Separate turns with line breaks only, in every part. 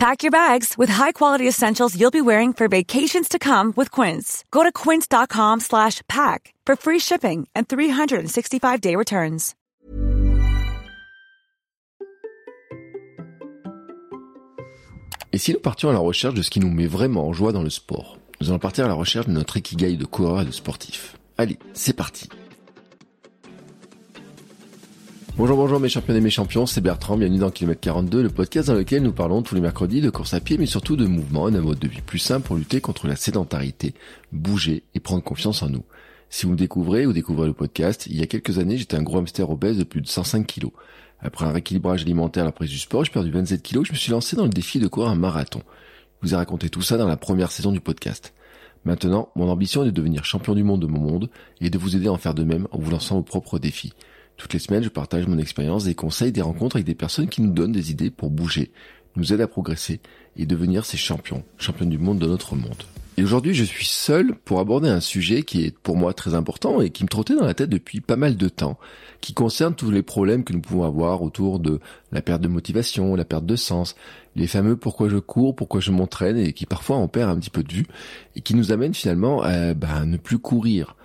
Pack your bags with high-quality essentials you'll be wearing for vacations to come with Quince. Go to quince.com slash pack for free shipping and 365-day returns.
Et si nous partions à la recherche de ce qui nous met vraiment en joie dans le sport? Nous allons partir à la recherche de notre ikigai de coureur et de sportif. Allez, c'est parti Bonjour, bonjour mes champions et mes champions, c'est Bertrand, bienvenue dans Kilomètre 42, le podcast dans lequel nous parlons tous les mercredis de course à pied, mais surtout de mouvement et d'un mode de vie plus simple pour lutter contre la sédentarité, bouger et prendre confiance en nous. Si vous me découvrez ou découvrez le podcast, il y a quelques années, j'étais un gros hamster obèse de plus de 105 kilos. Après un rééquilibrage alimentaire à la prise du sport, j'ai perdu 27 kilos, je me suis lancé dans le défi de courir un marathon. Je vous ai raconté tout ça dans la première saison du podcast. Maintenant, mon ambition est de devenir champion du monde de mon monde et de vous aider à en faire de même en vous lançant vos propres défis. Toutes les semaines, je partage mon expérience, des conseils, des rencontres avec des personnes qui nous donnent des idées pour bouger, nous aident à progresser et devenir ces champions, champions du monde de notre monde. Et aujourd'hui, je suis seul pour aborder un sujet qui est pour moi très important et qui me trottait dans la tête depuis pas mal de temps, qui concerne tous les problèmes que nous pouvons avoir autour de la perte de motivation, la perte de sens, les fameux pourquoi je cours, pourquoi je m'entraîne et qui parfois en perd un petit peu de vue et qui nous amènent finalement à ben, ne plus courir.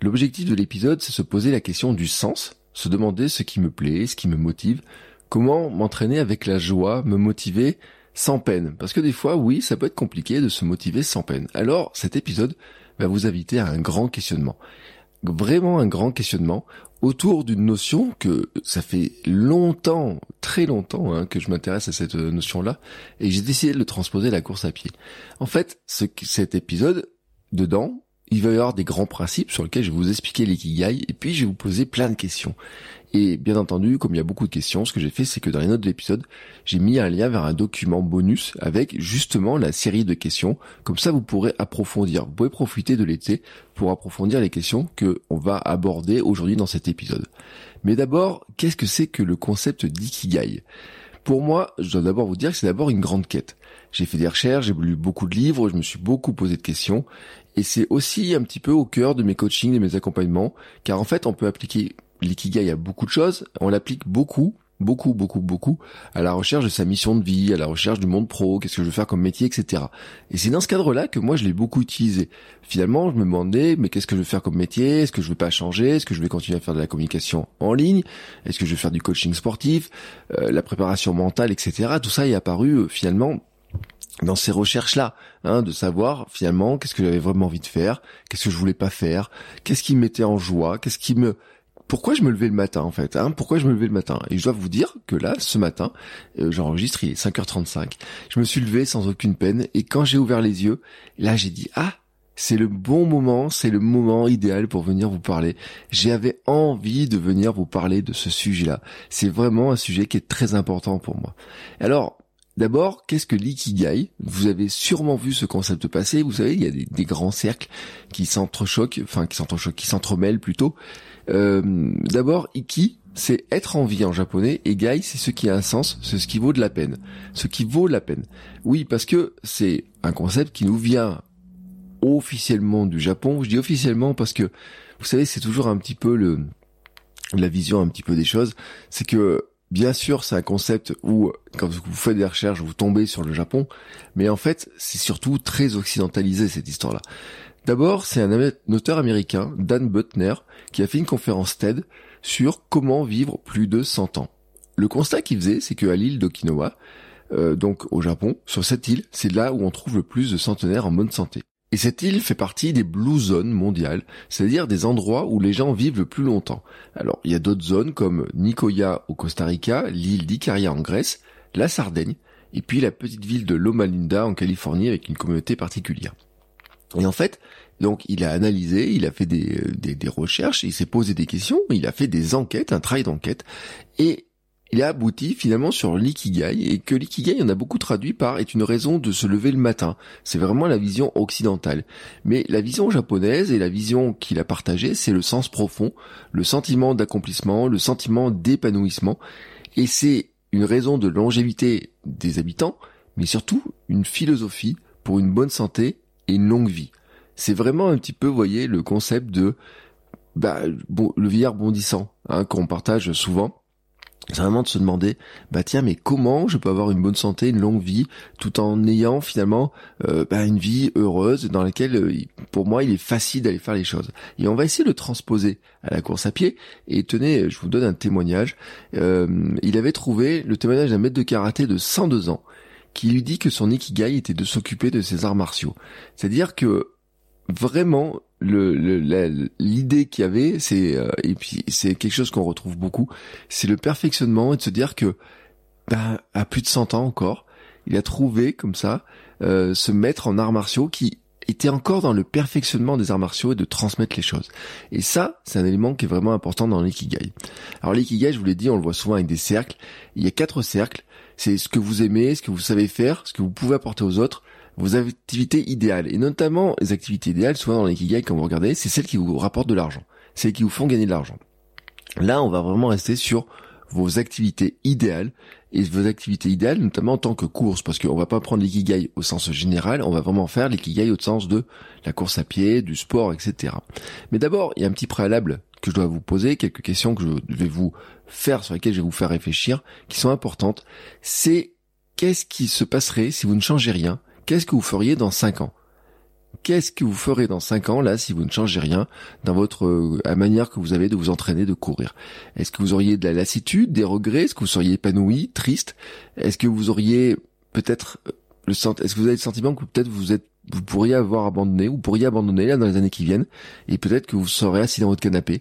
L'objectif de l'épisode, c'est se poser la question du sens, se demander ce qui me plaît, ce qui me motive, comment m'entraîner avec la joie, me motiver sans peine? Parce que des fois, oui, ça peut être compliqué de se motiver sans peine. Alors, cet épisode va vous inviter à un grand questionnement. Vraiment un grand questionnement autour d'une notion que ça fait longtemps, très longtemps, hein, que je m'intéresse à cette notion-là, et j'ai décidé de le transposer à la course à pied. En fait, ce, cet épisode, dedans, il va y avoir des grands principes sur lesquels je vais vous expliquer l'ikigai et puis je vais vous poser plein de questions. Et bien entendu, comme il y a beaucoup de questions, ce que j'ai fait, c'est que dans les notes de l'épisode, j'ai mis un lien vers un document bonus avec justement la série de questions. Comme ça, vous pourrez approfondir. Vous pouvez profiter de l'été pour approfondir les questions que on va aborder aujourd'hui dans cet épisode. Mais d'abord, qu'est-ce que c'est que le concept d'ikigai? Pour moi, je dois d'abord vous dire que c'est d'abord une grande quête. J'ai fait des recherches, j'ai lu beaucoup de livres, je me suis beaucoup posé de questions, et c'est aussi un petit peu au cœur de mes coachings, de mes accompagnements, car en fait, on peut appliquer l'ikigai à beaucoup de choses, on l'applique beaucoup, beaucoup, beaucoup, beaucoup à la recherche de sa mission de vie, à la recherche du monde pro, qu'est-ce que je veux faire comme métier, etc. Et c'est dans ce cadre-là que moi je l'ai beaucoup utilisé. Finalement, je me demandais, mais qu'est-ce que je veux faire comme métier? Est-ce que je veux pas changer? Est-ce que je vais continuer à faire de la communication en ligne? Est-ce que je vais faire du coaching sportif euh, La préparation mentale, etc. Tout ça est apparu euh, finalement dans ces recherches-là, hein, de savoir finalement qu'est-ce que j'avais vraiment envie de faire, qu'est-ce que je voulais pas faire, qu'est-ce qui me mettait en joie, qu'est-ce qui me pourquoi je me levais le matin en fait hein Pourquoi je me levais le matin Et je dois vous dire que là, ce matin, euh, j'enregistre, il est 5h35, je me suis levé sans aucune peine et quand j'ai ouvert les yeux, là j'ai dit ah c'est le bon moment, c'est le moment idéal pour venir vous parler. J'avais envie de venir vous parler de ce sujet-là. C'est vraiment un sujet qui est très important pour moi. Alors, D'abord, qu'est-ce que l'ikigai? Vous avez sûrement vu ce concept passer. Vous savez, il y a des, grands cercles qui s'entrechoquent, enfin qui s'entrechoquent, qui s'entremêlent plutôt. Euh, d'abord, iki, c'est être en vie en japonais, et gai, c'est ce qui a un sens, c'est ce qui vaut de la peine. Ce qui vaut la peine. Oui, parce que c'est un concept qui nous vient officiellement du Japon. Je dis officiellement parce que, vous savez, c'est toujours un petit peu le la vision un petit peu des choses, c'est que Bien sûr, c'est un concept où, quand vous faites des recherches, vous tombez sur le Japon, mais en fait, c'est surtout très occidentalisé cette histoire-là. D'abord, c'est un auteur américain, Dan Butner, qui a fait une conférence TED sur comment vivre plus de 100 ans. Le constat qu'il faisait, c'est qu'à l'île d'Okinawa, euh, donc au Japon, sur cette île, c'est là où on trouve le plus de centenaires en bonne santé. Et cette île fait partie des blue zones mondiales, c'est-à-dire des endroits où les gens vivent le plus longtemps. Alors, il y a d'autres zones comme Nicoya au Costa Rica, l'île d'Icaria en Grèce, la Sardaigne, et puis la petite ville de Loma Linda en Californie avec une communauté particulière. Et en fait, donc il a analysé, il a fait des, des, des recherches, il s'est posé des questions, il a fait des enquêtes, un travail d'enquête, et il a abouti finalement sur l'ikigai et que l'ikigai on a beaucoup traduit par est une raison de se lever le matin. C'est vraiment la vision occidentale. Mais la vision japonaise et la vision qu'il a partagée, c'est le sens profond, le sentiment d'accomplissement, le sentiment d'épanouissement. Et c'est une raison de longévité des habitants, mais surtout une philosophie pour une bonne santé et une longue vie. C'est vraiment un petit peu, vous voyez, le concept de bah, le vieillard bondissant hein, qu'on partage souvent c'est vraiment de se demander, bah tiens, mais comment je peux avoir une bonne santé, une longue vie, tout en ayant finalement euh, bah, une vie heureuse dans laquelle, euh, pour moi, il est facile d'aller faire les choses. Et on va essayer de le transposer à la course à pied. Et tenez, je vous donne un témoignage. Euh, il avait trouvé le témoignage d'un maître de karaté de 102 ans qui lui dit que son ikigai était de s'occuper de ses arts martiaux. C'est-à-dire que vraiment le l'idée qu'il y avait, c'est euh, et puis c'est quelque chose qu'on retrouve beaucoup, c'est le perfectionnement et de se dire que ben, à plus de 100 ans encore, il a trouvé comme ça euh, se mettre en arts martiaux qui était encore dans le perfectionnement des arts martiaux et de transmettre les choses. Et ça, c'est un élément qui est vraiment important dans l'ikigai. Alors l'ikigai, je vous l'ai dit, on le voit souvent avec des cercles. Il y a quatre cercles. C'est ce que vous aimez, ce que vous savez faire, ce que vous pouvez apporter aux autres, vos activités idéales. Et notamment, les activités idéales, souvent dans l'ikigai, quand vous regardez, c'est celles qui vous rapportent de l'argent. Celles qui vous font gagner de l'argent. Là, on va vraiment rester sur vos activités idéales et vos activités idéales, notamment en tant que course, parce qu'on va pas prendre l'ikigai au sens général, on va vraiment faire l'ikigai au sens de la course à pied, du sport, etc. Mais d'abord, il y a un petit préalable que je dois vous poser, quelques questions que je vais vous faire, sur lesquelles je vais vous faire réfléchir, qui sont importantes. C'est qu'est-ce qui se passerait si vous ne changez rien Qu'est-ce que vous feriez dans 5 ans? Qu'est-ce que vous ferez dans 5 ans là si vous ne changez rien dans votre euh, la manière que vous avez de vous entraîner, de courir? Est-ce que vous auriez de la lassitude, des regrets? Est-ce que vous seriez épanoui, triste? Est-ce que vous auriez peut-être euh, le est-ce que vous avez le sentiment que peut-être vous êtes vous pourriez avoir abandonné ou pourriez abandonner là dans les années qui viennent et peut-être que vous serez assis dans votre canapé?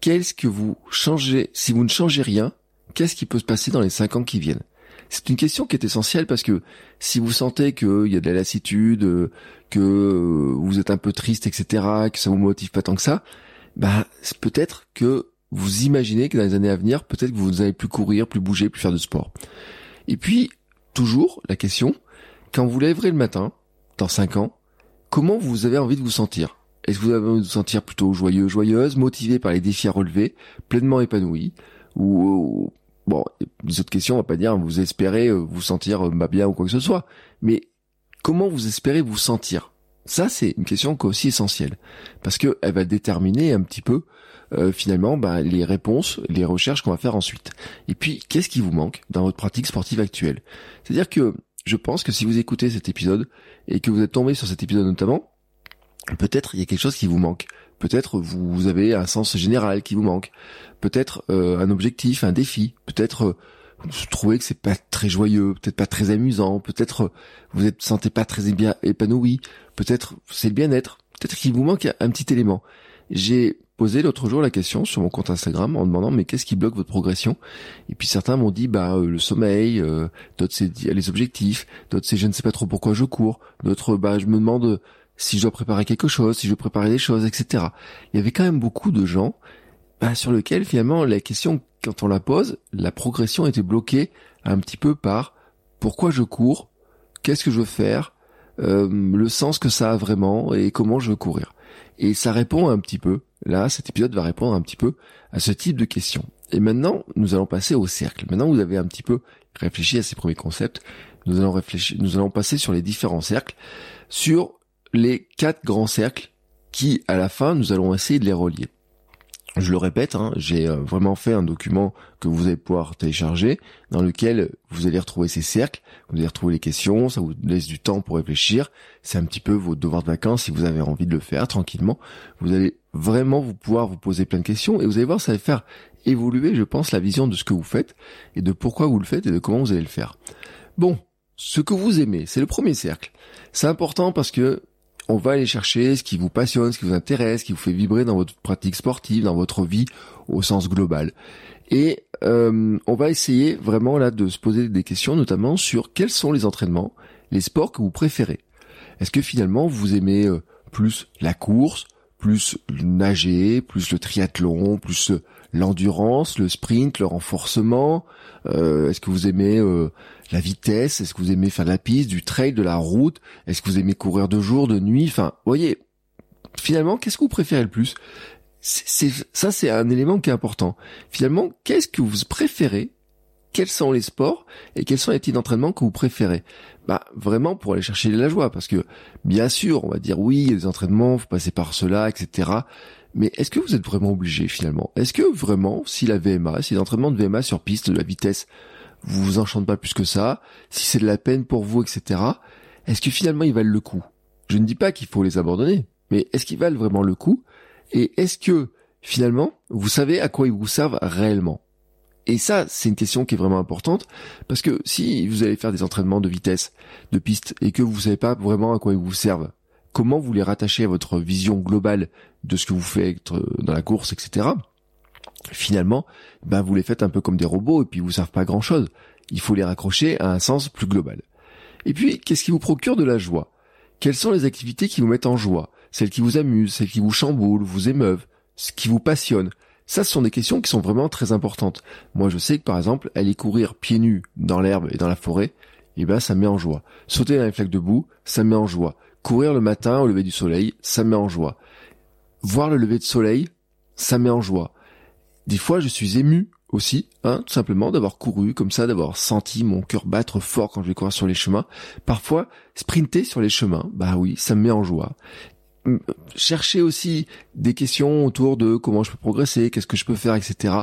Qu'est-ce que vous changez? Si vous ne changez rien Qu'est-ce qui peut se passer dans les 5 ans qui viennent? C'est une question qui est essentielle parce que si vous sentez qu'il y a de la lassitude, euh, que euh, vous êtes un peu triste, etc., que ça vous motive pas tant que ça, bah peut-être que vous imaginez que dans les années à venir, peut-être que vous n'allez plus courir, plus bouger, plus faire de sport. Et puis, toujours la question, quand vous lèverez le matin, dans 5 ans, comment vous avez envie de vous sentir? Est-ce que vous avez envie de vous sentir plutôt joyeux, joyeuse, motivé par les défis à relever, pleinement épanoui ou Bon, les autres questions, on va pas dire vous espérez euh, vous sentir euh, bien ou quoi que ce soit, mais comment vous espérez vous sentir? Ça, c'est une question aussi essentielle. Parce que elle va déterminer un petit peu euh, finalement bah, les réponses, les recherches qu'on va faire ensuite. Et puis, qu'est-ce qui vous manque dans votre pratique sportive actuelle? C'est-à-dire que je pense que si vous écoutez cet épisode et que vous êtes tombé sur cet épisode notamment, peut-être il y a quelque chose qui vous manque. Peut-être vous avez un sens général qui vous manque. Peut-être euh, un objectif, un défi. Peut-être euh, vous trouvez que c'est pas très joyeux, peut-être pas très amusant. Peut-être euh, vous êtes sentez pas très bien épanoui. Peut-être c'est le bien-être. Peut-être qu'il vous manque un petit élément. J'ai posé l'autre jour la question sur mon compte Instagram en demandant mais qu'est-ce qui bloque votre progression? Et puis certains m'ont dit bah le sommeil, d'autres c'est les objectifs, d'autres c'est je ne sais pas trop pourquoi je cours, d'autres bah je me demande si je dois préparer quelque chose, si je préparer des choses, etc. Il y avait quand même beaucoup de gens bah, sur lesquels finalement la question, quand on la pose, la progression était bloquée un petit peu par pourquoi je cours, qu'est-ce que je veux faire, euh, le sens que ça a vraiment et comment je veux courir. Et ça répond un petit peu, là cet épisode va répondre un petit peu à ce type de questions. Et maintenant, nous allons passer au cercle. Maintenant, vous avez un petit peu réfléchi à ces premiers concepts. Nous allons réfléchir, nous allons passer sur les différents cercles, sur les quatre grands cercles qui, à la fin, nous allons essayer de les relier. Je le répète, hein, j'ai euh, vraiment fait un document que vous allez pouvoir télécharger, dans lequel vous allez retrouver ces cercles, vous allez retrouver les questions, ça vous laisse du temps pour réfléchir. C'est un petit peu votre devoir de vacances si vous avez envie de le faire tranquillement. Vous allez vraiment vous pouvoir vous poser plein de questions et vous allez voir, ça va faire évoluer, je pense, la vision de ce que vous faites et de pourquoi vous le faites et de comment vous allez le faire. Bon, ce que vous aimez, c'est le premier cercle. C'est important parce que on va aller chercher ce qui vous passionne, ce qui vous intéresse, ce qui vous fait vibrer dans votre pratique sportive, dans votre vie au sens global. Et euh, on va essayer vraiment là de se poser des questions, notamment sur quels sont les entraînements, les sports que vous préférez. Est-ce que finalement vous aimez euh, plus la course, plus nager, plus le triathlon, plus l'endurance, le sprint, le renforcement? Euh, Est-ce que vous aimez euh, la vitesse Est-ce que vous aimez faire de la piste, du trail, de la route Est-ce que vous aimez courir de jour, de nuit Enfin, voyez, finalement, qu'est-ce que vous préférez le plus? C'est, Ça, c'est un élément qui est important. Finalement, qu'est-ce que vous préférez? Quels sont les sports et quels sont les types d'entraînement que vous préférez? Bah vraiment pour aller chercher de la joie, parce que bien sûr, on va dire oui, il y a des entraînements, faut passer par cela, etc. Mais est-ce que vous êtes vraiment obligé finalement? Est-ce que vraiment, si la VMA, si l'entraînement de VMA sur piste, de la vitesse, vous vous enchante pas plus que ça, si c'est de la peine pour vous, etc. Est-ce que finalement ils valent le coup? Je ne dis pas qu'il faut les abandonner, mais est-ce qu'ils valent vraiment le coup? Et est-ce que finalement vous savez à quoi ils vous servent réellement? Et ça, c'est une question qui est vraiment importante parce que si vous allez faire des entraînements de vitesse, de piste, et que vous savez pas vraiment à quoi ils vous servent, comment vous les rattachez à votre vision globale de ce que vous faites euh, dans la course, etc. Finalement, ben vous les faites un peu comme des robots et puis vous servent pas grand chose. Il faut les raccrocher à un sens plus global. Et puis, qu'est-ce qui vous procure de la joie? Quelles sont les activités qui vous mettent en joie? Celles qui vous amusent, celles qui vous chamboulent, vous émeuvent, ce qui vous passionne? Ça, ce sont des questions qui sont vraiment très importantes. Moi, je sais que par exemple, aller courir pieds nus dans l'herbe et dans la forêt, eh ben, ça me met en joie. Sauter dans les flaques de boue, ça me met en joie. Courir le matin au lever du soleil, ça me met en joie. Voir le lever de soleil, ça me met en joie. Des fois, je suis ému aussi, hein, tout simplement d'avoir couru comme ça, d'avoir senti mon cœur battre fort quand je vais courir sur les chemins. Parfois, sprinter sur les chemins, bah oui, ça me met en joie chercher aussi des questions autour de comment je peux progresser, qu'est-ce que je peux faire, etc.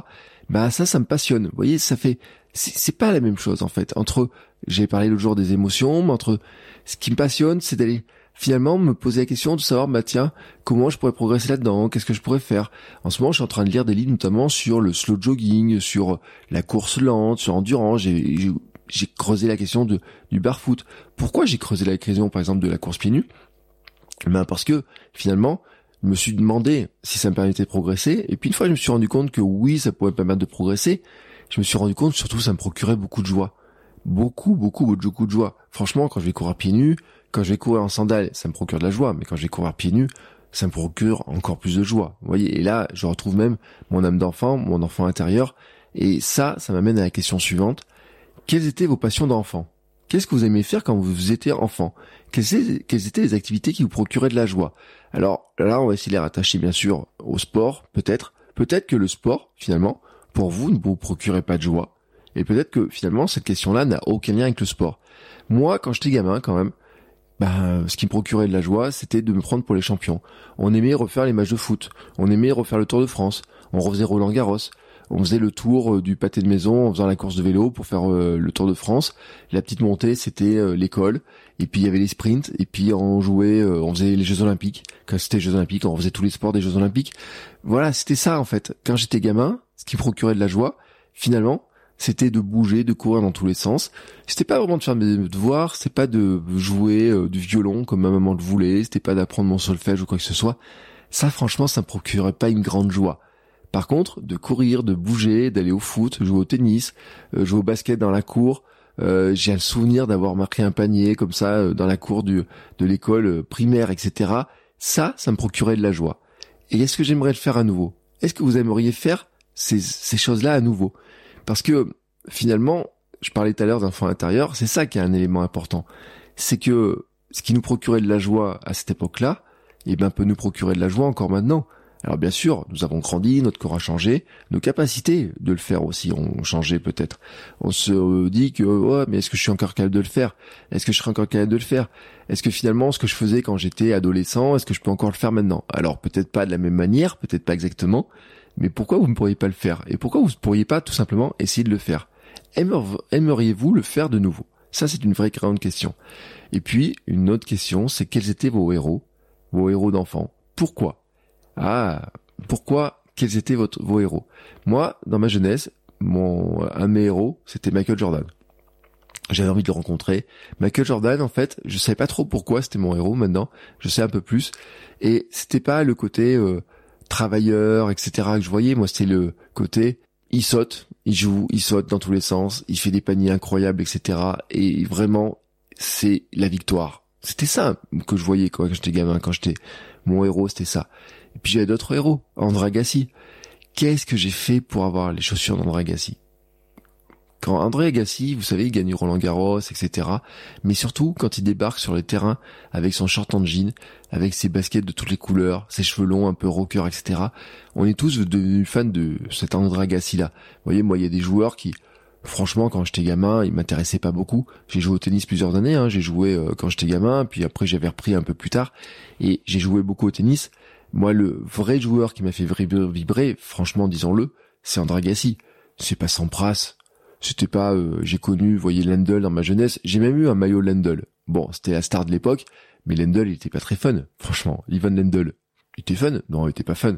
Bah ça, ça me passionne. Vous voyez, ça fait, c'est pas la même chose en fait. Entre, j'ai parlé l'autre jour des émotions, mais entre ce qui me passionne, c'est d'aller finalement me poser la question de savoir, bah tiens, comment je pourrais progresser là-dedans, qu'est-ce que je pourrais faire. En ce moment, je suis en train de lire des livres notamment sur le slow jogging, sur la course lente, sur endurance. J'ai creusé la question de, du barefoot. Pourquoi j'ai creusé la question, par exemple, de la course pieds nus? Ben parce que finalement, je me suis demandé si ça me permettait de progresser. Et puis une fois, je me suis rendu compte que oui, ça pouvait me permettre de progresser. Je me suis rendu compte surtout ça me procurait beaucoup de joie. Beaucoup, beaucoup, beaucoup de joie. Franchement, quand je vais courir pieds nus, quand je vais courir en sandales, ça me procure de la joie. Mais quand je vais courir pieds nus, ça me procure encore plus de joie. Vous voyez, et là, je retrouve même mon âme d'enfant, mon enfant intérieur. Et ça, ça m'amène à la question suivante. Quelles étaient vos passions d'enfant? Qu'est-ce que vous aimez faire quand vous étiez enfant? Quelles, étaient les activités qui vous procuraient de la joie? Alors là, on va essayer de les rattacher bien sûr au sport, peut-être. Peut-être que le sport, finalement, pour vous, ne vous procurait pas de joie. Et peut-être que finalement, cette question-là n'a aucun lien avec le sport. Moi, quand j'étais gamin, quand même, ben, ce qui me procurait de la joie, c'était de me prendre pour les champions. On aimait refaire les matchs de foot. On aimait refaire le Tour de France. On refaisait Roland Garros on faisait le tour euh, du pâté de maison en faisant la course de vélo pour faire euh, le Tour de France. La petite montée, c'était euh, l'école. Et puis il y avait les sprints. Et puis on jouait, on faisait les Jeux Olympiques. Quand c'était les Jeux Olympiques, on faisait tous les sports des Jeux Olympiques. Voilà, c'était ça en fait. Quand j'étais gamin, ce qui procurait de la joie, finalement, c'était de bouger, de courir dans tous les sens. C'était pas vraiment de faire mes devoirs, c'était pas de jouer du violon comme ma maman le voulait, c'était pas d'apprendre mon solfège ou quoi que ce soit. Ça, franchement, ça me procurait pas une grande joie. Par contre, de courir, de bouger, d'aller au foot, jouer au tennis, euh, jouer au basket dans la cour, euh, j'ai le souvenir d'avoir marqué un panier comme ça euh, dans la cour du, de l'école primaire, etc. Ça, ça me procurait de la joie. Et est-ce que j'aimerais le faire à nouveau? Est-ce que vous aimeriez faire ces, ces choses-là à nouveau? Parce que finalement, je parlais tout à l'heure d'enfant intérieur, c'est ça qui est un élément important. C'est que ce qui nous procurait de la joie à cette époque-là, eh ben peut nous procurer de la joie encore maintenant. Alors bien sûr, nous avons grandi, notre corps a changé, nos capacités de le faire aussi ont changé peut-être. On se dit que oh, mais est-ce que je suis encore capable de le faire? Est-ce que je serai encore capable de le faire? Est-ce que finalement ce que je faisais quand j'étais adolescent, est-ce que je peux encore le faire maintenant? Alors peut-être pas de la même manière, peut-être pas exactement, mais pourquoi vous ne pourriez pas le faire? Et pourquoi vous ne pourriez pas tout simplement essayer de le faire? Aimeriez-vous le faire de nouveau? Ça c'est une vraie grande question. Et puis une autre question, c'est quels étaient vos héros, vos héros d'enfant Pourquoi? Ah, pourquoi Quels étaient votre, vos héros? Moi, dans ma jeunesse, un de mes héros, c'était Michael Jordan. J'avais envie de le rencontrer. Michael Jordan, en fait, je savais pas trop pourquoi c'était mon héros. Maintenant, je sais un peu plus. Et c'était pas le côté euh, travailleur, etc. que je voyais. Moi, c'était le côté il saute, il joue, il saute dans tous les sens, il fait des paniers incroyables, etc. Et vraiment, c'est la victoire. C'était ça que je voyais quand j'étais gamin, quand j'étais mon héros, c'était ça. Et puis j'avais d'autres héros, André Agassi. Qu'est-ce que j'ai fait pour avoir les chaussures d'André Agassi quand André Agassi, vous savez, il gagne Roland Garros, etc. Mais surtout quand il débarque sur le terrain avec son short en jean, avec ses baskets de toutes les couleurs, ses cheveux longs un peu rocker, etc. On est tous devenus fans de cet André Agassi-là. Vous voyez, moi, il y a des joueurs qui, franchement, quand j'étais gamin, ils m'intéressaient pas beaucoup. J'ai joué au tennis plusieurs années. Hein. J'ai joué euh, quand j'étais gamin, puis après j'avais repris un peu plus tard, et j'ai joué beaucoup au tennis. Moi, le vrai joueur qui m'a fait vibrer, franchement, disons-le, c'est André Agassi. C'est pas Sampras, c'était pas, euh, j'ai connu, vous voyez Lendl dans ma jeunesse. J'ai même eu un maillot Lendl. Bon, c'était la star de l'époque, mais Lendl, il était pas très fun. Franchement, Ivan Lendl, il était fun Non, il était pas fun.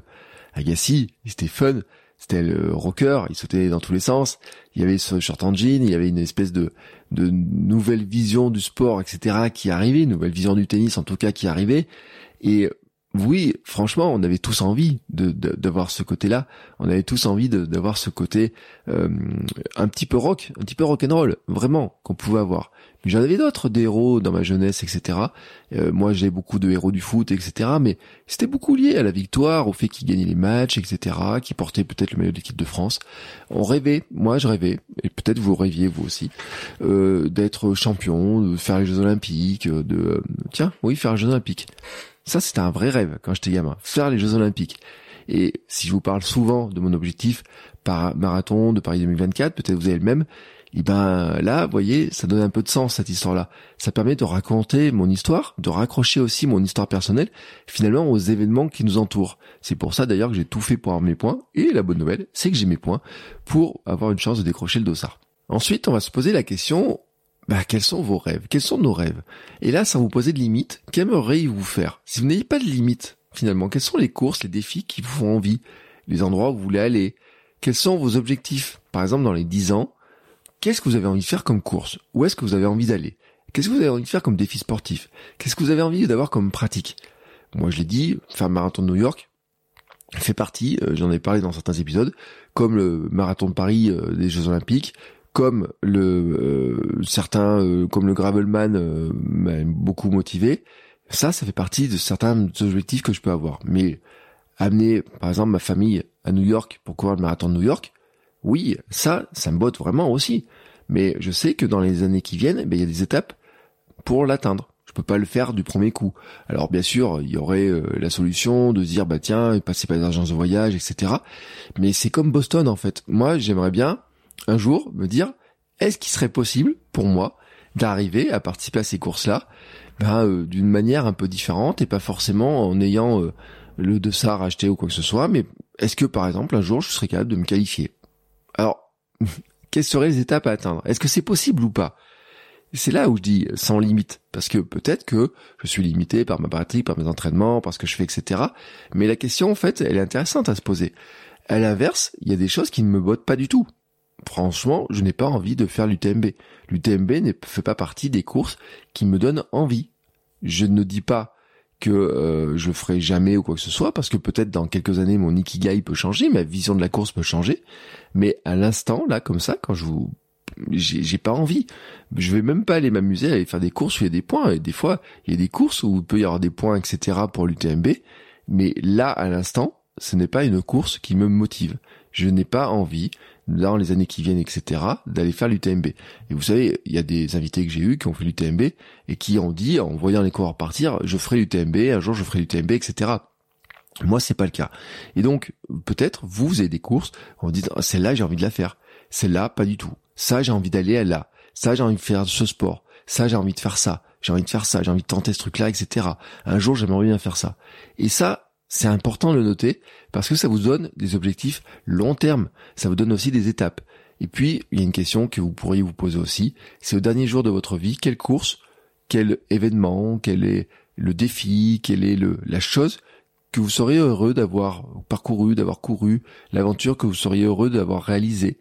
Agassi, il était fun. C'était le rocker, il sautait dans tous les sens. Il y avait ce short en jean, il y avait une espèce de, de nouvelle vision du sport, etc. qui arrivait, une nouvelle vision du tennis en tout cas qui arrivait. Et oui, franchement, on avait tous envie de d'avoir ce côté-là. On avait tous envie d'avoir ce côté euh, un petit peu rock, un petit peu rock and roll, vraiment qu'on pouvait avoir. Mais j'en avais d'autres, des héros dans ma jeunesse, etc. Euh, moi, j'ai beaucoup de héros du foot, etc. Mais c'était beaucoup lié à la victoire, au fait qu'ils gagnaient les matchs, etc. Qui portaient peut-être le maillot de l'équipe de France. On rêvait, moi je rêvais, et peut-être vous rêviez vous aussi, euh, d'être champion, de faire les Jeux Olympiques, de tiens, oui, faire les Jeux Olympiques. Ça, c'était un vrai rêve quand j'étais gamin, faire les Jeux Olympiques. Et si je vous parle souvent de mon objectif par marathon de Paris 2024, peut-être vous avez le même, et ben là, vous voyez, ça donne un peu de sens cette histoire-là. Ça permet de raconter mon histoire, de raccrocher aussi mon histoire personnelle finalement aux événements qui nous entourent. C'est pour ça d'ailleurs que j'ai tout fait pour avoir mes points. Et la bonne nouvelle, c'est que j'ai mes points pour avoir une chance de décrocher le dossard. Ensuite, on va se poser la question, bah, quels sont vos rêves? Quels sont nos rêves? Et là, sans vous poser de limites, qu'aimeriez-vous faire? Si vous n'avez pas de limites, finalement, quelles sont les courses, les défis qui vous font envie? Les endroits où vous voulez aller? Quels sont vos objectifs? Par exemple, dans les 10 ans, qu'est-ce que vous avez envie de faire comme course? Où est-ce que vous avez envie d'aller? Qu'est-ce que vous avez envie de faire comme défi sportif? Qu'est-ce que vous avez envie d'avoir comme pratique? Moi, je l'ai dit, faire le marathon de New York fait partie, euh, j'en ai parlé dans certains épisodes, comme le marathon de Paris euh, des Jeux Olympiques, comme le euh, certains euh, comme le gravelman euh, m'a beaucoup motivé ça ça fait partie de certains objectifs que je peux avoir mais amener par exemple ma famille à New York pour courir le marathon de New York oui ça ça me botte vraiment aussi mais je sais que dans les années qui viennent eh ben, il y a des étapes pour l'atteindre je peux pas le faire du premier coup. Alors bien sûr, il y aurait la solution de dire bah tiens, passer par des agences de voyage, etc. Mais c'est comme Boston en fait. Moi, j'aimerais bien un jour me dire est-ce qu'il serait possible pour moi d'arriver à participer à ces courses-là? Ben, euh, d'une manière un peu différente et pas forcément en ayant euh, le dossard acheté ou quoi que ce soit, mais est-ce que par exemple un jour je serais capable de me qualifier? Alors, quelles seraient les étapes à atteindre? Est-ce que c'est possible ou pas? C'est là où je dis sans limite, parce que peut-être que je suis limité par ma pratique, par mes entraînements, par ce que je fais, etc. Mais la question, en fait, elle est intéressante à se poser. À l'inverse, il y a des choses qui ne me bottent pas du tout franchement, je n'ai pas envie de faire l'UTMB. L'UTMB ne fait pas partie des courses qui me donnent envie. Je ne dis pas que euh, je ferai jamais ou quoi que ce soit, parce que peut-être dans quelques années mon ikigai peut changer, ma vision de la course peut changer, mais à l'instant, là, comme ça, quand je vous... J'ai pas envie. Je vais même pas aller m'amuser à aller faire des courses où il y a des points. Et des fois, il y a des courses où il peut y avoir des points, etc. pour l'UTMB. Mais là, à l'instant, ce n'est pas une course qui me motive. Je n'ai pas envie dans les années qui viennent, etc., d'aller faire l'UTMB. Et vous savez, il y a des invités que j'ai eus qui ont fait l'UTMB et qui ont dit, en voyant les coureurs partir, je ferai l'UTMB, un jour je ferai l'UTMB, etc. Moi, c'est pas le cas. Et donc, peut-être, vous, vous avez des courses, on dit, oh, celle-là, j'ai envie de la faire. Celle-là, pas du tout. Ça, j'ai envie d'aller à là. Ça, j'ai envie de faire ce sport. Ça, j'ai envie de faire ça. J'ai envie de faire ça. J'ai envie de tenter ce truc-là, etc. Un jour, j'aimerais bien faire ça. Et ça, c'est important de le noter parce que ça vous donne des objectifs long terme. Ça vous donne aussi des étapes. Et puis, il y a une question que vous pourriez vous poser aussi. C'est au dernier jour de votre vie, quelle course, quel événement, quel est le défi, quelle est le, la chose que vous seriez heureux d'avoir parcouru, d'avoir couru, l'aventure que vous seriez heureux d'avoir réalisée.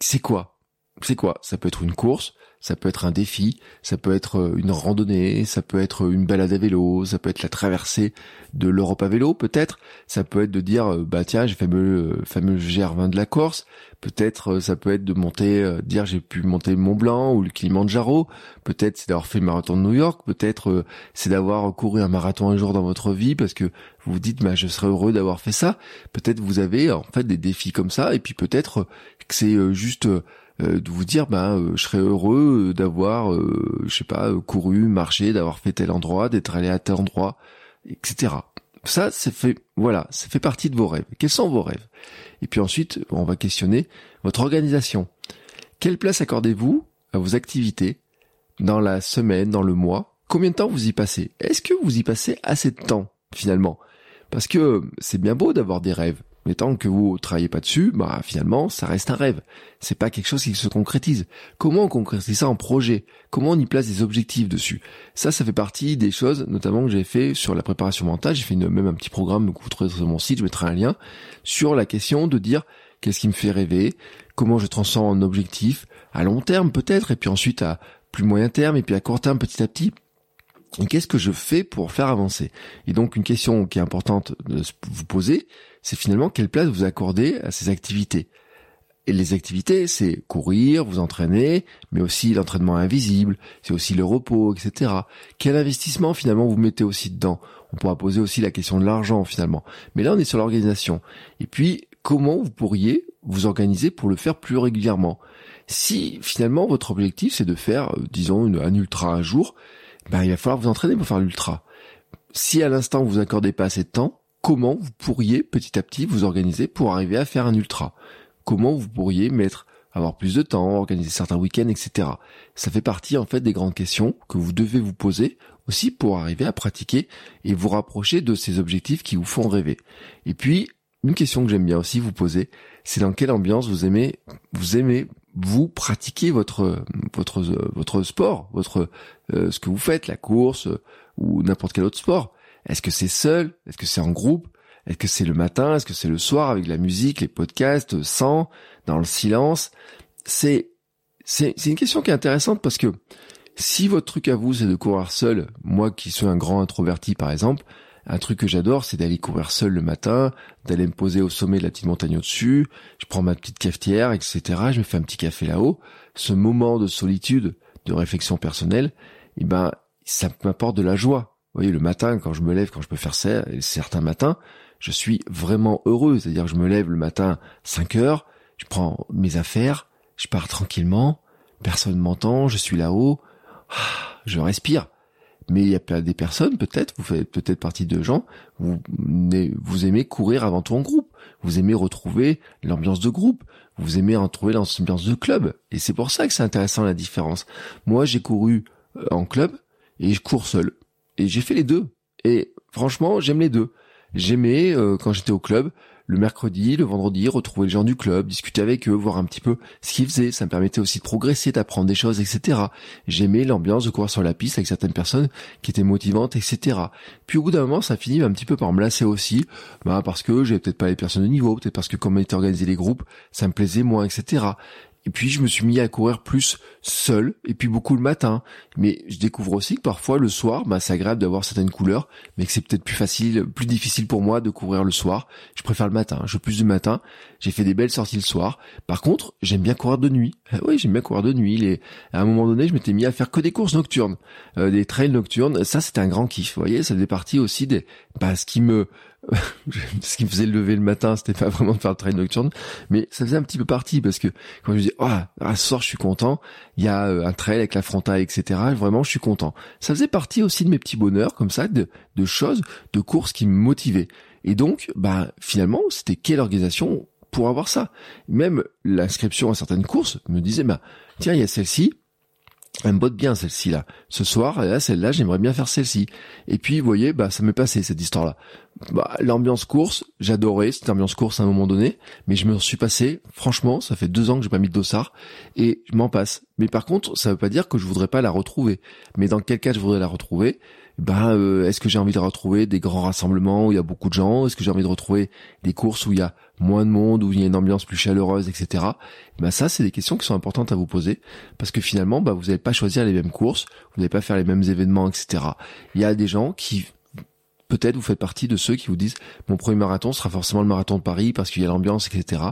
C'est quoi? c'est quoi? Ça peut être une course, ça peut être un défi, ça peut être euh, une randonnée, ça peut être une balade à vélo, ça peut être la traversée de l'Europe à vélo peut-être, ça peut être de dire euh, bah tiens j'ai fait le fameux GR20 de la Corse, peut-être euh, ça peut être de monter dire j'ai pu monter Mont Blanc ou le Kilimanjaro, peut-être c'est d'avoir fait le marathon de New York, peut-être c'est d'avoir couru un marathon un jour dans votre vie parce que vous vous dites bah je serais heureux d'avoir fait ça, peut-être vous avez en fait des défis comme ça. Et puis peut-être que c'est juste euh, de vous dire bah je serais heureux d'avoir je sais pas couru marché d'avoir fait tel endroit d'être allé à tel endroit etc ça c'est fait voilà ça fait partie de vos rêves. Quels sont vos rêves? Et puis ensuite on va questionner votre organisation. Quelle place accordez-vous à vos activités dans la semaine dans le mois? Combien de temps vous y passez? Est-ce que vous y passez assez de temps finalement? Parce que c'est bien beau d'avoir des rêves mais tant que vous travaillez pas dessus, bah finalement, ça reste un rêve. C'est pas quelque chose qui se concrétise. Comment on concrétise ça en projet? Comment on y place des objectifs dessus? Ça, ça fait partie des choses, notamment que j'ai fait sur la préparation mentale. J'ai fait même un petit programme que vous trouverez sur mon site. Je mettrai un lien sur la question de dire qu'est-ce qui me fait rêver, comment je transforme en objectif à long terme peut-être, et puis ensuite à plus moyen terme, et puis à court terme petit à petit et qu'est-ce que je fais pour faire avancer? Et donc une question qui est importante de vous poser, c'est finalement quelle place vous accordez à ces activités. Et les activités, c'est courir, vous entraîner, mais aussi l'entraînement invisible, c'est aussi le repos, etc. Quel investissement finalement vous mettez aussi dedans? On pourra poser aussi la question de l'argent finalement. Mais là, on est sur l'organisation. Et puis, comment vous pourriez vous organiser pour le faire plus régulièrement? Si finalement votre objectif c'est de faire, euh, disons, un ultra un jour, ben, il va falloir vous entraîner pour faire l'ultra. Si à l'instant vous accordez pas assez de temps, comment vous pourriez petit à petit vous organiser pour arriver à faire un ultra? Comment vous pourriez mettre avoir plus de temps, organiser certains week-ends, etc. Ça fait partie en fait des grandes questions que vous devez vous poser aussi pour arriver à pratiquer et vous rapprocher de ces objectifs qui vous font rêver. Et puis une question que j'aime bien aussi vous poser, c'est dans quelle ambiance vous aimez vous aimez vous pratiquez votre votre votre sport, votre euh, ce que vous faites, la course euh, ou n'importe quel autre sport? Est-ce que c'est seul? Est-ce que c'est en groupe? Est-ce que c'est le matin? Est-ce que c'est le soir avec la musique, les podcasts, sans, dans le silence? C'est c'est c'est une question qui est intéressante parce que si votre truc à vous c'est de courir seul, moi qui suis un grand introverti par exemple, un truc que j'adore, c'est d'aller courir seul le matin, d'aller me poser au sommet de la petite montagne au-dessus, je prends ma petite cafetière, etc. Je me fais un petit café là-haut. Ce moment de solitude, de réflexion personnelle, eh ben, ça m'apporte de la joie. Vous voyez, le matin, quand je me lève, quand je peux faire ça, certains matins, je suis vraiment heureux. C'est-à-dire que je me lève le matin 5 heures, je prends mes affaires, je pars tranquillement, personne m'entend, je suis là-haut, ah, je respire. Mais il y a des personnes, peut-être, vous faites peut-être partie de gens, vous, vous aimez courir avant tout en groupe, vous aimez retrouver l'ambiance de groupe, vous aimez retrouver l'ambiance de club, et c'est pour ça que c'est intéressant la différence. Moi, j'ai couru euh, en club et je cours seul, j'ai fait les deux, et franchement, j'aime les deux. J'aimais euh, quand j'étais au club le mercredi, le vendredi, retrouver les gens du club, discuter avec eux, voir un petit peu ce qu'ils faisaient. Ça me permettait aussi de progresser, d'apprendre des choses, etc. J'aimais l'ambiance de courir sur la piste avec certaines personnes qui étaient motivantes, etc. Puis au bout d'un moment, ça finit un petit peu par me lasser aussi, bah parce que j'avais peut-être pas les personnes de niveau, peut-être parce que comme étaient organisés les groupes, ça me plaisait moins, etc. Et puis je me suis mis à courir plus seul, et puis beaucoup le matin. Mais je découvre aussi que parfois le soir, bah, c'est agréable d'avoir certaines couleurs, mais que c'est peut-être plus facile, plus difficile pour moi de courir le soir. Je préfère le matin. Je veux plus du matin. J'ai fait des belles sorties le soir. Par contre, j'aime bien courir de nuit. Oui, j'aime bien courir de nuit. Et à un moment donné, je m'étais mis à faire que des courses nocturnes, euh, des trails nocturnes. Ça, c'était un grand kiff. Vous voyez, ça faisait partie aussi des, bah, ce qui me ce qui me faisait lever le matin, c'était pas vraiment de faire le trail nocturne, mais ça faisais un petit peu partie parce que quand je me disais, ah, oh, ce soir je suis content, il y a euh, un trail avec la frontaille, etc. Vraiment, je suis content. Ça faisait partie aussi de mes petits bonheurs, comme ça, de, de choses, de courses qui me motivaient. Et donc, bah, finalement, c'était quelle organisation pour avoir ça? Même l'inscription à certaines courses me disait, bah, tiens, il y a celle-ci, elle me botte bien celle-ci là. Ce soir, là, celle-là, j'aimerais bien faire celle-ci. Et puis, vous voyez, bah, ça m'est passé cette histoire-là. Bah, l'ambiance course, j'adorais cette ambiance course à un moment donné, mais je me suis passé, franchement, ça fait deux ans que j'ai pas mis de dossard, et je m'en passe. Mais par contre, ça veut pas dire que je voudrais pas la retrouver. Mais dans quel cas je voudrais la retrouver? Ben, euh, est-ce que j'ai envie de retrouver des grands rassemblements où il y a beaucoup de gens? Est-ce que j'ai envie de retrouver des courses où il y a moins de monde, où il y a une ambiance plus chaleureuse, etc. Ben ça, c'est des questions qui sont importantes à vous poser parce que finalement, ben, vous n'allez pas choisir les mêmes courses, vous n'allez pas faire les mêmes événements, etc. Il y a des gens qui peut-être vous faites partie de ceux qui vous disent mon premier marathon sera forcément le marathon de Paris parce qu'il y a l'ambiance, etc.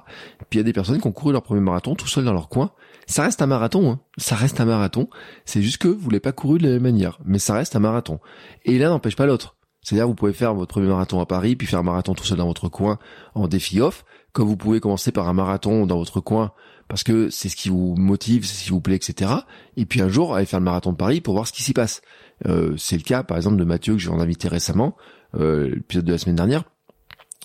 puis il y a des personnes qui ont couru leur premier marathon tout seul dans leur coin. Ça reste un marathon, hein. ça reste un marathon. C'est juste que vous l'avez pas couru de la même manière, mais ça reste un marathon. Et l'un n'empêche pas l'autre. C'est-à-dire vous pouvez faire votre premier marathon à Paris, puis faire un marathon tout seul dans votre coin en défi off, comme vous pouvez commencer par un marathon dans votre coin parce que c'est ce qui vous motive, c'est ce qui vous plaît, etc. Et puis un jour aller faire le marathon de Paris pour voir ce qui s'y passe. Euh, c'est le cas, par exemple, de Mathieu que j'ai invité récemment, euh, l'épisode de la semaine dernière.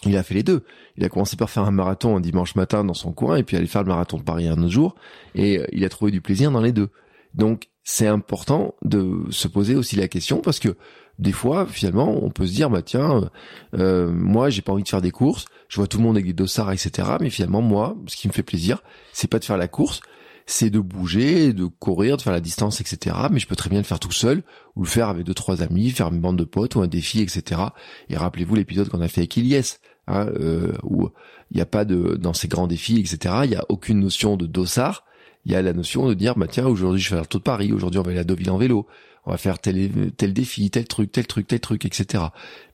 Il a fait les deux. Il a commencé par faire un marathon un dimanche matin dans son coin et puis aller faire le marathon de Paris un autre jour. Et euh, il a trouvé du plaisir dans les deux. Donc c'est important de se poser aussi la question parce que des fois, finalement, on peut se dire, bah tiens, euh, moi, j'ai pas envie de faire des courses. Je vois tout le monde avec des dossards, etc. Mais finalement, moi, ce qui me fait plaisir, c'est pas de faire la course, c'est de bouger, de courir, de faire la distance, etc. Mais je peux très bien le faire tout seul, ou le faire avec deux trois amis, faire une bande de potes ou un défi, etc. Et rappelez-vous l'épisode qu'on a fait avec Ilyes, hein, euh, où il n'y a pas de dans ces grands défis, etc. Il n'y a aucune notion de dossard. Il y a la notion de dire bah tiens aujourd'hui je vais faire le tour de Paris, aujourd'hui on va aller à Deauville en vélo, on va faire tel tel défi, tel truc, tel truc, tel truc, etc.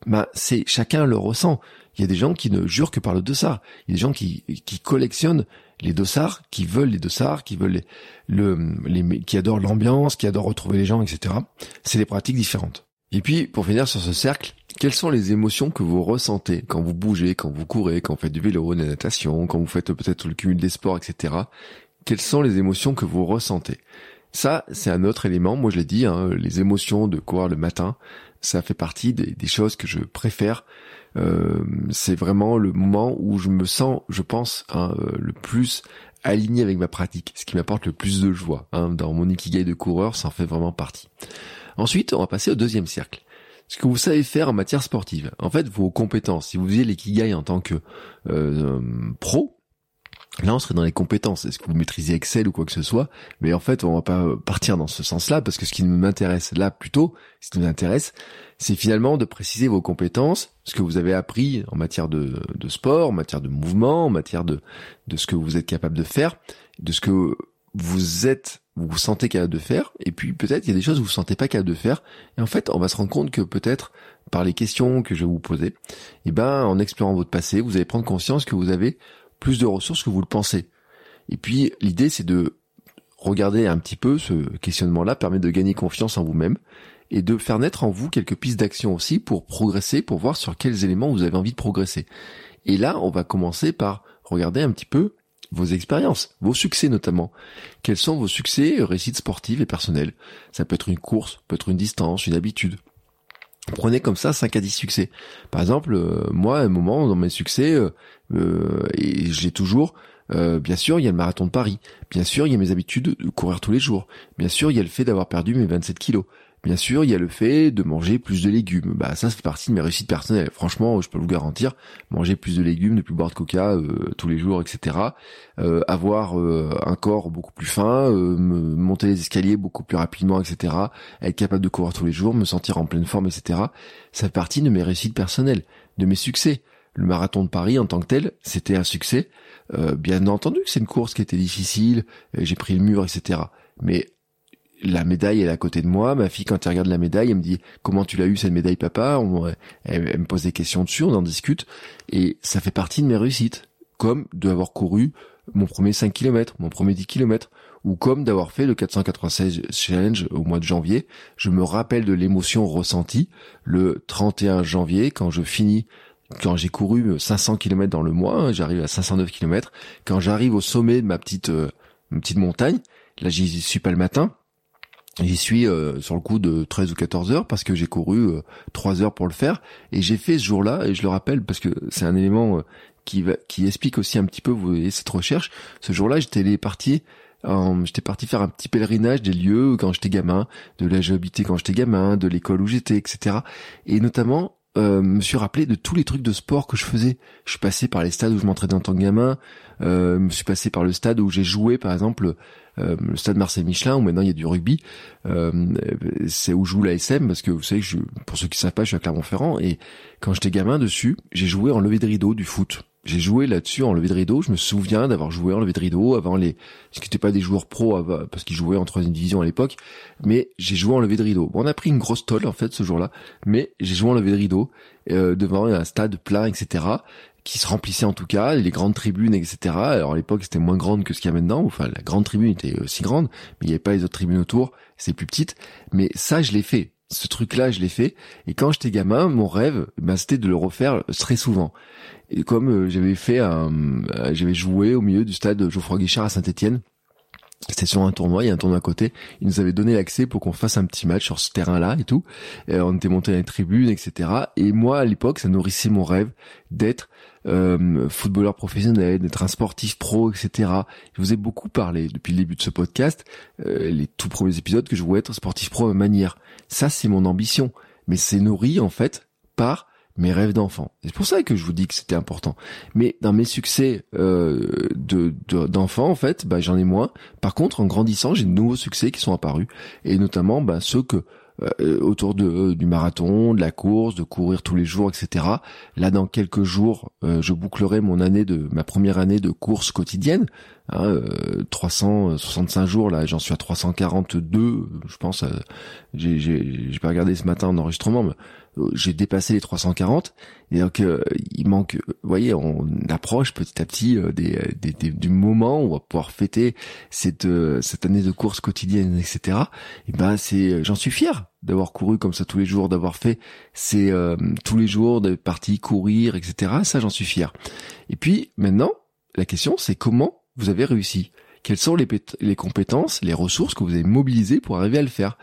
Bah c'est chacun le ressent. Il y a des gens qui ne jurent que par le dossard. Il y a des gens qui qui collectionnent les dossards, qui veulent les dossards, qui veulent les, le, les, qui adorent l'ambiance, qui adorent retrouver les gens, etc. C'est des pratiques différentes. Et puis, pour finir sur ce cercle, quelles sont les émotions que vous ressentez quand vous bougez, quand vous courez, quand vous faites du vélo, de la natation, quand vous faites peut-être le cumul des sports, etc. Quelles sont les émotions que vous ressentez? Ça, c'est un autre élément. Moi, je l'ai dit, hein, les émotions de courir le matin, ça fait partie des, choses que je préfère euh, c'est vraiment le moment où je me sens, je pense, hein, euh, le plus aligné avec ma pratique, ce qui m'apporte le plus de joie. Hein, dans mon ikigai de coureur, ça en fait vraiment partie. Ensuite, on va passer au deuxième cercle. Ce que vous savez faire en matière sportive. En fait, vos compétences. Si vous faisiez l'ikigai en tant que euh, pro, Là, on serait dans les compétences. Est-ce que vous maîtrisez Excel ou quoi que ce soit? Mais en fait, on va pas partir dans ce sens-là parce que ce qui m'intéresse là plutôt, ce qui nous intéresse, c'est finalement de préciser vos compétences, ce que vous avez appris en matière de, sport, en matière de mouvement, en matière de, de ce que vous êtes capable de faire, de ce que vous êtes, vous vous sentez capable de faire, et puis peut-être il y a des choses que vous vous sentez pas capable de faire, et en fait, on va se rendre compte que peut-être par les questions que je vais vous poser, et eh ben, en explorant votre passé, vous allez prendre conscience que vous avez plus de ressources que vous le pensez. Et puis l'idée c'est de regarder un petit peu ce questionnement-là permet de gagner confiance en vous-même et de faire naître en vous quelques pistes d'action aussi pour progresser, pour voir sur quels éléments vous avez envie de progresser. Et là, on va commencer par regarder un petit peu vos expériences, vos succès notamment. Quels sont vos succès, réussites sportives et personnelles? Ça peut être une course, peut être une distance, une habitude. Prenez comme ça 5 à 10 succès. Par exemple, euh, moi, à un moment, dans mes succès, euh, euh, et j'ai toujours, bien sûr, il y a le marathon de Paris. Bien sûr, il y a mes habitudes de courir tous les jours. Bien sûr, il y a le fait d'avoir perdu mes 27 kilos. Bien sûr, il y a le fait de manger plus de légumes. Bah ça, ça fait partie de mes réussites personnelles. Franchement, je peux vous garantir. Manger plus de légumes, ne plus boire de coca euh, tous les jours, etc. Euh, avoir euh, un corps beaucoup plus fin, monter les escaliers beaucoup plus rapidement, etc. Être capable de courir tous les jours, me sentir en pleine forme, etc. Ça fait partie de mes réussites personnelles, de mes succès. Le marathon de Paris en tant que tel, c'était un succès. bien entendu que c'est une course qui était difficile, j'ai pris le mur, etc. Mais la médaille est à côté de moi. Ma fille, quand elle regarde la médaille, elle me dit comment tu l'as eu cette médaille, papa? elle, me pose des questions dessus, on en discute, et ça fait partie de mes réussites, comme d'avoir couru mon premier 5 km, mon premier 10 km, ou comme d'avoir fait le 496 challenge au mois de janvier. Je me rappelle de l'émotion ressentie le 31 janvier quand je finis quand j'ai couru 500 km dans le mois, hein, j'arrive à 509 km, quand j'arrive au sommet de ma petite euh, ma petite montagne, là j'y suis pas le matin, J'y suis euh, sur le coup de 13 ou 14 heures parce que j'ai couru euh, 3 heures pour le faire et j'ai fait ce jour-là et je le rappelle parce que c'est un élément euh, qui va, qui explique aussi un petit peu vous voyez cette recherche. Ce jour-là, j'étais parti j'étais parti faire un petit pèlerinage des lieux quand j'étais gamin, de là j'ai habité quand j'étais gamin, de l'école où j'étais, etc. Et notamment euh, me suis rappelé de tous les trucs de sport que je faisais. Je suis passé par les stades où je m'entraînais en tant que gamin, euh, je me suis passé par le stade où j'ai joué, par exemple, euh, le stade Marseille Michelin où maintenant il y a du rugby. Euh, c'est où joue la SM parce que vous savez, je, pour ceux qui savent pas, je suis à Clermont-Ferrand et quand j'étais gamin dessus, j'ai joué en levée de rideau du foot. J'ai joué là-dessus en levée de rideau. Je me souviens d'avoir joué en levée de rideau avant les, ce qui n'était pas des joueurs pros parce qu'ils jouaient en troisième division à l'époque, mais j'ai joué en levée de rideau. Bon, on a pris une grosse tolle en fait ce jour-là, mais j'ai joué en levée de rideau euh, devant un stade plein, etc qui se remplissait en tout cas, les grandes tribunes, etc. Alors à l'époque c'était moins grande que ce qu'il y a maintenant, enfin la grande tribune était aussi grande, mais il n'y avait pas les autres tribunes autour, c'est plus petite. Mais ça je l'ai fait, ce truc-là je l'ai fait. Et quand j'étais gamin, mon rêve, ben, c'était de le refaire très souvent. Et comme euh, j'avais fait, euh, j'avais joué au milieu du stade Geoffroy Guichard à Saint-Étienne, c'était sur un tournoi, il y a un tournoi à côté. Ils nous avaient donné l'accès pour qu'on fasse un petit match sur ce terrain-là et tout. on était monté dans les tribunes, etc. Et moi, à l'époque, ça nourrissait mon rêve d'être euh, footballeur professionnel, d'être un sportif pro, etc. Je vous ai beaucoup parlé depuis le début de ce podcast, euh, les tout premiers épisodes, que je voulais être sportif pro à ma manière. Ça, c'est mon ambition. Mais c'est nourri, en fait, par mes rêves d'enfant. C'est pour ça que je vous dis que c'était important. Mais dans mes succès euh, de d'enfant, en fait, bah, j'en ai moins. Par contre, en grandissant, j'ai de nouveaux succès qui sont apparus, et notamment bah, ceux que autour de euh, du marathon, de la course, de courir tous les jours, etc. Là, dans quelques jours, euh, je bouclerai mon année de ma première année de course quotidienne. Hein, 365 jours, là, j'en suis à 342, je pense. j'ai pas regardé ce matin en enregistrement, mais j'ai dépassé les 340 et donc euh, il manque vous voyez on approche petit à petit euh, des, des, du moment où on va pouvoir fêter cette euh, cette année de course quotidienne etc et ben c'est j'en suis fier d'avoir couru comme ça tous les jours d'avoir fait c'est tous les jours de parties courir etc ça j'en suis fier. Et puis maintenant la question c'est comment vous avez réussi? Quelles sont les, les compétences les ressources que vous avez mobilisées pour arriver à le faire?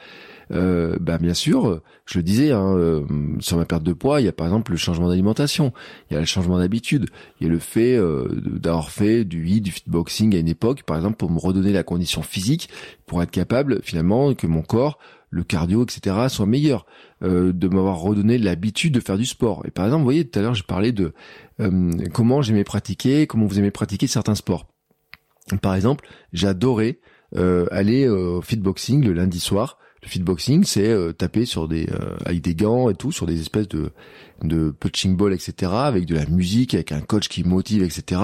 Euh, bah bien sûr, je le disais, hein, euh, sur ma perte de poids, il y a par exemple le changement d'alimentation, il y a le changement d'habitude, il y a le fait euh, d'avoir fait du hit, du fitboxing à une époque, par exemple, pour me redonner la condition physique, pour être capable finalement que mon corps, le cardio, etc., soit meilleur, euh, de m'avoir redonné l'habitude de faire du sport. Et par exemple, vous voyez, tout à l'heure, je parlais de comment j'aimais pratiquer, comment vous aimez pratiquer certains sports. Par exemple, j'adorais aller au fitboxing le lundi soir le fitboxing, c'est euh, taper sur des euh, avec des gants et tout, sur des espèces de de punching ball, etc. Avec de la musique, avec un coach qui motive, etc.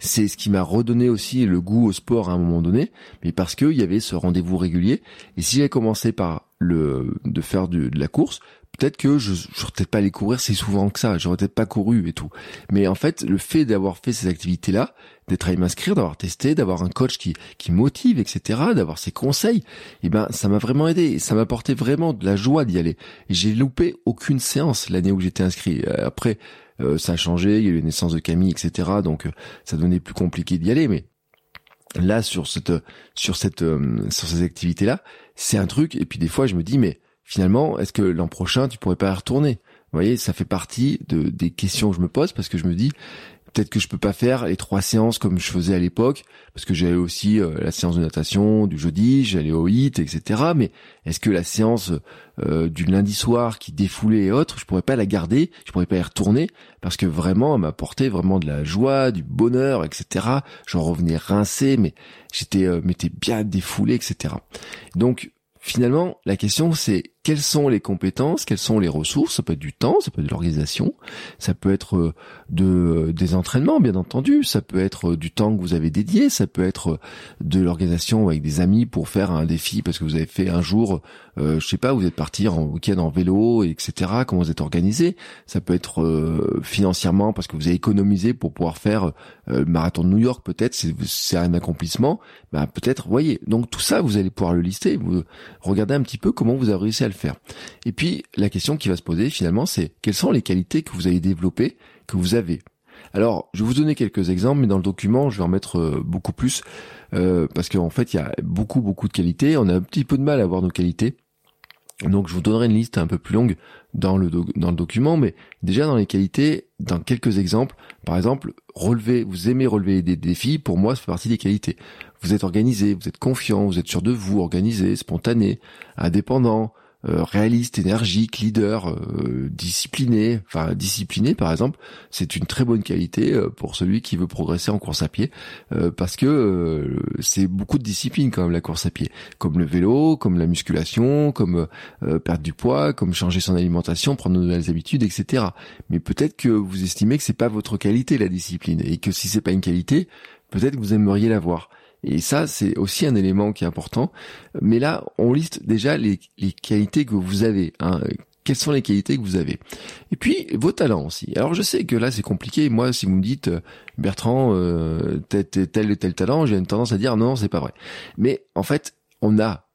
C'est ce qui m'a redonné aussi le goût au sport à un moment donné, mais parce qu'il y avait ce rendez-vous régulier. Et si j'avais commencé par le de faire de la course, peut-être que je j'aurais peut-être pas allé courir si souvent que ça, j'aurais peut-être pas couru et tout. Mais en fait, le fait d'avoir fait ces activités-là, d'être allé m'inscrire, d'avoir testé, d'avoir un coach qui qui motive, etc., d'avoir ses conseils, eh ben ça m'a vraiment aidé, ça m'a apporté vraiment de la joie d'y aller. J'ai loupé aucune séance l'année où j'étais inscrit. Euh, après, euh, ça a changé, il y a eu les naissances de Camille, etc. Donc euh, ça devenait plus compliqué d'y aller, mais là sur cette sur cette sur ces activités là, c'est un truc. Et puis des fois, je me dis mais finalement, est-ce que l'an prochain, tu pourrais pas y retourner? Vous voyez, ça fait partie de, des questions que je me pose parce que je me dis, peut-être que je peux pas faire les trois séances comme je faisais à l'époque parce que j'avais aussi euh, la séance de natation du jeudi, j'allais au HIT, etc. Mais est-ce que la séance euh, du lundi soir qui défoulait et autres, je pourrais pas la garder, je pourrais pas y retourner parce que vraiment, elle m'apportait vraiment de la joie, du bonheur, etc. J'en revenais rincé, mais j'étais, euh, m'étais bien défoulé, etc. Donc finalement, la question c'est quelles sont les compétences, quelles sont les ressources, ça peut être du temps, ça peut être de l'organisation, ça peut être euh, de euh, des entraînements bien entendu, ça peut être euh, du temps que vous avez dédié, ça peut être de l'organisation avec des amis pour faire un défi parce que vous avez fait un jour, euh, je sais pas, vous êtes parti en week-end en vélo, etc. Comment vous êtes organisé, ça peut être financièrement parce que vous avez économisé pour pouvoir faire le marathon de New York peut-être, c'est un accomplissement, bah peut-être, voyez, donc tout ça vous allez pouvoir le lister, vous regardez un petit peu comment vous avez réussi à faire. Et puis la question qui va se poser finalement, c'est quelles sont les qualités que vous avez développées, que vous avez? Alors, je vais vous donner quelques exemples, mais dans le document, je vais en mettre euh, beaucoup plus, euh, parce qu'en fait, il y a beaucoup, beaucoup de qualités. On a un petit peu de mal à voir nos qualités. Donc, je vous donnerai une liste un peu plus longue dans le, dans le document, mais déjà dans les qualités, dans quelques exemples, par exemple, relever, vous aimez relever des défis, pour moi, ça fait partie des qualités. Vous êtes organisé, vous êtes confiant, vous êtes sûr de vous, organisé, spontané, indépendant, euh, réaliste, énergique, leader, euh, discipliné. Enfin, discipliné, par exemple, c'est une très bonne qualité euh, pour celui qui veut progresser en course à pied, parce que c'est beaucoup de discipline quand même la course à pied, comme le vélo, comme la musculation, comme perdre du poids, comme changer son alimentation, prendre de nouvelles habitudes, etc. Mais peut-être que vous estimez que c'est pas votre qualité la discipline, et que si c'est pas une qualité, peut-être que vous aimeriez l'avoir. Et ça, c'est aussi un élément qui est important. Mais là, on liste déjà les, qualités que vous avez. Hein. Quelles sont les qualités que vous avez? Et puis, vos talents aussi. Alors, je sais que là, c'est compliqué. Moi, si vous me dites, euh, Bertrand, euh, tel, et tel talent, j'ai une tendance à dire, non, c'est pas vrai. Mais en fait, on a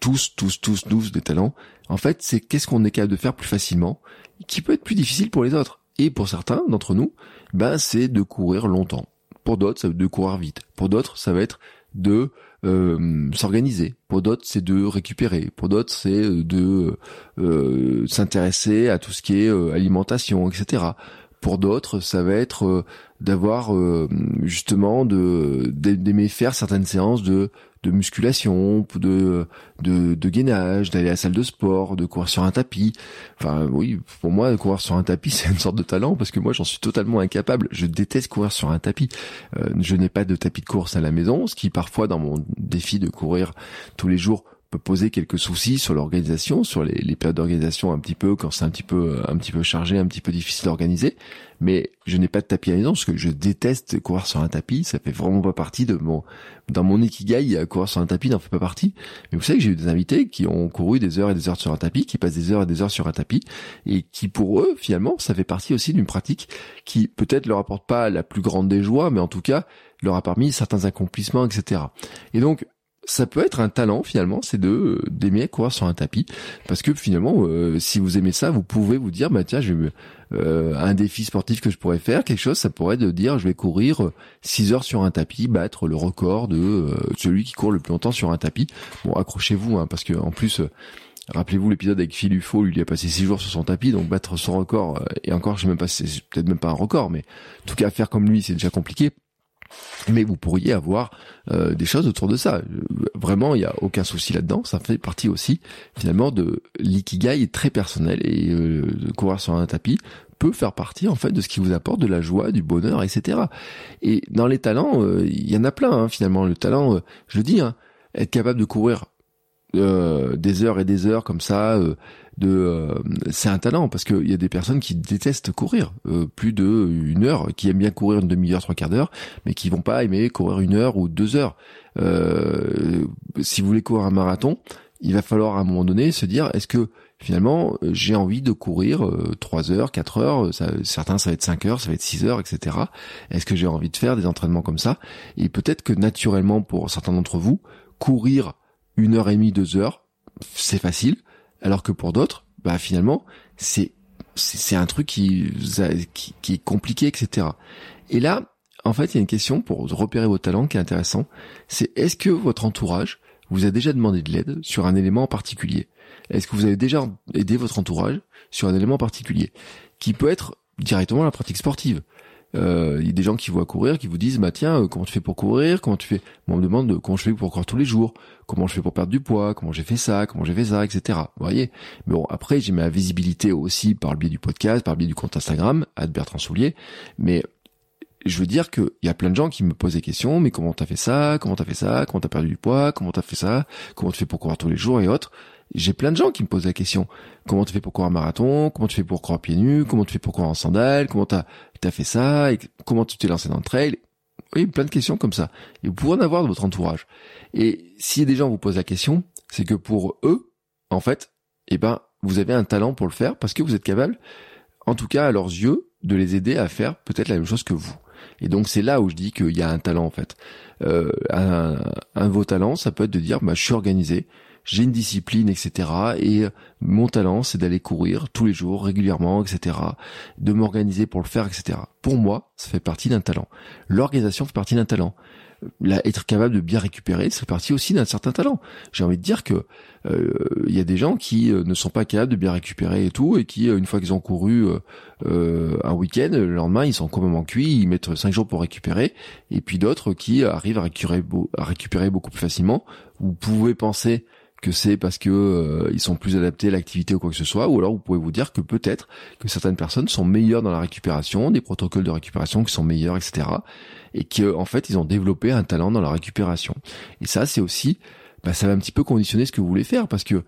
tous, tous, tous, tous des talents. En fait, c'est qu'est-ce qu'on est capable de faire plus facilement, qui peut être plus difficile pour les autres. Et pour certains d'entre nous, ben, c'est de courir longtemps. Pour d'autres, ça va être de courir vite. Pour d'autres, ça va être de euh, s'organiser. Pour d'autres, c'est de récupérer. Pour d'autres, c'est de euh, s'intéresser à tout ce qui est euh, alimentation, etc. Pour d'autres, ça va être d'avoir justement de d'aimer faire certaines séances de de musculation, de, de, de gainage, d'aller à la salle de sport, de courir sur un tapis. Enfin, oui, pour moi, courir sur un tapis, c'est une sorte de talent parce que moi, j'en suis totalement incapable. Je déteste courir sur un tapis. Euh, je n'ai pas de tapis de course à la maison, ce qui parfois, dans mon défi de courir tous les jours, peut poser quelques soucis sur l'organisation, sur les, les périodes d'organisation un petit peu quand c'est un petit peu un petit peu chargé, un petit peu difficile d'organiser. Mais je n'ai pas de tapis à la maison parce que je déteste courir sur un tapis. Ça fait vraiment pas partie de mon dans mon ikigai. Courir sur un tapis n'en fait pas partie. Mais vous savez que j'ai eu des invités qui ont couru des heures et des heures sur un tapis, qui passent des heures et des heures sur un tapis, et qui pour eux finalement ça fait partie aussi d'une pratique qui peut-être leur apporte pas la plus grande des joies, mais en tout cas leur a permis certains accomplissements, etc. Et donc ça peut être un talent finalement, c'est de d'aimer courir sur un tapis, parce que finalement, euh, si vous aimez ça, vous pouvez vous dire, bah tiens, je euh, un défi sportif que je pourrais faire, quelque chose, ça pourrait de dire, je vais courir 6 heures sur un tapis, battre le record de euh, celui qui court le plus longtemps sur un tapis. Bon, accrochez-vous, hein, parce que en plus. Rappelez-vous l'épisode avec Phil Ufo, lui il a passé six jours sur son tapis, donc battre son record, et encore je sais même pas, c'est peut-être même pas un record, mais en tout cas faire comme lui c'est déjà compliqué. Mais vous pourriez avoir euh, des choses autour de ça. Vraiment, il n'y a aucun souci là-dedans. Ça fait partie aussi, finalement, de l'ikigai très personnel et euh, courir sur un tapis peut faire partie en fait de ce qui vous apporte de la joie, du bonheur, etc. Et dans les talents, euh, il y en a plein hein, finalement. Le talent, je le dis, hein, être capable de courir des heures et des heures comme ça, de euh, c'est un talent parce qu'il y a des personnes qui détestent courir euh, plus de une heure, qui aiment bien courir une demi-heure, trois quarts d'heure, mais qui vont pas aimer courir une heure ou deux heures. Euh, si vous voulez courir un marathon, il va falloir à un moment donné se dire est-ce que finalement j'ai envie de courir trois heures, quatre heures, ça, certains ça va être cinq heures, ça va être six heures, etc. Est-ce que j'ai envie de faire des entraînements comme ça? Et peut-être que naturellement pour certains d'entre vous, courir une heure et demie, deux heures, c'est facile alors que pour d'autres, bah finalement, c'est c'est un truc qui, qui, est compliqué, etc. Et là, en fait, il y a une question pour repérer vos talents qui est intéressant. C'est est-ce que votre entourage vous a déjà demandé de l'aide sur un élément en particulier? Est-ce que vous avez déjà aidé votre entourage sur un élément particulier? Qui peut être directement la pratique sportive euh, il y a des gens qui voient courir, qui vous disent, bah tiens, euh, comment tu fais pour courir? Comment tu fais? On me demande comment je fais pour courir tous les jours, comment je fais pour perdre du poids, comment j'ai fait ça, comment j'ai fait ça, etc. Vous voyez? Bon, après, j'ai ma visibilité aussi par le biais du podcast, par le biais du compte Instagram, Bertrand Soulier. Mais je veux dire qu'il y a plein de gens qui me posent des questions, mais comment t'as fait ça? Comment t'as fait ça? Comment t'as perdu du poids? Comment t'as fait ça? Comment tu fais pour courir tous les jours? Et autres j'ai plein de gens qui me posent la question. Comment tu fais pour courir un marathon? Comment tu fais pour courir pieds nus? Comment tu fais pour courir en sandales? Comment t'as as fait ça? Comment tu t'es lancé dans le trail? Oui, plein de questions comme ça. Et vous pouvez en avoir de votre entourage. Et si des gens vous posent la question, c'est que pour eux, en fait, eh ben, vous avez un talent pour le faire parce que vous êtes capable, en tout cas à leurs yeux, de les aider à faire peut-être la même chose que vous. Et donc c'est là où je dis qu'il y a un talent en fait. Euh, un, un de vos talents, ça peut être de dire, bah, je suis organisé, j'ai une discipline, etc. Et mon talent, c'est d'aller courir tous les jours, régulièrement, etc. De m'organiser pour le faire, etc. Pour moi, ça fait partie d'un talent. L'organisation fait partie d'un talent. Là, être capable de bien récupérer, fait partie aussi d'un certain talent. J'ai envie de dire que il euh, y a des gens qui euh, ne sont pas capables de bien récupérer et tout, et qui euh, une fois qu'ils ont couru un week-end, le lendemain ils sont complètement cuits, ils mettent cinq jours pour récupérer, et puis d'autres qui arrivent à récupérer beaucoup plus facilement. Vous pouvez penser que c'est parce que euh, ils sont plus adaptés à l'activité ou quoi que ce soit, ou alors vous pouvez vous dire que peut-être que certaines personnes sont meilleures dans la récupération, des protocoles de récupération qui sont meilleurs, etc. Et que en fait ils ont développé un talent dans la récupération. Et ça c'est aussi, bah, ça va un petit peu conditionner ce que vous voulez faire parce que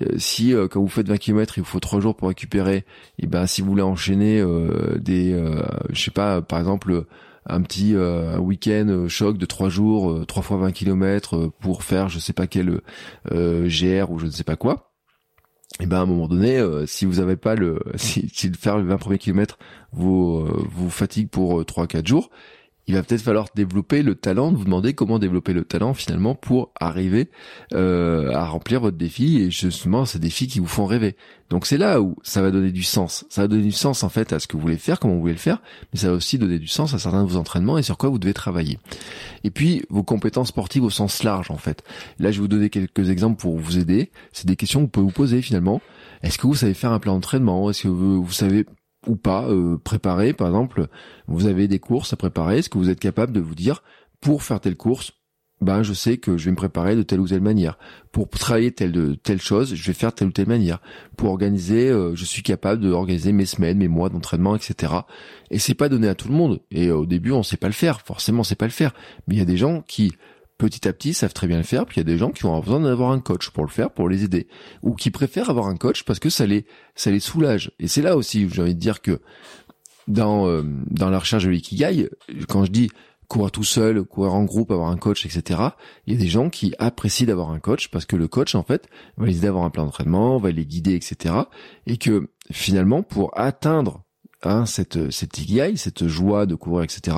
euh, si euh, quand vous faites 20 km il vous faut 3 jours pour récupérer, et ben si vous voulez enchaîner des, je sais pas, par exemple un petit euh, week-end euh, choc de trois jours, euh, trois fois 20 km pour faire je sais pas quel GR ou je ne sais pas quoi. Et ben à un moment donné, si vous avez pas le, si, si faire les 20 premiers kilomètres vous vous fatigue pour 3-4 jours, il va peut-être falloir développer le talent, de vous demander comment développer le talent finalement pour arriver euh, à remplir votre défi et justement ces défis qui vous font rêver. Donc c'est là où ça va donner du sens. Ça va donner du sens en fait à ce que vous voulez faire, comment vous voulez le faire, mais ça va aussi donner du sens à certains de vos entraînements et sur quoi vous devez travailler. Et puis vos compétences sportives au sens large en fait. Là je vais vous donner quelques exemples pour vous aider. C'est des questions que vous pouvez vous poser finalement. Est-ce que vous savez faire un plan d'entraînement? Est-ce que vous savez ou pas euh, préparer. Par exemple, vous avez des courses à préparer. Est-ce que vous êtes capable de vous dire, pour faire telle course, ben je sais que je vais me préparer de telle ou telle manière. Pour travailler telle telle chose, je vais faire telle ou telle manière. Pour organiser, euh, je suis capable d'organiser mes semaines, mes mois d'entraînement, etc. Et c'est pas donné à tout le monde. Et au début, on sait pas le faire. Forcément, on sait pas le faire. Mais il y a des gens qui petit à petit savent très bien le faire, puis il y a des gens qui ont besoin d'avoir un coach pour le faire, pour les aider, ou qui préfèrent avoir un coach parce que ça les ça les soulage. Et c'est là aussi où j'ai envie de dire que dans euh, dans la recherche de l'ikigai, quand je dis courir tout seul, courir en groupe, avoir un coach, etc. Il y a des gens qui apprécient d'avoir un coach parce que le coach, en fait, va les aider à avoir un plan d'entraînement, va les guider, etc. Et que finalement, pour atteindre hein, cette cette cette joie de courir, etc.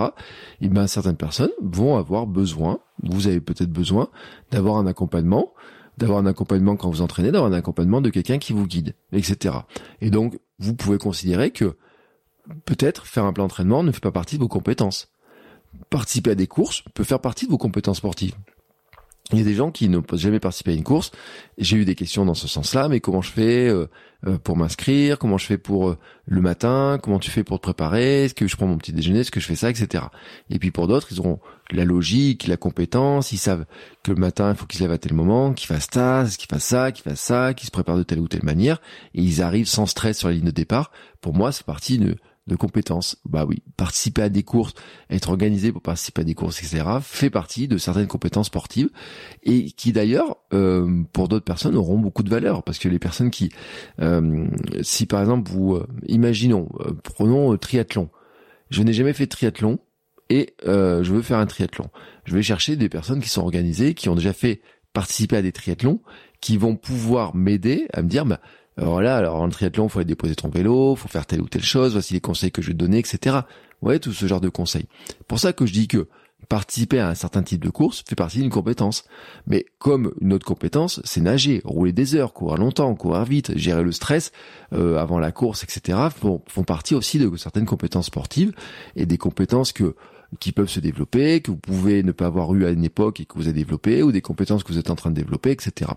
Et ben certaines personnes vont avoir besoin, vous avez peut-être besoin d'avoir un accompagnement, d'avoir un accompagnement quand vous entraînez, d'avoir un accompagnement de quelqu'un qui vous guide, etc. Et donc vous pouvez considérer que peut-être faire un plan d'entraînement ne fait pas partie de vos compétences. Participer à des courses peut faire partie de vos compétences sportives. Il y a des gens qui n'ont jamais participé à une course. J'ai eu des questions dans ce sens-là, mais comment je fais euh, euh, pour m'inscrire? Comment je fais pour euh, le matin? Comment tu fais pour te préparer? Est-ce que je prends mon petit déjeuner? Est-ce que je fais ça, etc. Et puis pour d'autres, ils auront la logique, la compétence. Ils savent que le matin, il faut qu'ils se lèvent à tel moment, qu'ils fassent ça, qu'ils fassent ça, qu'ils fassent ça, qu'ils se préparent de telle ou telle manière. Et ils arrivent sans stress sur la ligne de départ. Pour moi, c'est partie de de compétences. Bah oui, participer à des courses, être organisé pour participer à des courses, etc., fait partie de certaines compétences sportives et qui d'ailleurs, euh, pour d'autres personnes, auront beaucoup de valeur parce que les personnes qui, euh, si par exemple vous, euh, imaginons, prenons triathlon, je n'ai jamais fait triathlon et je veux faire un triathlon. Je vais chercher des personnes qui sont organisées, qui ont déjà fait participer à des triathlons, qui vont pouvoir m'aider à me dire, bah, alors là, alors en triathlon, faut aller déposer ton vélo, faut faire telle ou telle chose, voici les conseils que je vais te donner, etc. Ouais, tout ce genre de conseils. Pour ça que je dis que participer à un certain type de course fait partie d'une compétence. Mais comme une autre compétence, c'est nager, rouler des heures, courir longtemps, courir vite, gérer le stress euh, avant la course, etc. Font, font partie aussi de certaines compétences sportives et des compétences que qui peuvent se développer, que vous pouvez ne pas avoir eu à une époque et que vous avez développé, ou des compétences que vous êtes en train de développer, etc.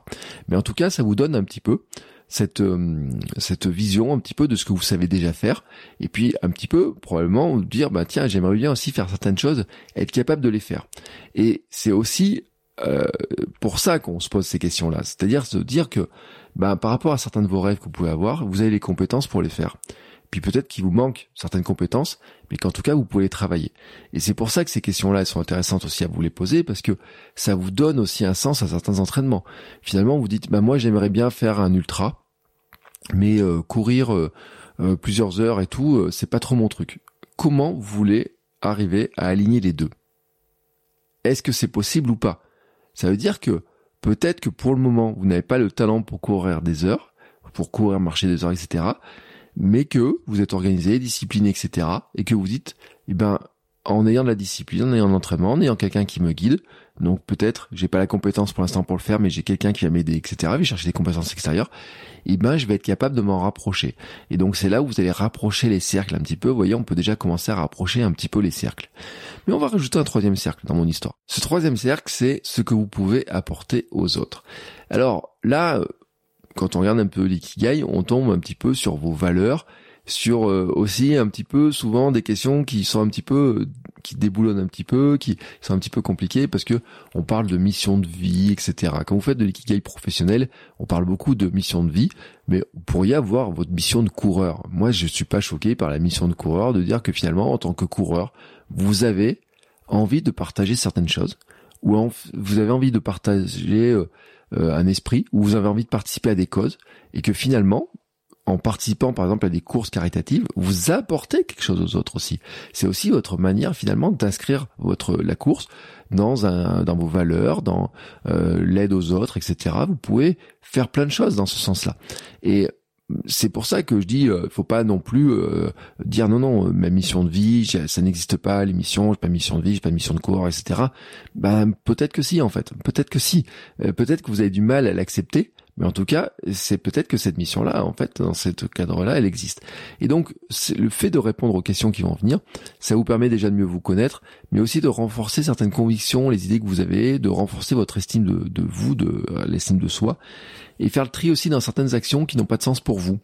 Mais en tout cas, ça vous donne un petit peu cette euh, cette vision un petit peu de ce que vous savez déjà faire. Et puis un petit peu probablement dire bah tiens j'aimerais bien aussi faire certaines choses être capable de les faire. Et c'est aussi euh, pour ça qu'on se pose ces questions là c'est-à-dire se dire que bah, par rapport à certains de vos rêves que vous pouvez avoir vous avez les compétences pour les faire. Puis peut-être qu'il vous manque certaines compétences, mais qu'en tout cas vous pouvez les travailler. Et c'est pour ça que ces questions-là elles sont intéressantes aussi à vous les poser parce que ça vous donne aussi un sens à certains entraînements. Finalement, vous dites bah moi j'aimerais bien faire un ultra, mais euh, courir euh, euh, plusieurs heures et tout, c'est pas trop mon truc. Comment vous voulez arriver à aligner les deux? Est-ce que c'est possible ou pas? Ça veut dire que peut-être que pour le moment vous n'avez pas le talent pour courir des heures, pour courir marcher des heures, etc mais que vous êtes organisé, discipliné, etc. Et que vous dites, eh ben, en ayant de la discipline, en ayant de l'entraînement, en ayant quelqu'un qui me guide, donc peut-être, j'ai pas la compétence pour l'instant pour le faire, mais j'ai quelqu'un qui va m'aider, etc. Je vais chercher des compétences extérieures. Et eh ben, je vais être capable de m'en rapprocher. Et donc c'est là où vous allez rapprocher les cercles un petit peu. Vous voyez, on peut déjà commencer à rapprocher un petit peu les cercles. Mais on va rajouter un troisième cercle dans mon histoire. Ce troisième cercle, c'est ce que vous pouvez apporter aux autres. Alors là, quand on regarde un peu l'ikigai, on tombe un petit peu sur vos valeurs, sur euh, aussi un petit peu souvent des questions qui sont un petit peu qui déboulonnent un petit peu, qui sont un petit peu compliqués parce que on parle de mission de vie, etc. Quand vous faites de l'ikigai professionnel, on parle beaucoup de mission de vie, mais vous pourriez avoir votre mission de coureur. Moi, je suis pas choqué par la mission de coureur de dire que finalement, en tant que coureur, vous avez envie de partager certaines choses, ou vous avez envie de partager euh, euh, un esprit, ou vous avez envie de participer à des causes, et que finalement, en participant par exemple à des courses caritatives, vous apportez quelque chose aux autres aussi. C'est aussi votre manière finalement d'inscrire votre la course dans un dans vos valeurs, dans euh, l'aide aux autres, etc. Vous pouvez faire plein de choses dans ce sens-là. Et c'est pour ça que je dis, euh, faut pas non plus euh, dire non non, ma mission de vie, ça n'existe pas, les missions, j'ai pas mission de vie, j'ai pas mission de cours, etc. Ben peut-être que si en fait, peut-être que si, peut-être que vous avez du mal à l'accepter mais en tout cas, c'est peut-être que cette mission-là, en fait, dans ce cadre-là, elle existe. Et donc, le fait de répondre aux questions qui vont venir, ça vous permet déjà de mieux vous connaître, mais aussi de renforcer certaines convictions, les idées que vous avez, de renforcer votre estime de, vous, de euh, l'estime de soi, et faire le tri aussi dans certaines actions qui n'ont pas de sens pour vous.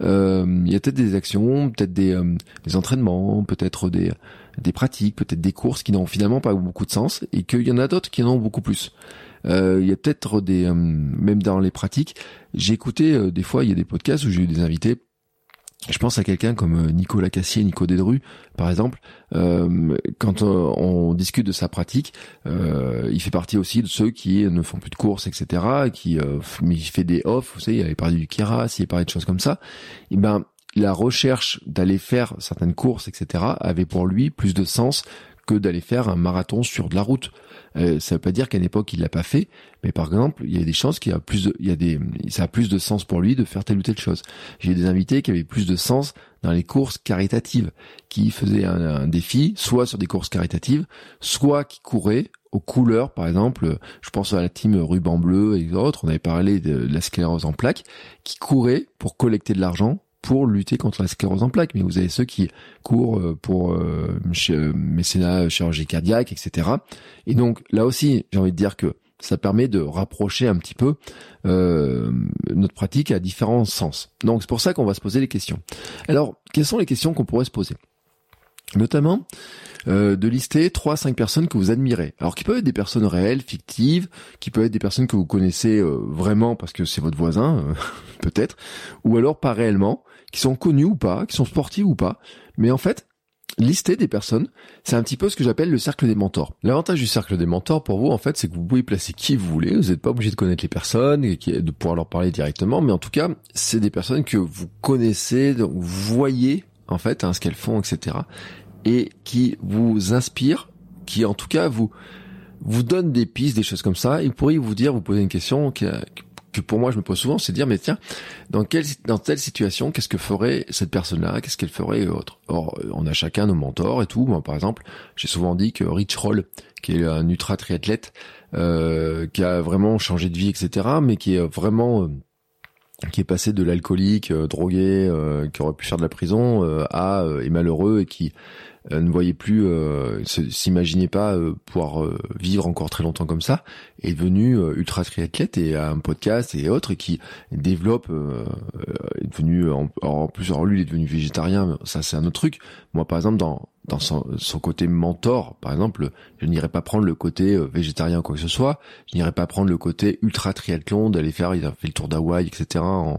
Euh, il y a peut-être des actions, peut-être des, euh, des entraînements, peut-être des, des pratiques, peut-être des courses qui n'ont finalement pas beaucoup de sens, et qu'il y en a d'autres qui en ont beaucoup plus. Euh, il y a peut-être des, euh, même dans les pratiques, j'ai écouté euh, des fois, il y a des podcasts où j'ai eu des invités. Je pense à quelqu'un comme Nicolas Cassier, Nico Dédru, par exemple. quand on discute de sa pratique, il fait partie aussi de ceux qui ne font plus de courses, etc. Qui, mais il fait des off. Vous savez, il avait parlé du Kira, il avait parlé de choses comme ça. Et ben, la recherche d'aller faire certaines courses, etc. avait pour lui plus de sens que d'aller faire un marathon sur de la route. Euh, ça veut pas dire qu'à l'époque il l'a pas fait, mais par exemple, il y a des chances qu'il y a plus de, il y a des, ça a plus de sens pour lui de faire telle ou telle chose. J'ai des invités qui avaient plus de sens dans les courses caritatives, qui faisaient un, défi, soit sur des courses caritatives, soit qui couraient aux couleurs, par exemple, je pense à la team ruban bleu et autres, on avait parlé de la sclérose en plaques, qui couraient pour collecter de l'argent pour lutter contre la sclérose en plaques. Mais vous avez ceux qui courent euh, pour euh, euh, mécénat, chirurgie cardiaque, etc. Et donc là aussi, j'ai envie de dire que ça permet de rapprocher un petit peu euh, notre pratique à différents sens. Donc c'est pour ça qu'on va se poser les questions. Alors, quelles sont les questions qu'on pourrait se poser? Notamment, euh, de lister trois à cinq personnes que vous admirez. Alors qui peuvent être des personnes réelles, fictives, qui peuvent être des personnes que vous connaissez vraiment parce que c'est votre voisin, peut-être, ou alors pas réellement, qui sont connus ou pas, qui sont sportifs ou pas. Mais en fait, lister des personnes, c'est un petit peu ce que j'appelle le cercle des mentors. L'avantage du cercle des mentors pour vous, en fait, c'est que vous pouvez placer qui vous voulez. Vous n'êtes pas obligé de connaître les personnes de pouvoir leur parler directement, mais en tout cas, c'est des personnes que vous connaissez, vous voyez en fait hein, ce qu'elles font, etc. Et qui vous inspirent, qui en tout cas vous vous donnent des pistes, des choses comme ça. Ils pourraient vous dire, vous poser une question qui, que pour moi je me pose souvent, c'est dire mais tiens, dans quelle dans telle situation, qu'est-ce que ferait cette personne-là, qu'est-ce qu'elle ferait et autres. Or, on a chacun nos mentors et tout. Moi, par exemple, j'ai souvent dit que Rich Roll, qui est un ultra triathlète, euh, qui a vraiment changé de vie, etc., mais qui est vraiment euh, qui est passé de l'alcoolique, euh, drogué, euh, qui aurait pu faire de la prison, à est malheureux et qui euh, ne voyait plus, euh, s'imaginait pas euh, pouvoir vivre encore très longtemps comme ça, est devenu ultra triathlète et a un podcast et autres qui développe, est devenu en, plus alors lui il est devenu végétarien, ça c'est un autre truc. Moi par exemple dans dans son, son côté mentor, par exemple, je n'irai pas prendre le côté végétarien quoi que ce soit, je n'irai pas prendre le côté ultra triathlon, d'aller faire, il a fait le tour d'Hawaï, etc., en,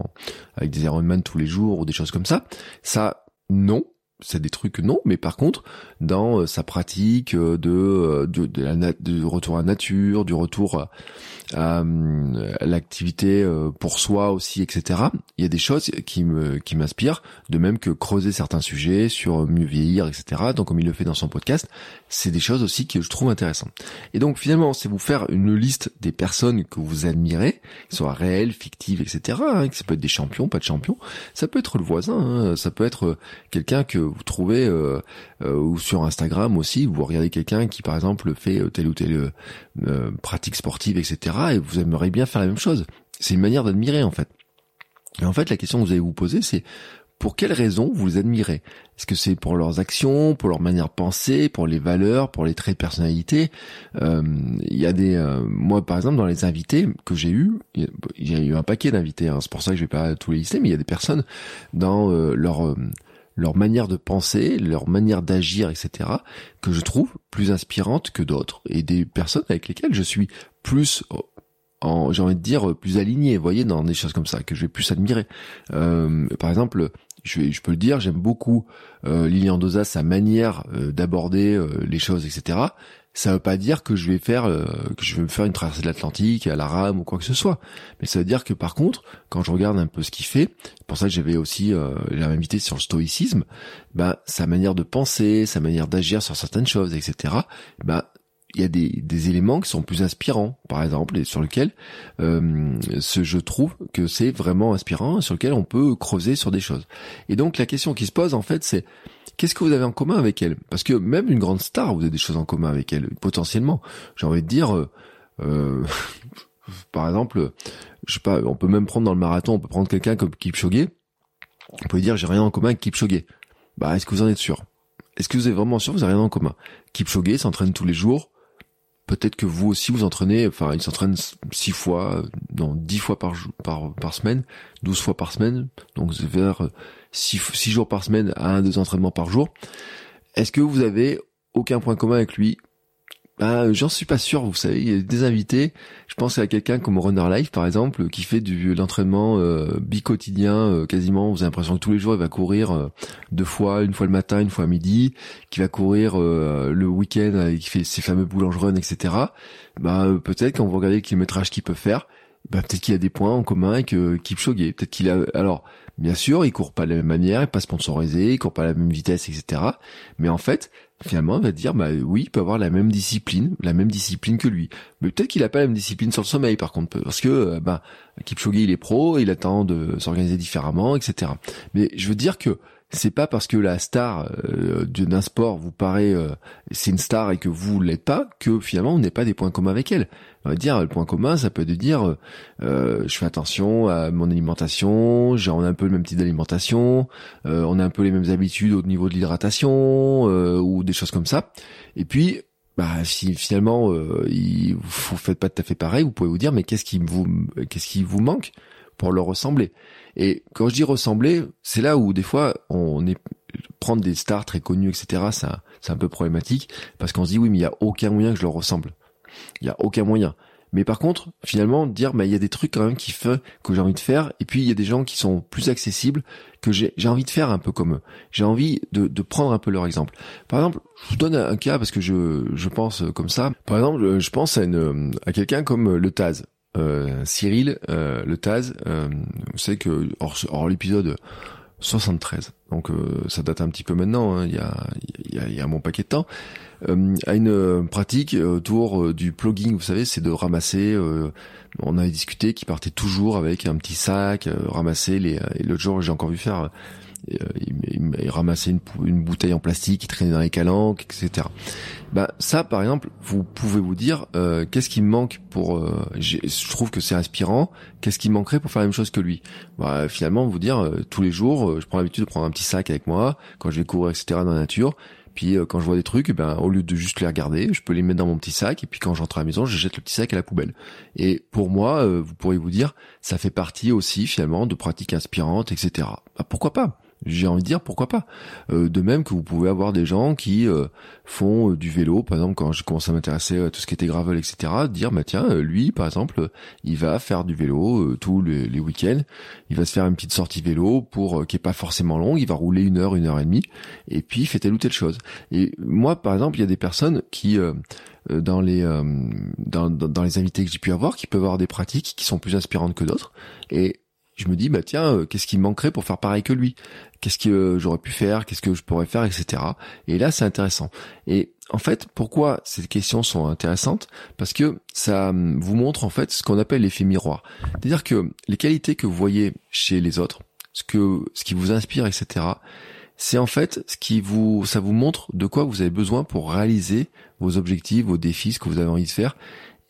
avec des Ironman tous les jours ou des choses comme ça. Ça, non, c'est des trucs non, mais par contre, dans euh, sa pratique euh, de, euh, de, de la du retour à nature, du retour à, l'activité pour soi aussi, etc. Il y a des choses qui me qui m'inspirent, de même que creuser certains sujets sur mieux vieillir, etc. Donc comme il le fait dans son podcast, c'est des choses aussi que je trouve intéressantes. Et donc finalement, c'est vous faire une liste des personnes que vous admirez, qui soient réelles, fictives, etc. Hein, ça peut être des champions, pas de champions. Ça peut être le voisin, hein, ça peut être quelqu'un que vous trouvez euh, euh, ou sur Instagram aussi, vous regardez quelqu'un qui par exemple fait euh, telle ou telle pratique sportive, etc. et vous aimeriez bien faire la même chose. C'est une manière d'admirer en fait. Et en fait, la question que vous allez vous poser, c'est pour quelles raisons vous les admirez? Est-ce que c'est pour leurs actions, pour leur manière de penser, pour les valeurs, pour les traits de personnalité? Il y a des, moi par exemple dans les invités que j'ai eu, il y a eu un paquet d'invités. Hein, c'est pour ça que je vais pas tous les lister, mais il y a des personnes dans leur leur manière de penser, leur manière d'agir, etc., que je trouve plus inspirante que d'autres, et des personnes avec lesquelles je suis plus en, j'ai envie de dire, plus aligné, vous voyez, dans des choses comme ça, que je vais plus admirer. Euh, par exemple, je, peux le dire, j'aime beaucoup euh, Lilian Dosa, sa manière euh, d'aborder euh, les choses, etc. Ça veut pas dire que je vais faire euh, que je vais me faire une traversée de l'Atlantique à la rame ou quoi que ce soit. Mais ça veut dire que par contre, quand je regarde un peu ce qu'il fait, pour ça que j'avais aussi euh, invité sur le stoïcisme, ben sa manière de penser, sa manière d'agir sur certaines choses, etc. Ben il y a des, des, éléments qui sont plus inspirants, par exemple, et sur lesquels euh, ce, je trouve que c'est vraiment inspirant, sur lequel on peut creuser sur des choses. Et donc la question qui se pose, en fait, c'est qu'est-ce que vous avez en commun avec elle? Parce que même une grande star, vous avez des choses en commun avec elle, potentiellement. J'ai envie de dire, euh, euh par exemple, je sais pas, on peut même prendre dans le marathon, on peut prendre quelqu'un comme Kipchoge, on peut dire j'ai rien en commun avec Kipchoge. Bah, est-ce que vous en êtes sûr? Est-ce que vous êtes vraiment sûr que vous avez rien en commun? Kipchoge s'entraîne tous les jours, peut-être que vous aussi vous entraînez, enfin il s'entraîne six fois, non dix fois par par par semaine, douze fois par semaine, donc vers six, jours par semaine à un deux entraînements par jour. Est-ce que vous avez aucun point commun avec lui? Bah, j'en suis pas sûr, vous savez, il y a des invités. Je pense à quelqu'un comme Runner Life, par exemple, qui fait du l'entraînement euh, bi-quotidien, euh, quasiment. Vous avez l'impression que tous les jours, il va courir euh, deux fois, une fois le matin, une fois à midi, qui va courir euh, le week-end, qui fait ses fameux boulanges run, etc. Bah, peut-être quand vous regardez le kilométrage qu'il peut faire, bah, peut-être qu'il a des points en commun avec Kipchoge. Peut-être qu'il a, alors, bien sûr, il court pas de la même manière, il pas sponsorisé, il court pas à la même vitesse, etc. Mais en fait, finalement, on va dire, bah oui, il peut avoir la même discipline, la même discipline que lui. Mais peut-être qu'il a pas la même discipline sur le sommeil, par contre, parce que, euh, bah, Kipchoge, il est pro, il attend de s'organiser différemment, etc. Mais je veux dire que c'est pas parce que la star euh, d'un sport vous paraît euh, c'est une star et que vous l'êtes pas que finalement on n'est pas des points communs avec elle. On va dire le point commun ça peut être de dire euh, je fais attention à mon alimentation, on a un peu le même type d'alimentation, euh, on a un peu les mêmes habitudes au niveau de l'hydratation ou des choses comme ça. Et puis bah si finalement il, vous faites pas tout à fait pareil, vous pouvez vous dire mais qu'est-ce qui vous qu'est-ce qui vous manque pour leur ressembler? Et quand je dis ressembler, c'est là où des fois on est prendre des stars très connues, etc. C'est un peu problématique parce qu'on se dit oui, mais il y a aucun moyen que je leur ressemble. Il y a aucun moyen. Mais par contre, finalement, dire, bah, il y a des trucs quand même qui fait que j'ai envie de faire, et puis il y a des gens qui sont plus accessibles, que j'ai, envie de faire un peu comme eux. J'ai envie de, de prendre un peu leur exemple. Par exemple, je vous donne un cas parce que je, je pense comme ça. Par exemple, je pense à une, à quelqu'un comme le Taz. Euh, Cyril euh, Le Taz, euh, vous savez que hors, l'épisode 73, donc ça date un petit peu maintenant, hein, il y, a, y, a, y a bon paquet de temps, a une pratique autour du plugging, vous savez, c'est de ramasser, on avait discuté qu'il partait toujours avec un petit sac, ramasser les, et l'autre jour j'ai encore vu faire euh, il, ramassait une, une, bouteille en plastique, il traînait dans les calanques, etc. Bah ça, par exemple, vous pouvez vous dire euh, qu'est-ce qui me manque pour. Euh, je trouve que c'est inspirant. Qu'est-ce qui manquerait pour faire la même chose que lui? Bah, Finalement, vous dire tous les jours, je prends l'habitude de prendre un petit sac avec moi quand je vais courir, etc. dans la nature. Puis quand je vois des trucs, ben au lieu de juste les regarder, je peux les mettre dans mon petit sac. Et puis quand j'entre à la maison, je jette le petit sac à la poubelle. Et pour moi, vous pourriez vous dire, ça fait partie aussi finalement de pratiques inspirantes, etc. Bah, pourquoi pas? J'ai envie de dire pourquoi pas. Euh, de même que vous pouvez avoir des gens qui euh, font euh, du vélo, par exemple quand j'ai commencé à m'intéresser à tout ce qui était gravel, etc. Dire bah tiens lui par exemple il va faire du vélo tous les, week-ends, il va se faire une petite sortie vélo pour qui est pas forcément longue, il va rouler une heure, une heure et demie, et puis il fait telle ou telle chose. Et moi par exemple il y a des personnes qui dans les dans, dans les invités que j'ai pu avoir qui peuvent avoir des pratiques qui sont plus inspirantes que d'autres et je me dis bah tiens euh, qu'est-ce qui me manquerait pour faire pareil que lui? Qu'est-ce que euh, j'aurais pu faire? Qu'est-ce que je pourrais faire? Etc et là c'est intéressant. Et en fait pourquoi ces questions sont intéressantes? Parce que ça hum, vous montre en fait ce qu'on appelle l'effet miroir. C'est-à-dire que les qualités que vous voyez chez les autres ce que ce qui vous inspire etc c'est en fait ce qui vous ça vous montre de quoi vous avez besoin pour réaliser vos objectifs vos défis ce que vous avez envie de faire.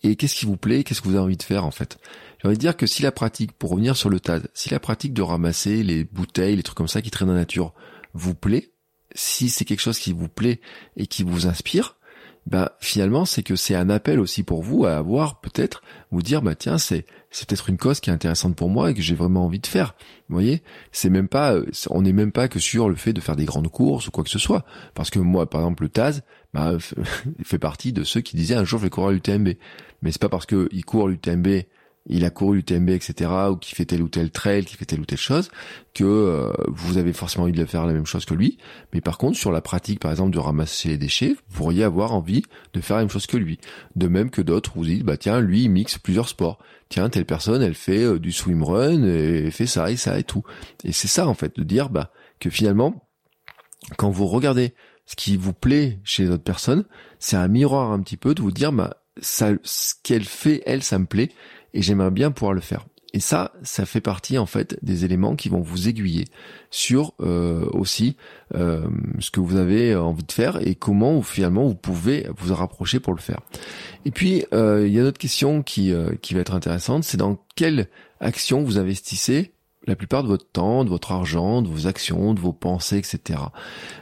Et qu'est-ce qui vous plaît? Qu'est-ce que vous avez envie de faire en fait? J'ai envie de dire que si la pratique, pour revenir sur le TAD, si la pratique de ramasser les bouteilles, les trucs comme ça qui traînent dans la nature vous plaît, si c'est quelque chose qui vous plaît et qui vous inspire, ben finalement c'est que c'est un appel aussi pour vous à avoir peut-être vous dire bah tiens c'est c'est peut-être une cause qui est intéressante pour moi et que j'ai vraiment envie de faire. Vous voyez, c'est même pas euh, on n'est même pas que sur le fait de faire des grandes courses ou quoi que ce soit parce que moi par exemple le Taz bah, fait partie de ceux qui disaient un jour je vais courir l'UTMB. Mais c'est pas parce que il court l'UTMB il a couru l'UTMB, etc., ou qui fait tel ou tel trail, qui fait telle ou telle chose, que euh, vous avez forcément envie de faire la même chose que lui. Mais par contre, sur la pratique, par exemple, de ramasser les déchets, vous pourriez avoir envie de faire la même chose que lui. De même que d'autres, vous dites, bah tiens, lui, il mixe plusieurs sports. Tiens, telle personne, elle fait euh, du swimrun et fait ça et ça et tout. Et c'est ça, en fait, de dire bah que finalement, quand vous regardez ce qui vous plaît chez les autres personnes, c'est un miroir un petit peu de vous dire, bah ça, ce qu'elle fait, elle, ça me plaît et j'aimerais bien pouvoir le faire. Et ça, ça fait partie en fait des éléments qui vont vous aiguiller sur euh, aussi euh, ce que vous avez envie de faire et comment finalement vous pouvez vous rapprocher pour le faire. Et puis euh, il y a une autre question qui qui va être intéressante, c'est dans quelle action vous investissez la plupart de votre temps, de votre argent, de vos actions, de vos pensées, etc.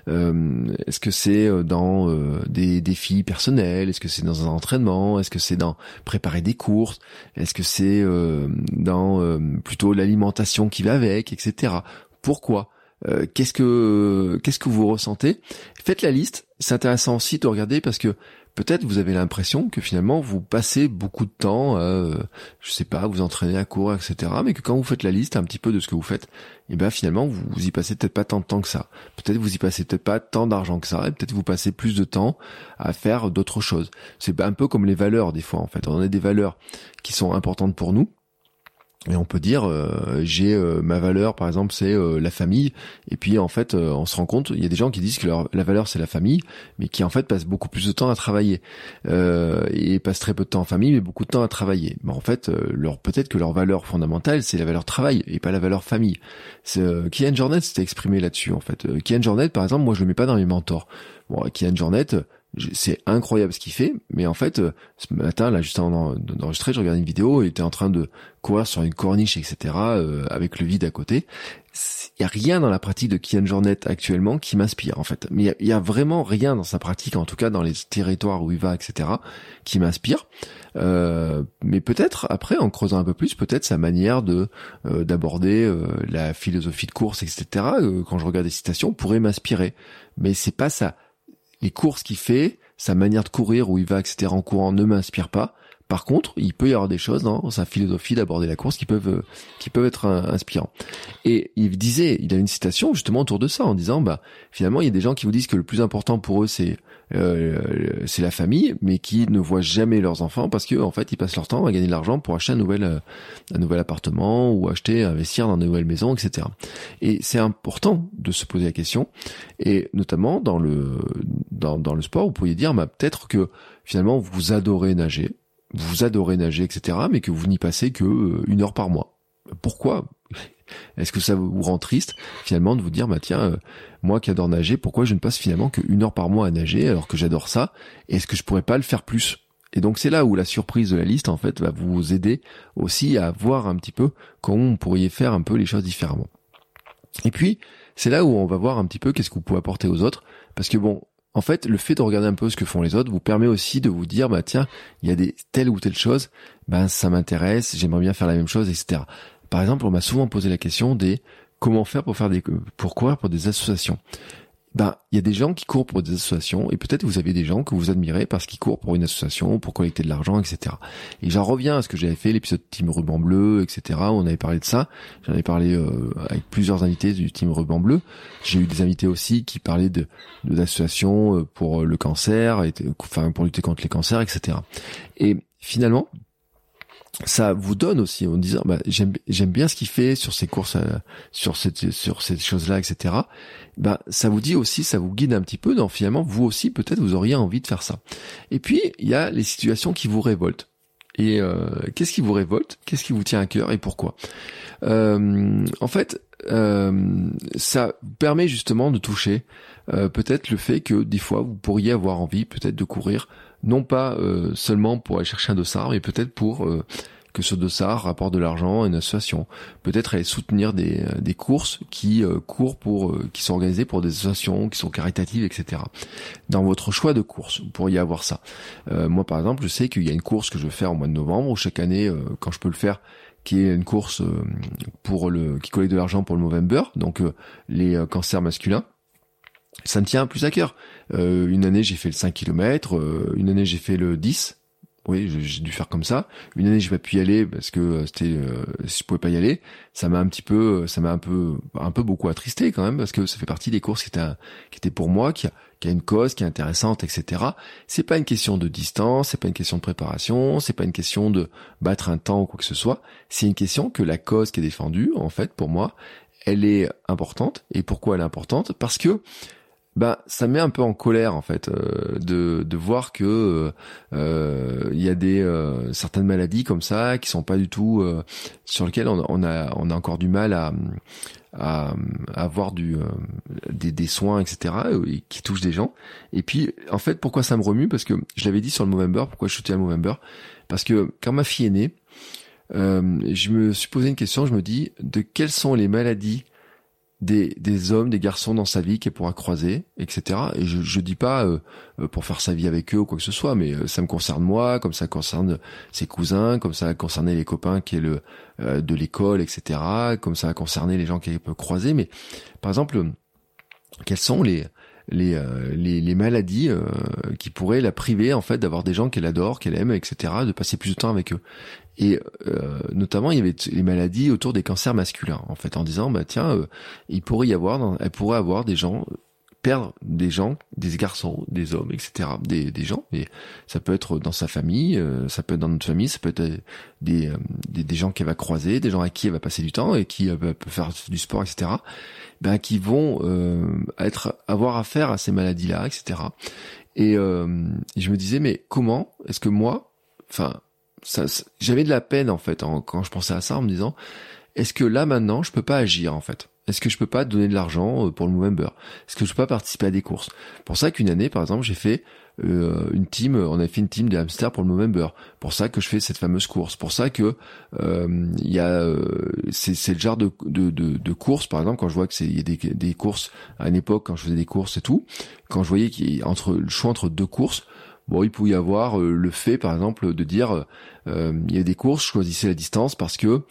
Euh, est-ce que c'est euh, dans euh, des défis personnels? Est-ce que c'est dans un entraînement? Est-ce que c'est dans préparer des courses? Est-ce que c'est dans plutôt l'alimentation qui va avec, etc. Pourquoi? Qu'est-ce que qu'est-ce que vous ressentez? Faites la liste. C'est intéressant aussi de regarder parce que peut-être vous avez l'impression que finalement vous passez beaucoup de temps, euh, je sais pas, vous entraîner à courir, etc. Mais que quand vous faites la liste un petit peu de ce que vous faites, et eh ben finalement vous, vous y passez peut-être pas tant de temps que ça. Peut-être vous y passez peut-être pas tant d'argent que ça, et peut-être vous passez plus de temps à faire d'autres choses. C'est un peu comme les valeurs des fois en fait. On a des valeurs qui sont importantes pour nous et on peut dire, euh, j'ai euh, ma valeur, par exemple, c'est euh, la famille. Et puis en fait, on se rend compte, il y a des gens qui disent que la valeur c'est la famille, mais qui en fait passent beaucoup plus de temps à travailler et passent très peu de temps en famille, mais beaucoup de temps à travailler. Mais en fait, leur peut-être que leur valeur fondamentale c'est la valeur travail et pas la valeur famille. Kian Jornet s'était exprimé là-dessus en fait. Kian Jornet, par exemple, moi je le mets pas dans mes mentors. Bon, Kian Jornet, c'est incroyable ce qu'il fait, mais en fait, euh, ce matin, là, juste avant d'enregistrer, je regardais une vidéo, il était en train de courir sur une corniche, etc., euh, avec le vide à côté. Il y a rien dans la pratique de Kian Jornet actuellement qui m'inspire, en fait. Mais il y, a, vraiment rien dans sa pratique, en tout cas dans les territoires où il va, etc., qui m'inspire. Euh, mais peut-être, après, en creusant un peu plus, peut-être sa manière de d'aborder la philosophie de course, etc., quand je regarde des citations, pourrait m'inspirer. Mais c'est pas ça les courses qu'il fait, sa manière de courir, où il va, etc. en courant ne m'inspire pas. Par contre, il peut y avoir des choses dans sa philosophie d'aborder la course qui peuvent euh, qui peuvent être euh, inspirants. Et il disait, il a une citation justement autour de ça en disant bah finalement il y a des gens qui vous disent que le plus important pour eux c'est c'est la famille, mais qui ne voient jamais leurs enfants parce que en fait ils passent leur temps à gagner de l'argent pour acheter un nouvel un nouvel appartement ou acheter investir dans de nouvelles maisons, etc. Et c'est important de se poser la question et notamment dans le dans, dans le sport vous pourriez dire bah peut-être que finalement vous adorez nager vous adorez nager, etc., mais que vous n'y passez que euh, une heure par mois. Pourquoi? Est-ce que ça vous rend triste finalement de vous dire bah tiens euh, moi qui adore nager pourquoi je ne passe finalement qu'une heure par mois à nager alors que j'adore ça? Est-ce que je pourrais pas le faire plus? Et donc c'est là où la surprise de la liste en fait va vous aider aussi à voir un petit peu comment vous pourriez faire un peu les choses différemment. Et puis c'est là où on va voir un petit peu qu'est-ce que vous pouvez apporter aux autres parce que bon en fait, le fait de regarder un peu ce que font les autres vous permet aussi de vous dire, bah tiens, il y a des telle ou telle chose, ben ça m'intéresse, j'aimerais bien faire la même chose, etc. Par exemple, on m'a souvent posé la question des comment faire pour faire des pourquoi pour des associations ben il y a des gens qui courent pour des associations et peut-être vous avez des gens que vous admirez parce qu'ils courent pour une association, pour collecter de l'argent, etc. Et j'en reviens à ce que j'avais fait l'épisode Team Ruban Bleu, etc. On avait parlé de ça. J'en avais parlé euh, avec plusieurs invités du Team Ruban Bleu. J'ai eu des invités aussi qui parlaient de d'associations euh, pour le cancer, enfin pour lutter contre les cancers, etc. Et finalement, ça vous donne aussi en disant bah, j'aime j'aime bien ce qu'il fait sur ses courses euh, sur cette sur ces choses là etc bah ça vous dit aussi ça vous guide un petit peu dans finalement vous aussi peut-être vous auriez envie de faire ça. Et puis il y a les situations qui vous révoltent. Et euh, qu'est-ce qui vous révolte? Qu'est-ce qui vous tient à cœur et pourquoi? Euh, en fait euh, ça permet justement de toucher euh, peut-être le fait que des fois vous pourriez avoir envie peut-être de courir non pas euh, seulement pour aller chercher un dossard mais peut-être pour que ce ça rapporte de l'argent à une association. Peut-être aller soutenir des, des courses qui courent pour, qui sont organisées pour des associations, qui sont caritatives, etc. Dans votre choix de course, vous pourriez avoir ça. moi, par exemple, je sais qu'il y a une course que je veux faire au mois de novembre, où chaque année, quand je peux le faire, qui est une course pour le qui collecte de l'argent pour le Movember, donc les cancers masculins ça me tient plus à cœur. Euh, une année j'ai fait le 5 km, euh, une année j'ai fait le 10. Oui, j'ai dû faire comme ça. Une année j'ai pas pu y aller parce que euh, c'était euh, je pouvais pas y aller. Ça m'a un petit peu ça m'a un peu un peu beaucoup attristé quand même parce que ça fait partie des courses qui étaient qui étaient pour moi qui a, qui a une cause qui est intéressante etc. C'est pas une question de distance, c'est pas une question de préparation, c'est pas une question de battre un temps ou quoi que ce soit. C'est une question que la cause qui est défendue en fait pour moi elle est importante. Et pourquoi elle est importante? Parce que bah ça met un peu en colère en fait euh, de, de voir que euh, il y a des euh, certaines maladies comme ça qui sont pas du tout sur lesquelles on, on, a on a encore du mal à à, avoir du des, des, soins etc et qui touchent des gens. Et puis en fait pourquoi ça me remue? Parce que je l'avais dit sur le Movember pourquoi je à le Movember? Parce que quand ma fille est née je me suis posé une question je me dis de quelles sont les maladies des, des hommes, des garçons dans sa vie qu'elle pourra croiser, etc. Et je, je dis pas euh, euh, pour faire sa vie avec eux ou quoi que ce soit, mais euh, ça me concerne moi, comme ça concerne ses cousins, comme ça a concerné les copains qui est le de l'école, etc. Comme ça a concerné les gens qu'elle peut croiser. Mais par exemple, quels sont les les, les, les, maladies qui pourraient la priver en fait d'avoir des gens qu'elle adore, qu'elle aime, etc., de passer plus de temps avec eux. Et euh, notamment, il y avait les maladies autour des cancers masculins, en fait, en disant, bah tiens, euh, il pourrait y avoir, elle pourrait avoir des gens perdre des gens, des garçons, des hommes, etc., des, des gens. Et ça peut être dans sa famille, euh, ça peut être dans notre famille, ça peut être des, des, des, gens qu'elle va croiser, des gens à qui elle va passer du temps et qui peut faire du sport, etc. Ben qui vont être avoir affaire à ces maladies-là, etc. Et je me disais mais comment est-ce que moi, enfin j'avais de la peine en fait quand je pensais à ça en me disant est-ce que là maintenant je peux pas agir en fait? Est-ce que je peux pas donner de l'argent euh, pour le Movember? Est-ce que je peux pas participer à des courses? Pour ça qu'une année, par exemple, j'ai fait euh, une team, on a fait une team de hamsters pour le Movember. Pour ça que je fais cette fameuse course. Pour ça que euh, il y a, c'est le genre de, de, de, de course, par exemple, quand je vois que c'est y a des, des courses à une époque quand je faisais des courses et tout, quand je voyais qu'il entre le choix entre deux courses, Bon, il pouvait y avoir euh, le fait, par exemple, de dire euh, il y a des courses, je choisissais la distance parce que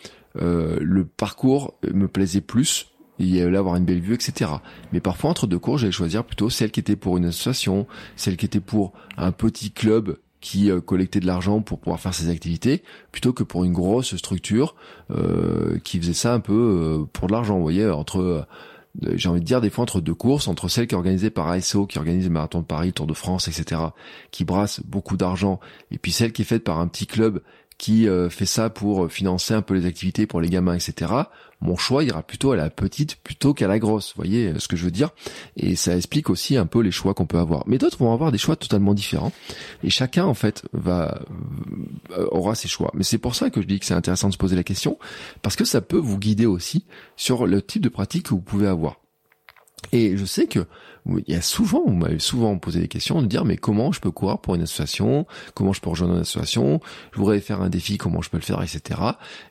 euh, le parcours me plaisait plus, il y avait là avoir une belle vue, etc. Mais parfois entre deux courses, j'allais choisir plutôt celle qui était pour une association, celle qui était pour un petit club qui collectait de l'argent pour pouvoir faire ses activités, plutôt que pour une grosse structure qui faisait ça un peu pour de l'argent. Vous voyez, entre j'ai envie de dire des fois entre deux courses, entre celle qui est organisée par ASO, qui organise le marathon de Paris, Tour de France, etc., qui brasse beaucoup d'argent, et puis celle qui est faite par un petit club qui euh, fait ça pour financer un peu les activités pour les gamins, etc. Mon choix ira plutôt à la petite plutôt qu'à la grosse. Vous voyez euh, ce que je veux dire Et ça explique aussi un peu les choix qu'on peut avoir. Mais d'autres vont avoir des choix totalement différents. Et chacun, en fait, va euh, aura ses choix. Mais c'est pour ça que je dis que c'est intéressant de se poser la question, parce que ça peut vous guider aussi sur le type de pratique que vous pouvez avoir. Et je sais que il y a souvent, vous m'avez souvent posé des questions de dire mais comment je peux courir pour une association, comment je peux rejoindre une association, je voudrais faire un défi, comment je peux le faire, etc.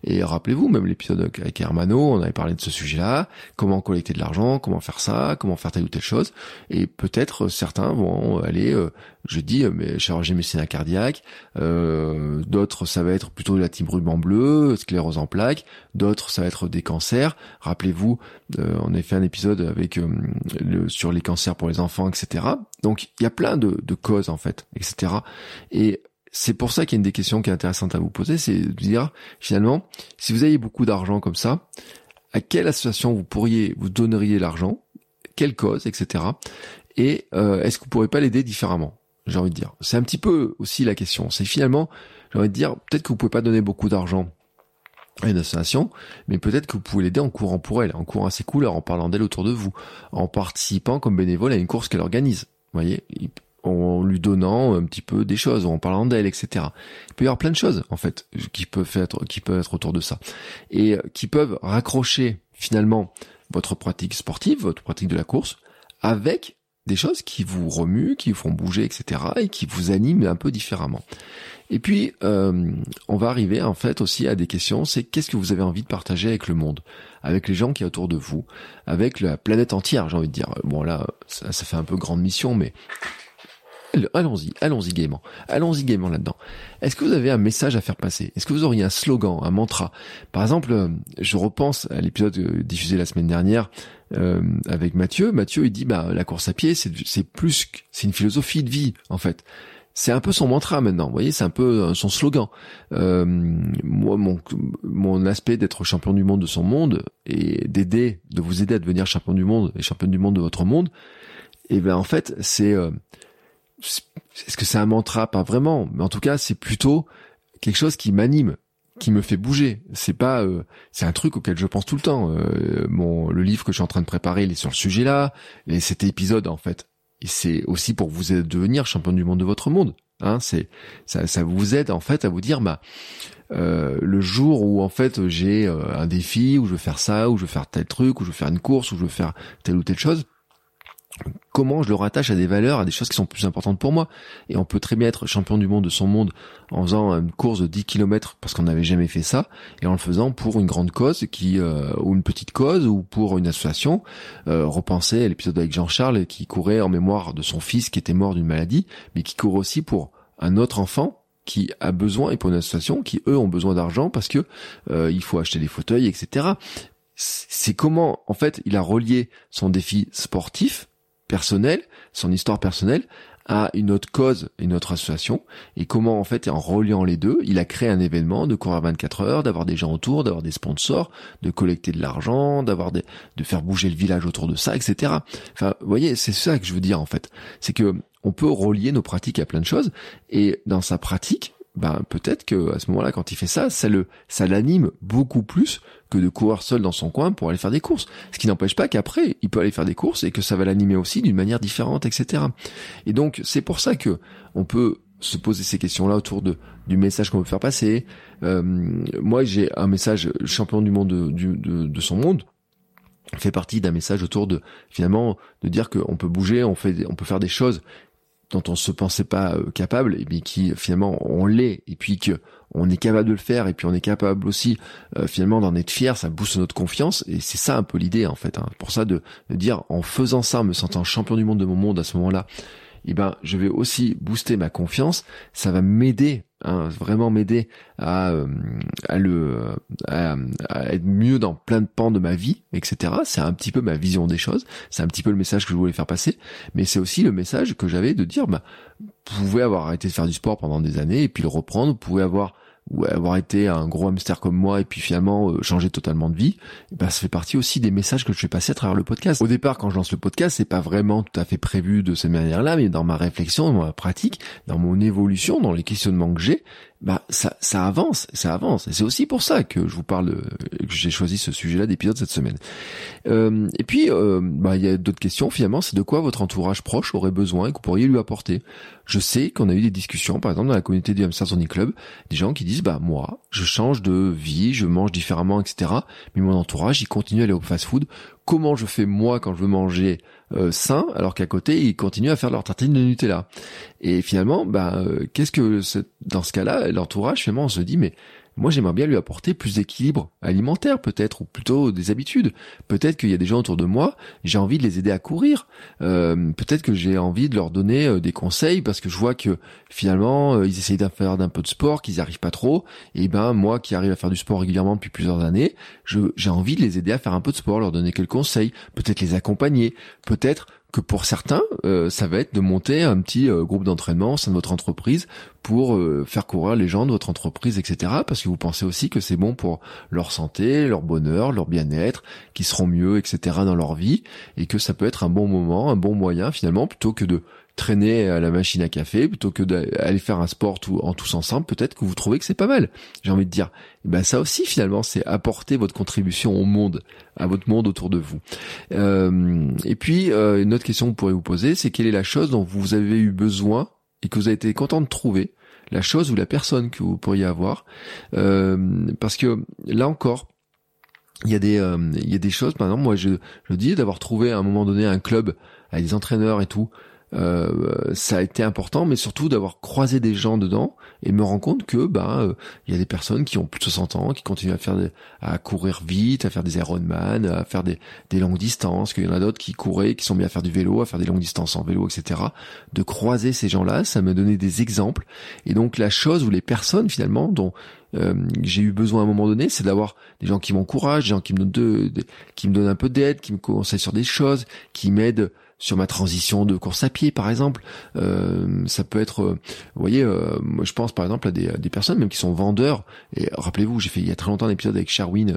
Et rappelez-vous, même l'épisode avec Hermano, on avait parlé de ce sujet-là, comment collecter de l'argent, comment faire ça, comment faire telle ou telle chose? Et peut-être certains vont aller, euh, je dis, euh, mais chirurgie mécénat cardiaque, euh, d'autres ça va être plutôt de la ruban bleu, sclérose en plaques, d'autres ça va être des cancers. Rappelez-vous, on avait fait un épisode avec le, sur les cancers pour les enfants, etc. Donc il y a plein de, causes en fait, etc. Et c'est pour ça qu'il y a une des questions qui est intéressante à vous poser, c'est de dire finalement, si vous avez beaucoup d'argent comme ça, à quelle association vous pourriez, vous donneriez l'argent, quelle cause, etc. Et euh, est-ce que vous pourriez pas l'aider différemment? J'ai envie de dire. C'est un petit peu aussi la question. C'est finalement, j'ai envie de dire, peut-être que vous pouvez pas donner beaucoup d'argent à une association, mais peut-être que vous pouvez l'aider en courant pour elle, en courant à ses couleurs, en parlant d'elle autour de vous, en participant comme bénévole à une course qu'elle organise. Vous voyez, en lui donnant un petit peu des choses, en parlant d'elle, etc. Il peut y avoir plein de choses en fait qui peuvent être qui peuvent être autour de ça et qui peuvent raccrocher finalement votre pratique sportive, votre pratique de la course, avec des choses qui vous remuent, qui vous font bouger, etc., et qui vous animent un peu différemment. Et puis, euh, on va arriver en fait aussi à des questions, c'est qu'est-ce que vous avez envie de partager avec le monde, avec les gens qui sont autour de vous, avec la planète entière, j'ai envie de dire. Bon là, ça, ça fait un peu grande mission, mais allons-y, allons-y gaiement, allons-y gaiement là-dedans. Est-ce que vous avez un message à faire passer? Est-ce que vous auriez un slogan, un mantra? Par exemple, euh, je repense à l'épisode euh, diffusé la semaine dernière euh, avec Mathieu. Mathieu, il dit, bah la course à pied, c'est plus, c'est une philosophie de vie en fait c'est un peu son mantra maintenant. Vous voyez, c'est un peu euh, son slogan. Euh, moi, mon, mon aspect d'être champion du monde de son monde et d'aider, de vous aider à devenir champion du monde et champion du monde de votre monde, et eh ben en fait, c'est euh, est-ce que c'est un mantra? Pas vraiment, mais en tout cas, c'est plutôt quelque chose qui m'anime, qui me fait bouger. C'est pas, euh, c'est un truc auquel je pense tout le temps. Euh, mon le livre que je suis en train de préparer, il est sur le sujet-là. Et cet épisode, en fait, c'est aussi pour vous devenir champion du monde de votre monde. Hein, c'est ça, ça vous aide en fait à vous dire bah euh, le jour où en fait j'ai euh, un défi, où je veux faire ça, où je veux faire tel truc, où je veux faire une course, où je veux faire telle ou telle chose, comment je le rattache à des valeurs, à des choses qui sont plus importantes pour moi. Et on peut très bien être champion du monde de son monde en faisant une course de 10 km parce qu'on n'avait jamais fait ça, et en le faisant pour une grande cause qui euh, ou une petite cause ou pour une association. Euh, repenser à l'épisode avec Jean-Charles qui courait en mémoire de son fils qui était mort d'une maladie, mais qui court aussi pour un autre enfant qui a besoin et pour une association qui eux ont besoin d'argent parce que euh, il faut acheter des fauteuils, etc. C'est comment en fait il a relié son défi sportif personnel, son histoire personnelle, à une autre cause, une autre association, et comment en fait, en reliant les deux, il a créé un événement de courir 24 heures, d'avoir des gens autour, d'avoir des sponsors, de collecter de l'argent, d'avoir des, de faire bouger le village autour de ça, etc. Enfin, vous voyez, c'est ça que je veux dire en fait, c'est que on peut relier nos pratiques à plein de choses, et dans sa pratique, ben peut-être que à ce moment-là, quand il fait ça, ça le, ça l'anime beaucoup plus que de courir seul dans son coin pour aller faire des courses. Ce qui n'empêche pas qu'après, il peut aller faire des courses et que ça va l'animer aussi d'une manière différente, etc. Et donc, c'est pour ça que on peut se poser ces questions-là autour de du message qu'on veut faire passer. Euh, moi, j'ai un message champion du monde de, de, de son monde fait partie d'un message autour de finalement de dire qu'on peut bouger, on fait, on peut faire des choses dont on se pensait pas euh, capable, et qui finalement on l'est, et puis que on est capable de le faire, et puis on est capable aussi euh, finalement d'en être fier, ça booste notre confiance, et c'est ça un peu l'idée en fait. Hein. Pour ça de, de, dire en faisant ça, en me sentant champion du monde de mon monde à ce moment-là, eh ben je vais aussi booster ma confiance, ça va m'aider, hein, vraiment m'aider à, euh, à le à, être mieux dans plein de pans de ma vie, etc. C'est un petit peu ma vision des choses, c'est un petit peu le message que je voulais faire passer, mais c'est aussi le message que j'avais de dire, bah, vous pouvez avoir arrêté de faire du sport pendant des années et puis le reprendre, vous pouvez avoir ou avoir été un gros hamster comme moi et puis finalement euh, changer totalement de vie, bah, ça fait partie aussi des messages que je fais passer à travers le podcast. Au départ, quand je lance le podcast, c'est pas vraiment tout à fait prévu de cette manière-là, mais dans ma réflexion, dans ma pratique, dans mon évolution, dans les questionnements que j'ai, bah ça, ça avance, ça avance. C'est aussi pour ça que je vous parle, que j'ai choisi ce sujet-là d'épisode cette semaine. Euh, et puis, euh, bah, il y a d'autres questions finalement. C'est de quoi votre entourage proche aurait besoin et que vous pourriez lui apporter? Je sais qu'on a eu des discussions, par exemple dans la communauté du Hamster Sonic Club, des gens qui disent bah moi, je change de vie, je mange différemment, etc. Mais mon entourage, il continue à aller au fast-food. Comment je fais moi quand je veux manger euh, sain, alors qu'à côté ils continuent à faire leur tartine de Nutella. Et finalement, bah, euh, qu'est-ce que dans ce cas-là, l'entourage finalement on se dit mais moi, j'aimerais bien lui apporter plus d'équilibre alimentaire, peut-être, ou plutôt des habitudes. Peut-être qu'il y a des gens autour de moi, j'ai envie de les aider à courir. Euh, peut-être que j'ai envie de leur donner euh, des conseils parce que je vois que finalement, euh, ils essayent de faire d'un peu de sport, qu'ils n'y arrivent pas trop. Et ben, moi, qui arrive à faire du sport régulièrement depuis plusieurs années, j'ai envie de les aider à faire un peu de sport, leur donner quelques conseils, peut-être les accompagner, peut-être que pour certains, euh, ça va être de monter un petit euh, groupe d'entraînement au sein de votre entreprise pour euh, faire courir les gens de votre entreprise, etc. Parce que vous pensez aussi que c'est bon pour leur santé, leur bonheur, leur bien-être, qu'ils seront mieux, etc. dans leur vie, et que ça peut être un bon moment, un bon moyen finalement, plutôt que de traîner à la machine à café plutôt que d'aller faire un sport en tous ensemble, peut-être que vous trouvez que c'est pas mal. J'ai envie de dire, eh ben ça aussi finalement, c'est apporter votre contribution au monde, à votre monde autour de vous. Euh, et puis euh, une autre question que vous pourrez vous poser, c'est quelle est la chose dont vous avez eu besoin et que vous avez été content de trouver, la chose ou la personne que vous pourriez avoir, euh, parce que là encore, il y a des il y a des choses par exemple moi je je dis d'avoir trouvé à un moment donné un club avec des entraîneurs et tout, euh, ça a été important, mais surtout d'avoir croisé des gens dedans et me rendre compte que bah euh, il y a des personnes qui ont plus de 60 ans, qui continuent à faire à courir vite, à faire des Ironman, à faire des, des longues distances, qu'il y en a d'autres qui couraient, qui sont mis à faire du vélo, à faire des longues distances en vélo, etc. De croiser ces gens-là, ça me donnait des exemples. Et donc la chose ou les personnes finalement dont euh, j'ai eu besoin à un moment donné, c'est d'avoir des gens qui m'encouragent, des gens qui me donnent de, qui me donnent un peu d'aide, qui me conseillent sur des choses, qui m'aident sur ma transition de course à pied par exemple euh, ça peut être euh, vous voyez euh, moi je pense par exemple à des, des, personnes même qui sont vendeurs. Et rappelez-vous j'ai fait il y a très longtemps un épisode avec Sherwin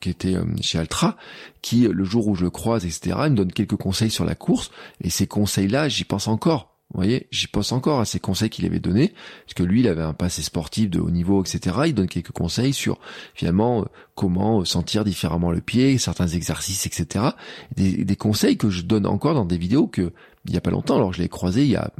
qui était chez Altra qui le jour où je le croise etc me donne quelques conseils sur la course. Et ces conseils là j'y pense encore vous voyez, j'y pense encore à ces conseils qu'il avait donnés, parce que lui, il avait un passé sportif de haut niveau, etc. Il donne quelques conseils sur finalement euh, comment euh, sentir différemment le pied, certains exercices, etc. Des, conseils que je donne encore dans des vidéos que il y a pas longtemps. Alors je l'ai croisé il y a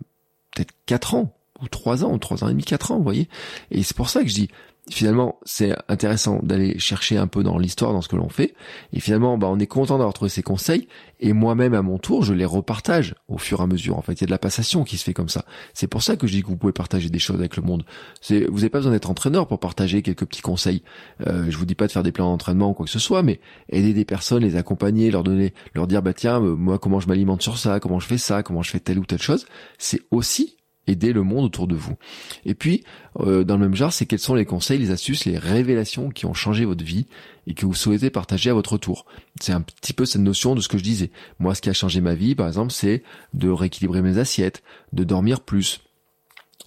peut-être quatre ans ou trois ans, ou trois ans et demi, quatre ans, vous voyez. Et c'est pour ça que je dis, finalement, c'est intéressant d'aller chercher un peu dans l'histoire, dans ce que l'on fait. Et finalement, bah, on est content d'avoir trouvé ces conseils. Et moi-même, à mon tour, je les repartage au fur et à mesure. En fait, il y a de la passation qui se fait comme ça. C'est pour ça que je dis que vous pouvez partager des choses avec le monde. C'est, vous n'avez pas besoin d'être entraîneur pour partager quelques petits conseils. Euh, je vous dis pas de faire des plans d'entraînement ou quoi que ce soit, mais aider des personnes, les accompagner, leur donner, leur dire, bah tiens, euh, moi, comment je m'alimente sur ça, comment je fais ça, comment je fais telle ou telle chose. C'est aussi aider le monde autour de vous. Et puis, euh, dans le même genre, c'est quels sont les conseils, les astuces, les révélations qui ont changé votre vie et que vous souhaitez partager à votre tour. C'est un petit peu cette notion de ce que je disais. Moi, ce qui a changé ma vie, par exemple, c'est de rééquilibrer mes assiettes, de dormir plus,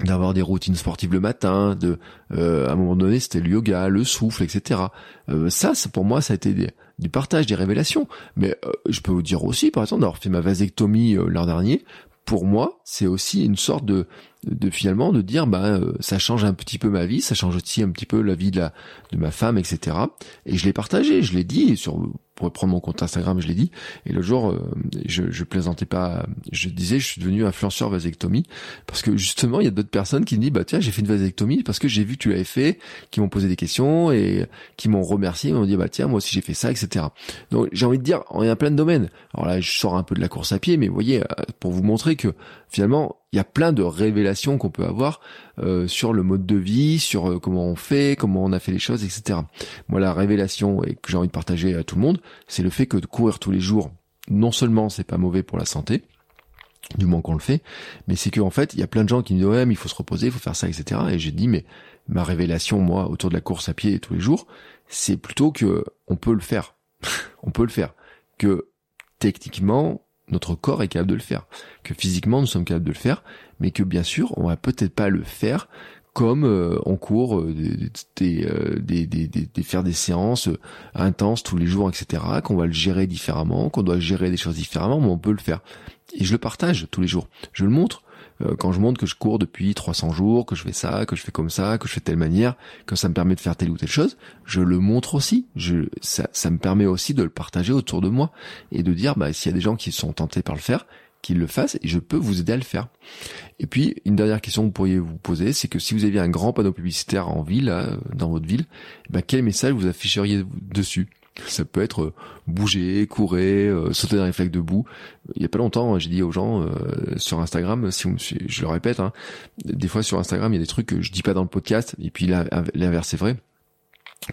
d'avoir des routines sportives le matin, de euh, à un moment donné c'était le yoga, le souffle, etc. Euh, ça, pour moi, ça a été du partage, des révélations. Mais je peux vous dire aussi, par exemple, d'avoir fait ma vasectomie l'an dernier, pour moi, c'est aussi une sorte de, de finalement de dire bah euh, ça change un petit peu ma vie, ça change aussi un petit peu la vie de la de ma femme, etc. Et je l'ai partagé, je l'ai dit sur pour prendre mon compte Instagram, je l'ai dit. Et le jour, euh, je, je plaisantais pas, je disais, je suis devenu influenceur vasectomie parce que justement, il y a d'autres personnes qui me disent, bah tiens, j'ai fait une vasectomie parce que j'ai vu que tu l'avais fait, qui m'ont posé des questions et qui m'ont remercié, m'ont dit, bah tiens, moi aussi j'ai fait ça, etc. Donc j'ai envie de dire, il y a plein de domaines. Alors là, je sors un peu de la course à pied, mais vous voyez, euh, pour vous montrer que finalement, il y a plein de révélations qu'on peut avoir euh, sur le mode de vie, sur euh, comment on fait, comment on a fait les choses, etc. Moi, la révélation que j'ai envie de partager à tout le monde, c'est le fait que de courir tous les jours, non seulement c'est pas mauvais pour la santé, du moins qu'on le fait, mais c'est qu'en fait, il y a plein de gens qui me disent ouais, mais il faut se reposer, il faut faire ça, etc. Et j'ai dit mais ma révélation, moi, autour de la course à pied tous les jours, c'est plutôt que on peut le faire, on peut le faire, que techniquement notre corps est capable de le faire, que physiquement nous sommes capables de le faire, mais que bien sûr on va peut-être pas le faire comme euh, on court euh, euh, des, des, faire des séances intenses tous les jours, etc., qu'on va le gérer différemment, qu'on doit gérer des choses différemment, mais on peut le faire. Et je le partage tous les jours. Je le montre. Euh, quand je montre que je cours depuis 300 jours, que je fais ça, que je fais comme ça, que je fais telle manière, que ça me permet de faire telle ou telle chose, je le montre aussi. Ça me permet aussi de le partager autour de moi et de dire, bah, s'il y a des gens qui sont tentés par le faire, qu'ils le fassent et je peux vous aider à le faire. Et puis, une dernière question que vous pourriez vous poser, c'est que si vous aviez un grand panneau publicitaire en ville, dans votre ville, bah, quel message vous afficheriez dessus? Ça peut être euh, bouger, courir, euh, sauter dans les flaques de boue. Il y a pas longtemps, j'ai dit aux gens euh, sur Instagram, si je le répète, hein, des fois sur Instagram, il y a des trucs que je dis pas dans le podcast, et puis l'inverse est vrai.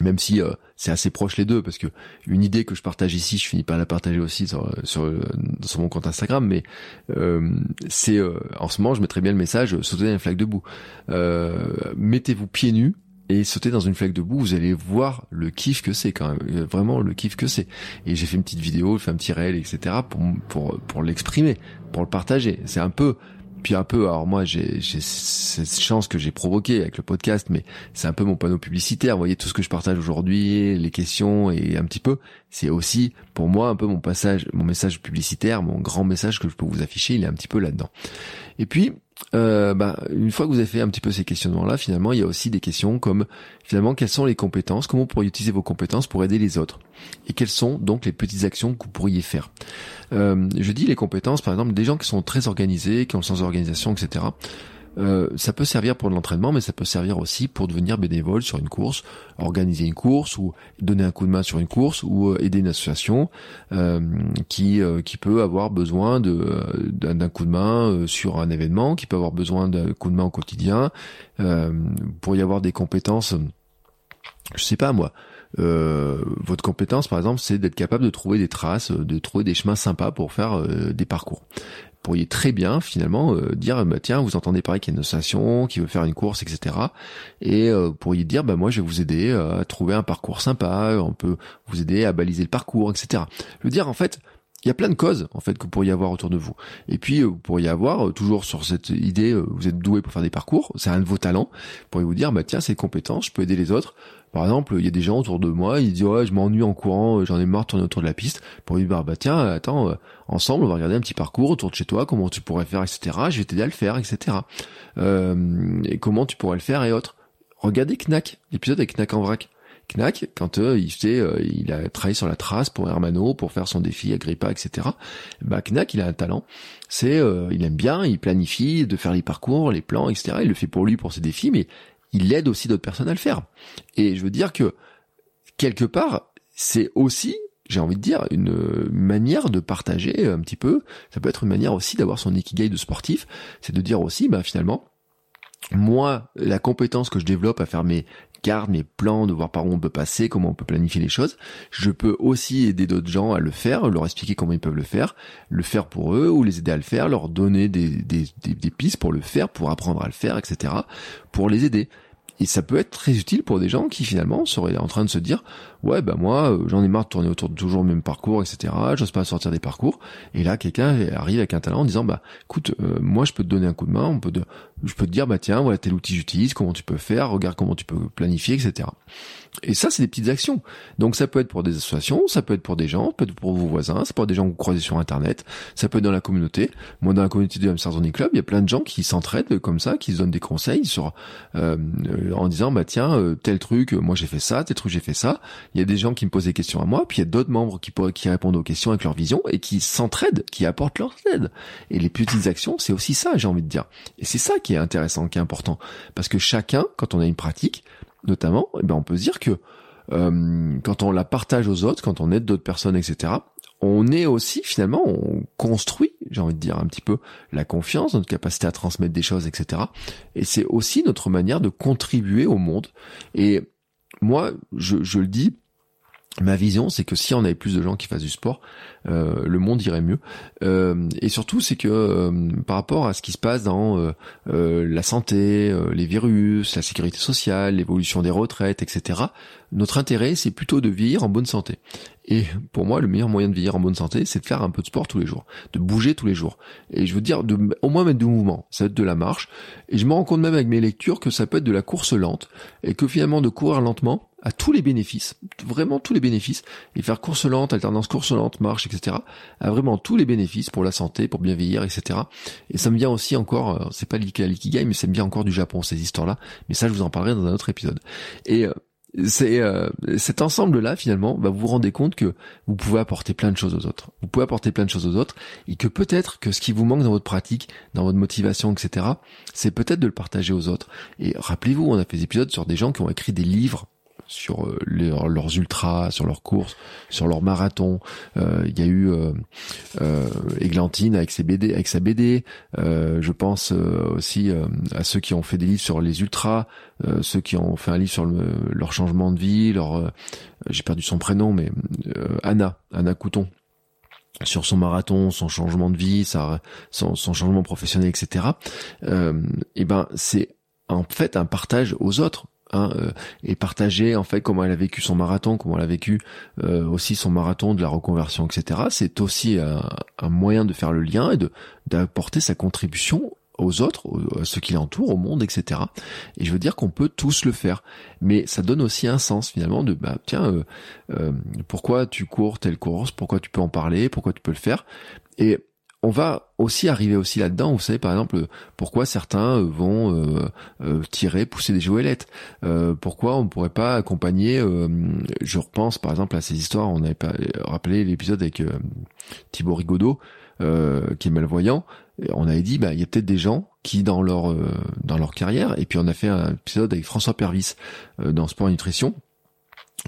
Même si c'est assez proche les deux, parce que une idée que je partage ici, je finis pas à la partager aussi sur, sur, sur mon compte Instagram, mais c'est en ce moment, je mettrais bien le message sauter dans les flaques de boue. Mettez-vous pieds nus et sauter dans une flaque de boue, vous allez voir le kiff que c'est quand même, euh, vraiment le kiff que c'est. Et j'ai fait une petite vidéo, fait un petit réel, etc. pour pour pour l'exprimer, pour le partager. C'est un peu puis un peu, alors moi j'ai cette chance que j'ai provoqué avec le podcast, mais c'est un peu mon panneau publicitaire. Vous voyez tout ce que je partage aujourd'hui, les questions et un petit peu, c'est aussi pour moi un peu mon passage, mon message publicitaire, mon grand message que je peux vous afficher, il est un petit peu là-dedans. Et puis euh, bah, une fois que vous avez fait un petit peu ces questionnements-là, finalement, il y a aussi des questions comme finalement quelles sont les compétences, comment vous pourriez utiliser vos compétences pour aider les autres, et quelles sont donc les petites actions que vous pourriez faire. Euh, je dis les compétences, par exemple, des gens qui sont très organisés, qui ont le sens d'organisation, etc. euh, ça peut servir pour l'entraînement, mais ça peut servir aussi pour devenir bénévole sur une course, organiser une course ou donner un coup de main sur une course ou euh, aider une association euh, qui qui peut avoir besoin de d'un coup de main sur un événement, qui peut avoir besoin d'un coup de main au quotidien, pour y avoir des compétences. Je sais pas moi. votre compétence, par exemple, c'est d'être capable de trouver des traces, de trouver des chemins sympas pour faire des parcours pourriez très bien finalement euh, dire bah tiens vous entendez parler qu'il y a une association qui veut faire une course etc et euh, pourriez dire bah moi je vais vous aider euh, à trouver un parcours sympa on peut vous aider à baliser le parcours etc je veux dire en fait il y a plein de causes en fait que vous pourriez avoir autour de vous. Et puis vous pourriez avoir toujours sur cette idée, vous êtes doué pour faire des parcours, c'est un de vos talents. Vous pourriez vous dire bah tiens c'est compétence, je peux aider les autres. Par exemple, il y a des gens autour de moi, ils disent ouais, je m'ennuie en courant, j'en ai marre de tourner autour de la piste. Pour dire bah, bah tiens, attends, euh, ensemble, on va regarder un petit parcours autour de chez toi, comment tu pourrais faire, etc. Je vais t'aider à le faire, etc. Euh, et comment tu pourrais le faire et autres. Regardez Knack, l'épisode avec Knack en vrac. Knack, quand euh, il fait, il a travaillé sur la trace pour Hermano, pour faire son défi Agrippa, etc. Bah Knack, il a un talent. C'est, il aime bien, il planifie de faire les parcours, les plans, etc. Il le fait pour lui, pour ses défis, mais il aide aussi d'autres personnes à le faire. Et je veux dire que quelque part, c'est aussi, j'ai envie de dire, une manière de partager un petit peu. Ça peut être une manière aussi d'avoir son ikigai de sportif. C'est de dire aussi, bah finalement, moi, la compétence que je développe à faire mes gardes, mes plans, de voir par où on peut passer, comment on peut planifier les choses, je peux aussi aider d'autres gens à le faire, leur expliquer comment ils peuvent le faire, le faire pour eux, ou les aider à le faire, leur donner des, des, des pistes pour le faire, pour apprendre à le faire, etc., pour les aider. Et ça peut être très utile pour des gens qui finalement seraient en train de se dire ouais bah moi euh, j'en ai marre de tourner autour de toujours le même parcours etc j'ose pas sortir des parcours. Et là quelqu'un arrive avec un talent en disant bah écoute euh, moi je peux te donner un coup de main on peut je peux te dire bah tiens voilà tel outil j'utilise comment tu peux faire regarde comment tu peux planifier etc et ça c'est des petites actions donc ça peut être pour des associations ça peut être pour des gens ça peut être pour vos voisins ça peut être des gens que vous croisez sur internet ça peut être dans la communauté moi dans la communauté du Hamster Club il y a plein de gens qui s'entraident comme ça qui se donnent des conseils sur euh, en disant bah tiens tel truc moi j'ai fait ça tel truc j'ai fait ça il y a des gens qui me posent des questions à moi, puis il y a d'autres membres qui, qui répondent aux questions avec leur vision et qui s'entraident, qui apportent leur aide. Et les petites actions, c'est aussi ça, j'ai envie de dire. Et c'est ça qui est intéressant, qui est important. Parce que chacun, quand on a une pratique, notamment, eh ben on peut se dire que euh, quand on la partage aux autres, quand on aide d'autres personnes, etc., on est aussi finalement, on construit, j'ai envie de dire un petit peu, la confiance, notre capacité à transmettre des choses, etc. Et c'est aussi notre manière de contribuer au monde. Et moi, je, je le dis, Ma vision, c'est que si on avait plus de gens qui fassent du sport, le monde irait mieux. Euh, et surtout, c'est que euh, par rapport à ce qui se passe dans la santé, les virus, la sécurité sociale, l'évolution des retraites, etc., notre intérêt, c'est plutôt de vieillir en bonne santé. Et pour moi, le meilleur moyen de vieillir en bonne santé, c'est de faire un peu de sport tous les jours, de bouger tous les jours. Et je veux dire, de, au moins mettre du mouvement. Ça va être de la marche. Et je me rends compte même avec mes lectures que ça peut être de la course lente. Et que finalement, de courir lentement, a tous les bénéfices, vraiment tous les bénéfices, et faire course lente, alternance course lente, marche, etc., a vraiment tous les bénéfices pour la santé, pour bien vieillir, etc. Et ça me vient aussi encore, euh, c'est pas l'ikigai, mais ça me vient encore du Japon, ces histoires-là, mais ça je vous en parlerai dans un autre épisode. Et euh, c'est euh, cet ensemble-là finalement, bah, vous vous rendez compte que vous pouvez apporter plein de choses aux autres. Vous pouvez apporter plein de choses aux autres et que peut-être que ce qui vous manque dans votre pratique, dans votre motivation, etc., c'est peut-être de le partager aux autres. Et rappelez-vous, on a fait des épisodes sur des gens qui ont écrit des livres sur euh, leurs ultras, sur leurs courses, sur leurs marathons. Euh, il y a eu euh, euh, Églantine avec ses BD, avec sa BD. je pense aussi à ceux qui ont fait des livres sur les ultras, ceux qui ont fait un livre sur le, leur changement de vie, leur j'ai perdu son prénom, mais Anna, Anna Couton sur son marathon, son changement de vie, sa, son, son changement professionnel, etc. et ben c'est en fait un partage aux autres Hein, euh, et partager en fait comment elle a vécu son marathon, comment elle a vécu euh, aussi son marathon de la reconversion, etc. C'est aussi un, moyen de faire le lien et de d'apporter sa contribution aux autres, à ceux qui l'entourent, au monde, etc. Et je veux dire qu'on peut tous le faire, mais ça donne aussi un sens finalement de bah tiens euh, pourquoi tu cours telle course, pourquoi tu peux en parler, pourquoi tu peux le faire. Et on va aussi arriver aussi là-dedans. Vous savez par exemple pourquoi certains euh, vont euh, euh, tirer, pousser des jouelettes. pourquoi on ne pourrait pas accompagner. je repense par exemple à ces histoires. On avait rappelé l'épisode avec Thibaut Rigaudot qui est malvoyant. On avait dit bah il y a peut-être des gens qui dans leur euh, dans leur carrière et puis on a fait un épisode avec François Pervis euh, dans Sport Nutrition.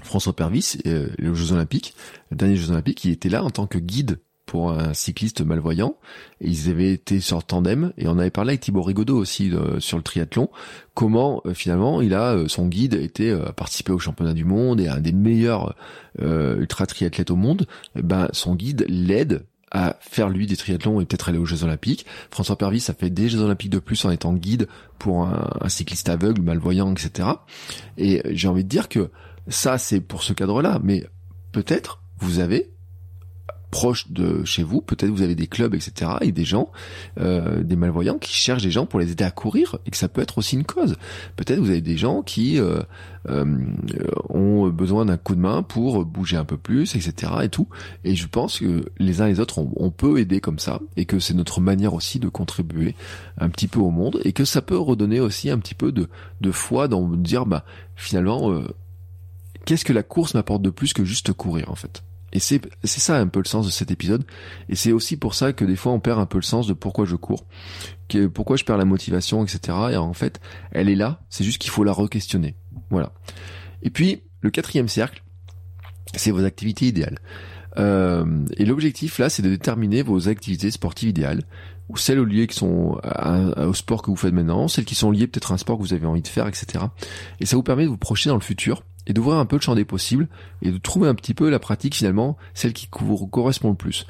François Pervis, euh, les Jeux Olympiques, les derniers Jeux Olympiques, il était là en tant que guide pour un cycliste malvoyant. Ils avaient été sur tandem et on avait parlé avec Thibaut Rigaudot aussi sur le triathlon. Comment finalement il a son guide était participé au championnat du monde et un des meilleurs ultra triathlètes au monde. ben son guide l'aide à faire lui des triathlons et peut-être aller aux Jeux Olympiques. François Pervis a fait des Jeux Olympiques de plus en étant guide pour un, cycliste aveugle, malvoyant, etc. Et j'ai envie de dire que ça c'est pour ce cadre-là, mais peut-être vous avez proche de chez vous, peut-être vous avez des clubs, etc., et des gens, euh, des malvoyants qui cherchent des gens pour les aider à courir, et que ça peut être aussi une cause. Peut-être vous avez des gens qui euh, euh, ont besoin d'un coup de main pour bouger un peu plus, etc., et tout. Et je pense que les uns et les autres, on, peut aider comme ça, et que c'est notre manière aussi de contribuer un petit peu au monde, et que ça peut redonner aussi un petit peu de, de foi dans dire, bah finalement, qu'est-ce que la course m'apporte de plus que juste courir en fait? Et c'est ça un peu le sens de cet épisode. Et c'est aussi pour ça que des fois on perd un peu le sens de pourquoi je cours, que pourquoi je perds la motivation, etc. Et en fait, elle est là. C'est juste qu'il faut la re-questionner. Voilà. Et puis le quatrième cercle, c'est vos activités idéales. Euh, et l'objectif là, c'est de déterminer vos activités sportives idéales ou celles liées qui sont au sport que vous faites maintenant, celles qui sont liées peut-être à un sport que vous avez envie de faire, etc. Et ça vous permet de vous projeter dans le futur et d'ouvrir un peu le champ des possibles et de trouver un petit peu la pratique finalement, celle qui vous correspond le plus.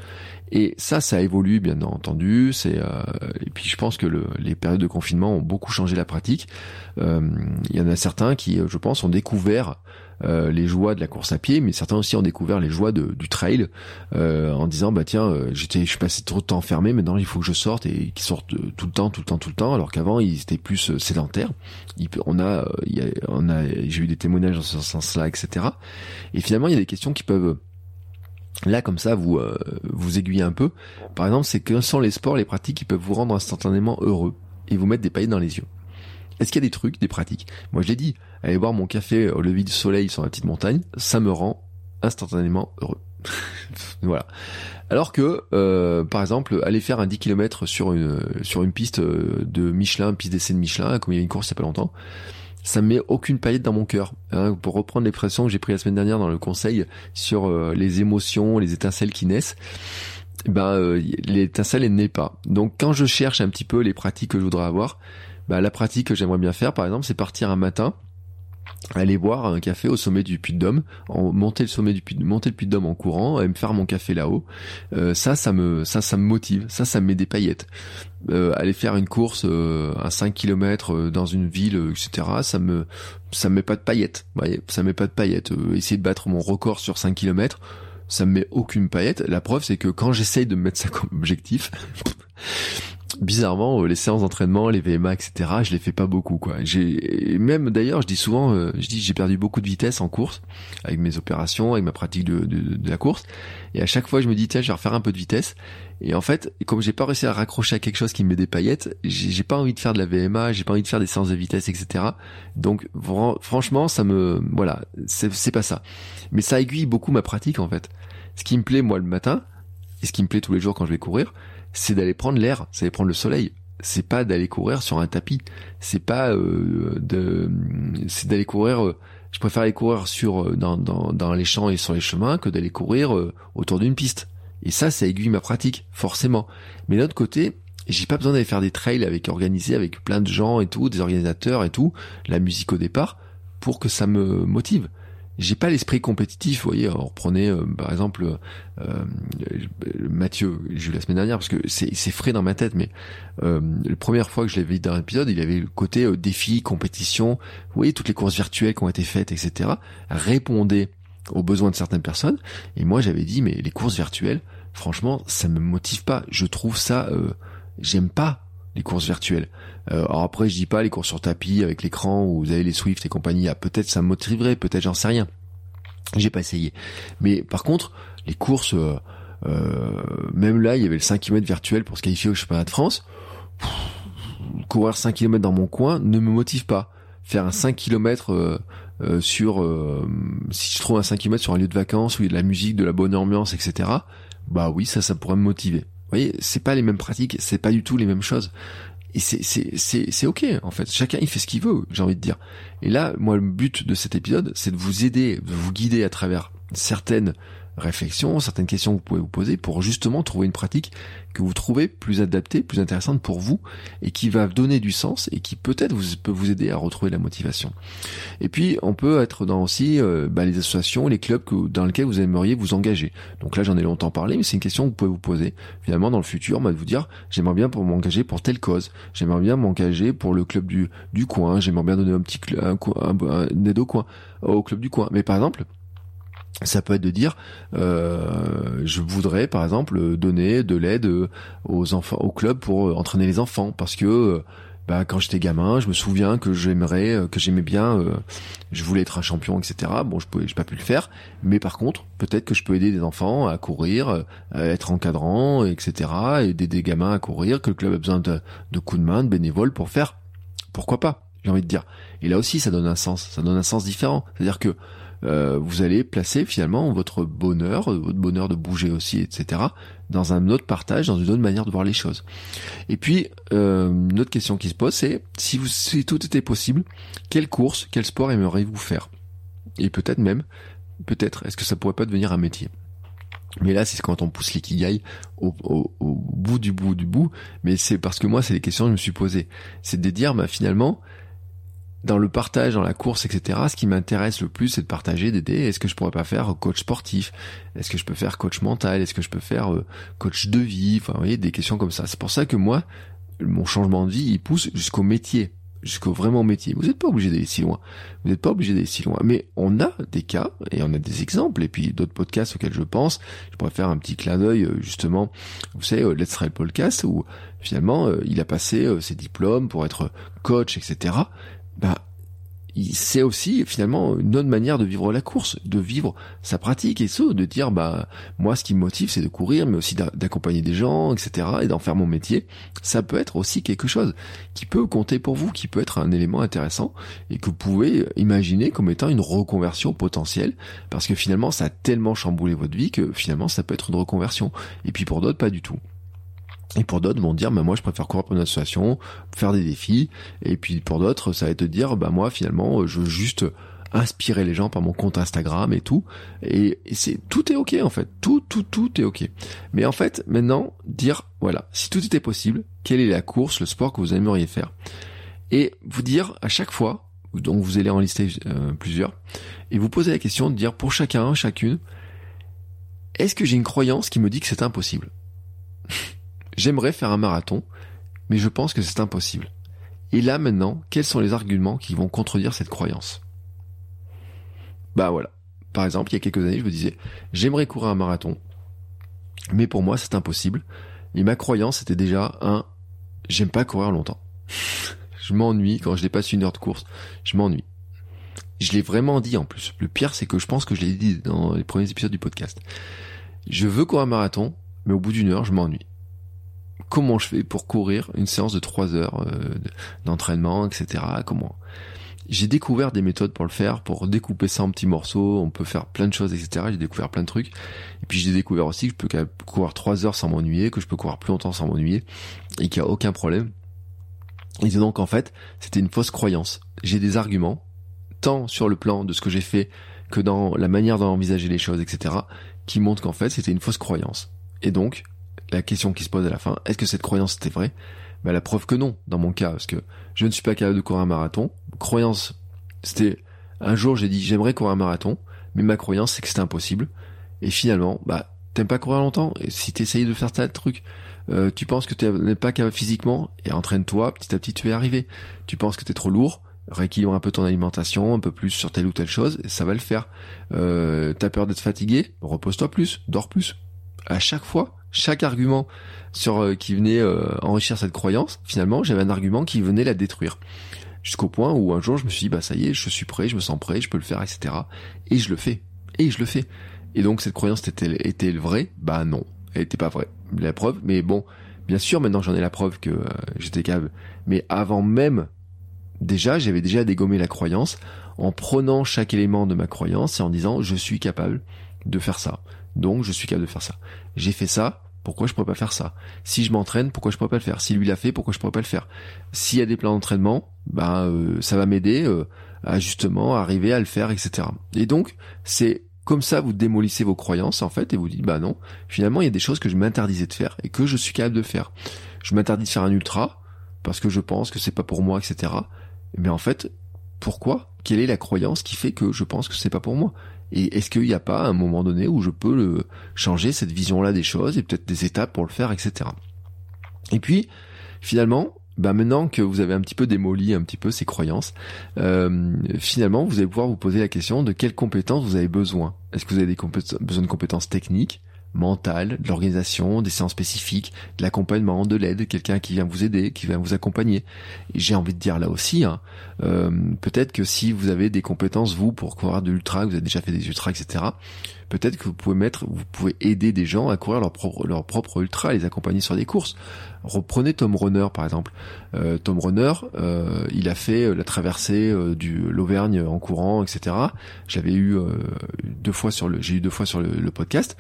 Et ça, ça évolue bien entendu. C'est euh, et puis je pense que le, les périodes de confinement ont beaucoup changé la pratique. Euh, il y en a certains qui, je pense, ont découvert euh, les joies de la course à pied, mais certains aussi ont découvert les joies de, du trail euh, en disant bah tiens euh, j'étais je passé trop de temps enfermé, maintenant il faut que je sorte et qu'ils sortent tout le temps, tout le temps, tout le temps, alors qu'avant ils étaient plus sédentaires. on a, on a j'ai eu des témoignages dans ce sens-là, etc. Et finalement il y a des questions qui peuvent là comme ça vous vous aiguiller un peu. Par exemple, c'est que sont les sports, les pratiques qui peuvent vous rendre instantanément heureux et vous mettre des paillettes dans les yeux. Est-ce qu'il y a des trucs, des pratiques? Moi je l'ai dit, aller boire mon café au lever du soleil sur la petite montagne, ça me rend instantanément heureux. voilà. Alors que, euh, par exemple, aller faire un 10 km sur une sur une piste euh, de Michelin, piste d'essai de Michelin, comme il y a une course il y a pas longtemps, ça me met aucune paillette dans mon cœur. Hein, pour reprendre l'expression que j'ai pris la semaine dernière dans le conseil sur euh, les émotions, les étincelles qui naissent, ben l'étincelle elle n'est pas. Donc quand je cherche un petit peu les pratiques que je voudrais avoir, bah, la pratique que j'aimerais bien faire, par exemple, c'est partir un matin, aller boire un café au sommet du Puy de Dôme, monter le sommet du Puy, de Dôme en courant, et me faire mon café là-haut. Euh, ça, ça me, ça, ça me motive. Ça, ça me met des paillettes. Euh, aller faire une course euh, à 5 km dans une ville, etc. Ça me, ça me met pas de paillettes. Voyez, ça me met pas de paillettes. essayer de battre mon record sur 5 km, ça me met aucune paillette. La preuve, c'est que quand j'essaye de me mettre ça comme objectif, bizarrement, euh, les séances d'entraînement, les VMA, etc., je les fais pas beaucoup, quoi. J'ai même d'ailleurs, je dis souvent, euh, je dis j'ai perdu beaucoup de vitesse en course avec mes opérations, avec ma pratique de, de, la course, et à chaque fois je me dis tiens, je vais refaire un peu de vitesse. Et en fait, comme j'ai pas réussi à raccrocher à quelque chose qui me met des paillettes, j'ai pas envie de faire de la VMA, j'ai pas envie de faire des séances de vitesse, etc. Donc franchement, ça me, voilà, c'est pas ça. Mais ça aiguille beaucoup ma pratique en fait. Ce qui me plaît moi le matin, et ce qui me plaît tous les jours quand je vais courir, c'est d'aller prendre l'air, c'est d'aller prendre le soleil. C'est pas d'aller courir sur un tapis. C'est pas euh, de, c'est d'aller courir. Euh, je préfère aller courir sur euh, dans, dans, dans les champs et sur les chemins que d'aller courir autour d'une piste. Et ça, ça aiguille ma pratique, forcément. Mais d'un autre côté, j'ai pas besoin d'aller faire des trails avec organisés avec plein de gens et tout, des organisateurs et tout, la musique au départ, pour que ça me motive j'ai pas l'esprit compétitif. Vous voyez, on reprenait euh, par exemple euh, euh Mathieu, j'ai vu la semaine dernière parce que c'est frais dans ma tête, mais euh, la première fois que je l'avais vu dans l'épisode, il avait le côté euh, défi, compétition. Vous voyez toutes les courses virtuelles qui ont été faites, etc. Répondait aux besoins de certaines personnes. Et moi, j'avais dit, mais les courses virtuelles, franchement, ça me motive pas. Je trouve ça, j'aime pas les courses virtuelles. Euh, alors après, je dis pas les courses sur tapis avec l'écran où vous avez les Swift et compagnie. Ah, peut-être ça me motiverait, peut-être j'en sais rien. J'ai pas essayé. Mais par contre, les courses, euh, euh, même là, il y avait le 5 km virtuel pour se qualifier au championnat de France. courir 5 km dans mon coin ne me motive pas. Faire un 5 km sur, si je trouve un 5 km sur un lieu de vacances où il y a de la musique, de la bonne ambiance, etc. Bah oui, ça, ça pourrait me motiver. Vous voyez, c'est pas les mêmes pratiques, c'est pas du tout les mêmes choses. Et c'est, c'est, c'est, c'est ok, en fait. Chacun, il fait ce qu'il veut, j'ai envie de dire. Et là, moi, le but de cet épisode, c'est de vous aider, de vous guider à travers certaines réflexions, certaines questions que vous pouvez vous poser pour justement trouver une pratique que vous trouvez plus adaptée, plus intéressante pour vous et qui va donner du sens et qui peut-être vous, peut vous aider à retrouver la motivation. Et puis on peut être dans aussi euh, bah, les associations, les clubs que, dans lesquels vous aimeriez vous engager. Donc là j'en ai longtemps parlé, mais c'est une question que vous pouvez vous poser finalement dans le futur, bah, de vous dire j'aimerais bien m'engager pour telle cause, j'aimerais bien m'engager pour le club du, du coin, j'aimerais bien donner un petit un, un, un aide au coin, au club du coin. Mais par exemple, ça peut être de dire, euh, je voudrais par exemple donner de l'aide aux enfants, au club pour entraîner les enfants, parce que bah, quand j'étais gamin, je me souviens que j'aimerais, que j'aimais bien, euh, je voulais être un champion, etc. Bon, je pouvais, pas pu le faire, mais par contre, peut-être que je peux aider des enfants à courir, à être encadrant, etc. Aider des gamins à courir, que le club a besoin de, de coups de main, de bénévoles pour faire. Pourquoi pas J'ai envie de dire. Et là aussi, ça donne un sens, ça donne un sens différent. C'est-à-dire que euh, vous allez placer finalement votre bonheur, votre bonheur de bouger aussi, etc., dans un autre partage, dans une autre manière de voir les choses. Et puis, euh, une autre question qui se pose, c'est si, vous, si tout était possible, quelle course, quel sport aimeriez-vous faire? Et peut-être même, peut-être, est-ce que ça pourrait pas devenir un métier? Mais là, c'est quand on pousse l'ikigai au, au, au, bout du bout du bout. Mais c'est parce que moi, c'est les questions que je me suis posées. C'est de dire, bah, finalement, dans le partage, dans la course, etc., ce qui m'intéresse le plus, c'est de partager, d'aider. Est-ce que je pourrais pas faire coach sportif? Est-ce que je peux faire coach mental? Est-ce que je peux faire euh, coach de vie? Enfin, vous voyez, des questions comme ça. C'est pour ça que moi, mon changement de vie, il pousse jusqu'au métier, jusqu'au vraiment métier. Vous n'êtes pas obligé d'aller si loin. Vous n'êtes pas obligé d'aller si loin. Mais on a des cas et on a des exemples. Et puis d'autres podcasts auxquels je pense. Je pourrais faire un petit clin d'œil euh, justement. Vous savez, euh, Let's Try Podcast où finalement il a passé ses diplômes pour être coach, etc bah c'est aussi finalement une autre manière de vivre la course, de vivre sa pratique et ça, de dire bah moi ce qui me motive c'est de courir, mais aussi d'accompagner des gens, etc. et d'en faire mon métier. Ça peut être aussi quelque chose qui peut compter pour vous, qui peut être un élément intéressant et que vous pouvez imaginer comme étant une reconversion potentielle, parce que finalement ça a tellement chamboulé votre vie que finalement ça peut être une reconversion. Et puis pour d'autres pas du tout. Et pour d'autres vont dire, bah moi je préfère courir pour une association, faire des défis. Et puis pour d'autres, ça va être dire, bah moi finalement, je veux juste inspirer les gens par mon compte Instagram et tout. Et, c'est tout est ok en fait, tout tout tout est ok. Mais en fait, maintenant dire, voilà, si tout était possible, quelle est la course, le sport que vous aimeriez faire? Et vous dire à chaque fois, donc vous allez en lister euh, plusieurs, et vous poser la question de dire pour chacun, chacune, est-ce que j'ai une croyance qui me dit que c'est impossible? J'aimerais faire un marathon, mais je pense que c'est impossible. Et là maintenant, quels sont les arguments qui vont contredire cette croyance? Bah voilà. Par exemple, il y a quelques années, je me disais, j'aimerais courir un marathon, mais pour moi c'est impossible. Et ma croyance était déjà un, j'aime pas courir longtemps. je m'ennuie quand je dépasse une heure de course, je m'ennuie. Je l'ai vraiment dit en plus. Le pire, c'est que je pense que je l'ai dit dans les premiers épisodes du podcast. Je veux courir un marathon, mais au bout d'une heure, je m'ennuie comment je fais pour courir une séance de 3 heures euh, d'entraînement, etc. Comment j'ai découvert des méthodes pour le faire, pour découper ça en petits morceaux, on peut faire plein de choses, etc. J'ai découvert plein de trucs. Et puis j'ai découvert aussi que je peux courir 3 heures sans m'ennuyer, que je peux courir plus longtemps sans m'ennuyer, et qu'il n'y a aucun problème. Et donc en fait, c'était une fausse croyance. J'ai des arguments, tant sur le plan de ce que j'ai fait, que dans la manière d'envisager les choses, etc., qui montrent qu'en fait c'était une fausse croyance. Et donc, la question qui se pose à la fin, est-ce que cette croyance était vraie? Bah, La preuve que non, dans mon cas, parce que je ne suis pas capable de courir un marathon. Croyance, c'était un jour j'ai dit j'aimerais courir un marathon, mais ma croyance c'est que c'était impossible. Et finalement, bah t'aimes pas courir longtemps, et si t'essayes de faire tas de trucs, euh, tu penses que tu n'es pas capable physiquement, et entraîne-toi, petit à petit tu vas y arriver. Tu penses que t'es trop lourd, rééquilibre un peu ton alimentation, un peu plus sur telle ou telle chose, et ça va le faire. Euh, t'as peur d'être fatigué, repose-toi plus, dors plus. À chaque fois, chaque argument sur euh, qui venait euh, enrichir cette croyance, finalement, j'avais un argument qui venait la détruire. Jusqu'au point où un jour je me suis dit bah ça y est, je suis prêt, je me sens prêt, je peux le faire, etc. Et je le fais. Et je le fais. Et donc cette croyance était, était vraie? Bah non, elle était pas vraie. La preuve, mais bon, bien sûr maintenant j'en ai la preuve que euh, j'étais capable. Mais avant même, déjà j'avais déjà dégommé la croyance en prenant chaque élément de ma croyance et en disant je suis capable de faire ça. Donc je suis capable de faire ça. J'ai fait ça pourquoi je pourrais pas faire ça? Si je m'entraîne, pourquoi je pourrais pas le faire? Si lui l'a fait, pourquoi je pourrais pas le faire? S'il y a des plans d'entraînement, bah ça va m'aider euh, à justement arriver à le faire, etc. Et donc c'est comme ça vous démolissez vos croyances en fait et vous dites bah non, finalement il y a des choses que je m'interdisais de faire et que je suis capable de faire. Je m'interdis de faire un ultra parce que je pense que c'est pas pour moi, etc. Mais en fait, pourquoi? Quelle est la croyance qui fait que je pense que c'est pas pour moi? Et est-ce qu'il n'y a pas un moment donné où je peux changer cette vision-là des choses et peut-être des étapes pour le faire, etc. Et puis, finalement, bah maintenant que vous avez un petit peu démoli un petit peu ces croyances, euh, finalement, vous allez pouvoir vous poser la question de quelles compétences vous avez besoin. Est-ce que vous avez des besoin de compétences techniques mentale, de l'organisation, des séances spécifiques, de l'accompagnement, de l'aide, quelqu'un qui vient vous aider, qui vient vous accompagner. J'ai envie de dire là aussi, hein, euh, peut-être que si vous avez des compétences, vous, pour courir de l'ultra, vous avez déjà fait des ultras, etc., peut-être que vous pouvez mettre, vous pouvez aider des gens à courir leur propre, leur propre ultra, les accompagner sur des courses. Reprenez Tom Runner par exemple. Euh, Tom Runner, euh, il a fait la traversée du l'Auvergne en courant, etc. J'avais eu deux fois sur le, j'ai eu deux fois sur le, podcast.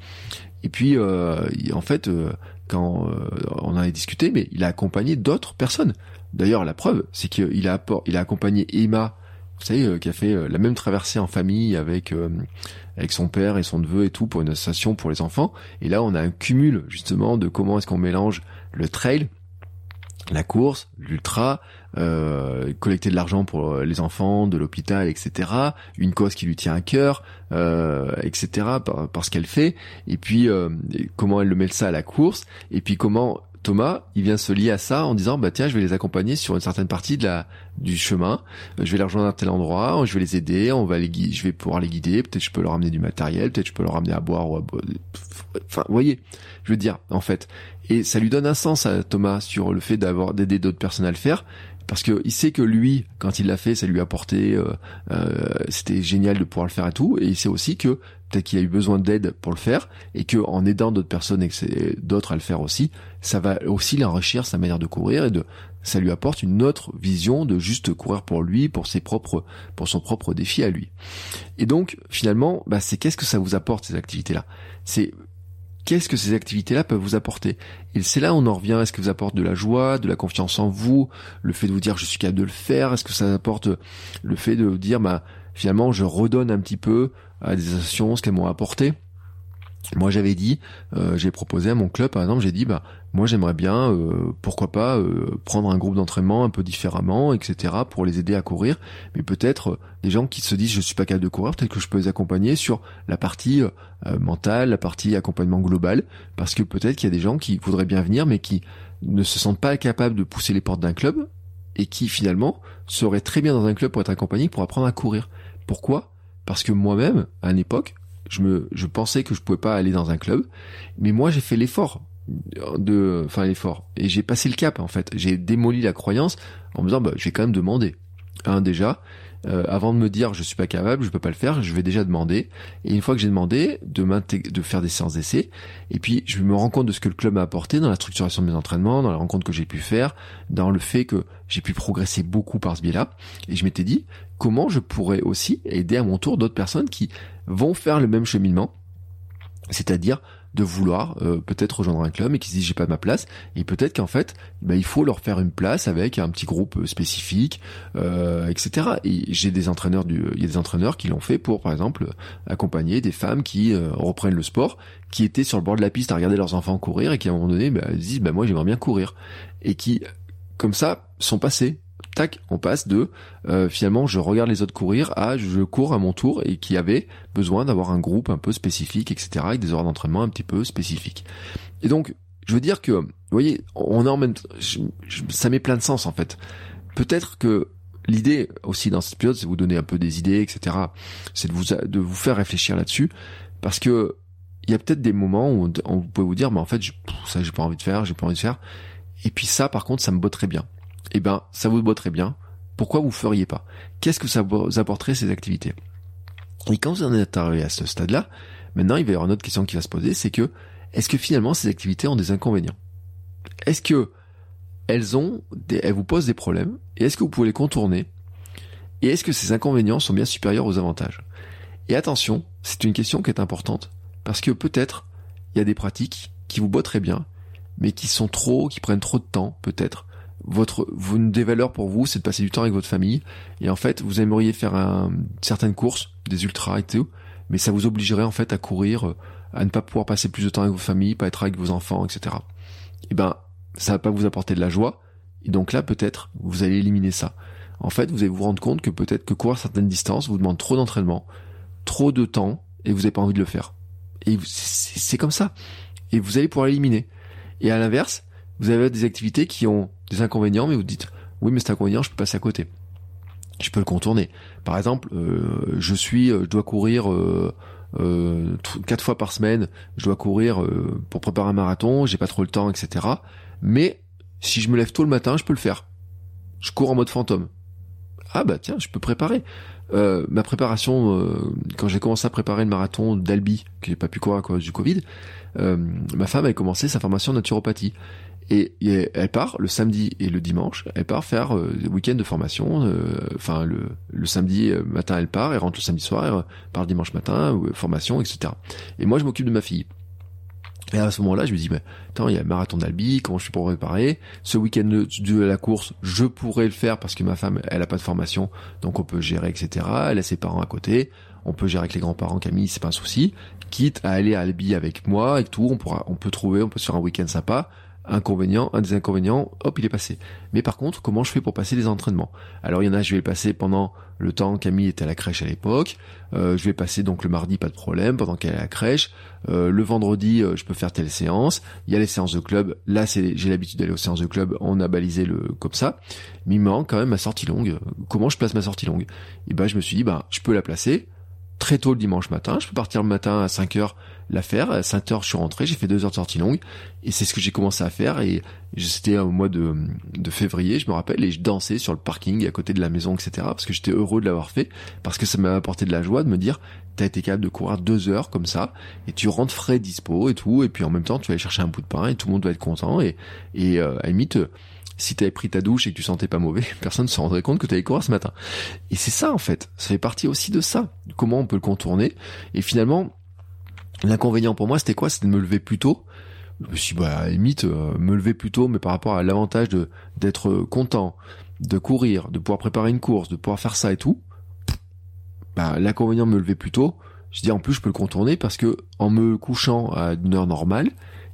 Et puis, euh, en fait, euh, quand euh, on en a discuté, mais il a accompagné d'autres personnes. D'ailleurs, la preuve, c'est qu'il a, il a accompagné Emma, vous savez, qui a fait la même traversée en famille avec avec son père et son neveu et tout pour une association pour les enfants. Et là, on a un cumul justement de comment est-ce qu'on mélange le trail, la course, l'ultra, euh, collecter de l'argent pour euh, les enfants de l'hôpital, etc. Une cause qui lui tient à cœur, euh, etc. Par, par, ce qu'elle fait. Et puis euh, comment elle le met ça à la course. Et puis comment Thomas, il vient se lier à ça en disant bah tiens, je vais les accompagner sur une certaine partie de la du chemin. Je vais les rejoindre à tel endroit, je vais les aider, on va les je vais pouvoir les guider. Peut-être je peux leur amener du matériel, peut-être je peux leur amener à boire ou à enfin, vous voyez, je veux dire en fait. Et ça lui donne un sens à Thomas sur le fait d'avoir d'aider d'autres personnes à le faire parce que il sait que lui, quand il l'a fait, ça lui a apporté, euh, euh, c'était génial de pouvoir le faire à tout, et il sait aussi que peut-être qu'il a eu besoin d'aide pour le faire, et que en aidant d'autres personnes et d'autres à le faire aussi, ça va aussi l'enrichir sa manière de courir et de ça lui apporte une autre vision de juste courir pour lui, pour ses propres, pour son propre défi à lui. Et donc finalement, bah, c'est qu'est-ce que ça vous apporte ces activités-là? C'est qu'est-ce que ces activités-là peuvent vous apporter? Et c'est là où on en revient. Est-ce que vous apporte de la joie, de la confiance en vous, le fait de vous dire je suis capable de le faire? Est-ce que ça apporte le fait de vous dire bah finalement je redonne un petit peu à des associations ce qu'elles m'ont apporté? Moi j'avais dit, euh, j'ai proposé à mon club par exemple, j'ai dit bah moi j'aimerais bien, euh, pourquoi pas euh, prendre un groupe d'entraînement un peu différemment, etc. pour les aider à courir, mais peut-être des gens qui se disent je suis pas capable de courir, peut-être que je peux les accompagner sur la partie mentale, la partie accompagnement global, parce que peut-être qu'il y a des gens qui voudraient bien venir mais qui ne se sentent pas capables de pousser les portes d'un club et qui finalement seraient très bien dans un club pour être accompagnés pour apprendre à courir. Pourquoi? Parce que moi-même, à une époque, je me, je pensais que je pouvais pas aller dans un club, mais moi j'ai fait l'effort de, enfin l'effort, et j'ai passé le cap en fait. J'ai démoli la croyance en me disant bah je vais quand même demander. Un déjà, euh, avant de me dire je suis pas capable, je peux pas le faire, je vais déjà demander. Et une fois que j'ai demandé, de de faire des séances d'essai, et puis je me rends compte de ce que le club m'a apporté dans la structuration de mes entraînements, dans la rencontre que j'ai pu faire, dans le fait que j'ai pu progresser beaucoup par ce biais-là. Et je m'étais dit comment je pourrais aussi aider à mon tour d'autres personnes qui vont faire le même cheminement, c'est-à-dire de vouloir euh, peut-être rejoindre un club et qui se disent j'ai pas ma place. Et peut-être qu'en fait bah, il faut leur faire une place avec un petit groupe euh, spécifique euh, etc et j'ai des entraîneurs du il y a des entraîneurs qui l'ont fait pour par exemple accompagner des femmes qui reprennent le sport qui étaient sur le bord de la piste à regarder leurs enfants courir et qui à un moment donné bah, disent bah moi j'aimerais bien courir. Et qui comme ça sont passés tac, on passe de euh, finalement je regarde les autres courir à je cours à mon tour et qui avait besoin d'avoir un groupe un peu spécifique, etc. avec des horaires d'entraînement un petit peu spécifiques. Et donc je veux dire que, vous voyez, on est en même, ça met plein de sens en fait. Peut-être que l'idée aussi dans cet épisode, c'est vous donner un peu des idées, etc. C'est de vous de vous faire réfléchir là-dessus, parce que il y a peut-être des moments où on, vous pouvez vous dire, mais en fait, ça j'ai pas envie de faire, j'ai pas envie de faire. Et puis ça, par contre, ça me très bien eh ben, ça vous très bien. Pourquoi vous feriez pas? Qu'est-ce que ça vous apporterait ces activités? Et quand vous en êtes arrivé à ce stade-là, maintenant il va y avoir une autre question qui va se poser, c'est que est-ce que finalement ces activités ont des inconvénients? Est-ce que elles ont, des, elles vous posent des problèmes? Et est-ce que vous pouvez les contourner? Et est-ce que ces inconvénients sont bien supérieurs aux avantages? Et attention, c'est une question qui est importante parce que peut-être il y a des pratiques qui vous botteraient bien, mais qui sont trop, qui prennent trop de temps, peut-être. Votre, une des valeurs pour vous, c'est de passer du temps avec votre famille. Et en fait, vous aimeriez faire un, certaines courses, des ultras et tout, mais ça vous obligerait en fait à courir, à ne pas pouvoir passer plus de temps avec vos familles, pas être avec vos enfants, etc. Et eh ben, ça va pas vous apporter de la joie. Et donc là, peut-être, vous allez éliminer ça. En fait, vous allez vous rendre compte que peut-être que courir certaines distances vous demande trop d'entraînement, trop de temps, et vous n'avez pas envie de le faire. Et c'est comme ça. Et vous allez pouvoir l'éliminer. Et à l'inverse, vous avez des activités qui ont des inconvénients, mais vous dites, oui, mais cet inconvénient, je peux passer à côté. Je peux le contourner. Par exemple, euh, je suis, euh, je dois courir euh, euh, quatre fois par semaine, je dois courir pour préparer un marathon, j'ai pas trop le temps, etc. Mais si je me lève tôt le matin, je peux le faire. Je cours en mode fantôme. Ah bah tiens, je peux préparer. Euh, ma préparation, euh, quand j'ai commencé à préparer le marathon d'Albi, que j'ai pas pu courir à cause du Covid, euh, ma femme avait commencé sa formation en naturopathie. Et, elle part le samedi et le dimanche, elle part faire le week-end de formation. Enfin, le, le, samedi matin, elle part, elle rentre le samedi soir, elle part le dimanche matin, formation, etc. Et moi, je m'occupe de ma fille. Et à ce moment-là, je me dis, mais attends, il y a le marathon d'Albi, comment je fais pour préparer Ce week-end de, la course, je pourrais le faire parce que ma femme, elle a pas de formation, donc on peut gérer, etc. Elle a ses parents à côté, on peut gérer avec les grands-parents, Camille, c'est pas un souci. Quitte à aller à Albi avec moi et tout, on pourra, on peut trouver, on peut sur un week-end sympa inconvénient, un des inconvénients, hop, il est passé. Mais par contre, comment je fais pour passer les entraînements? Alors il y en a, je vais passer pendant le temps Camille était à la crèche à l'époque. Euh, je vais passer donc le mardi, pas de problème, pendant qu'elle est à la crèche. Euh, le vendredi, euh, je peux faire telle séance. Il y a les séances de club. Là, c'est j'ai l'habitude d'aller aux séances de club. On a balisé le comme ça. Mais il manque quand même ma sortie longue. Comment je place ma sortie longue? Et ben, je me suis dit, bah, je peux la placer très tôt le dimanche matin. Je peux partir le matin à 5 heures la faire. À 5 heures, je suis rentré, j'ai fait deux heures de sortie longue. Et c'est ce que j'ai commencé à faire. Et c'était au mois de, février, je me rappelle, et je dansais sur le parking à côté de la maison, etc. Parce que j'étais heureux de l'avoir fait. Parce que ça m'a apporté de la joie de me dire, t'as été capable de courir deux heures comme ça. Et tu rentres frais, dispo et tout. Et puis en même temps, tu vas aller chercher un bout de pain et tout le monde va être content. Et, et euh, à limite, si t'avais pris ta douche et que tu sentais pas mauvais, personne ne se rendrait compte que t'avais couru ce matin. Et c'est ça en fait, ça fait partie aussi de ça. Comment on peut le contourner Et finalement, l'inconvénient pour moi, c'était quoi? C'était de me lever plus tôt. Je me suis dit, bah, limite, euh, me lever plus tôt, mais par rapport à l'avantage de d'être content, de courir, de pouvoir préparer une course, de pouvoir faire ça et tout, bah, l'inconvénient de me lever plus tôt, je dis en plus je peux le contourner parce que en me couchant à une heure normale,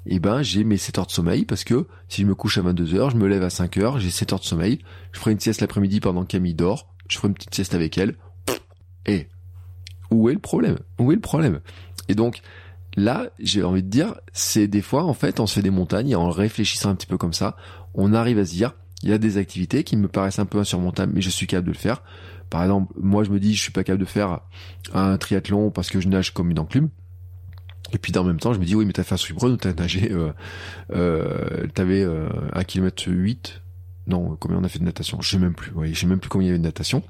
eh ben j'ai mes 7 heures de sommeil parce que si je me couche à 22 heures, je me lève à 5 heures, j'ai 7 heures de sommeil, je ferai une sieste l'après-midi pendant Camille dort, je ferai une petite sieste avec elle. Et où est le problème? Où est le problème? Et donc là, j'ai envie de dire, c'est des fois en fait, on se fait des montagnes et en réfléchissant un petit peu comme ça, on arrive à se dire, il y a des activités qui me paraissent un peu insurmontables, mais je suis capable de le faire. Par exemple, moi je me dis, je suis pas capable de faire un triathlon parce que je nage comme une enclume. Et puis dans le même temps, je me dis oui, mais t'as fait un subrun ou t'as nagé, euh, euh, t'avais euh, 1 km 8 Non, combien on a fait de natation? Je sais même plus. Oui, je sais même plus combien il y avait de natation.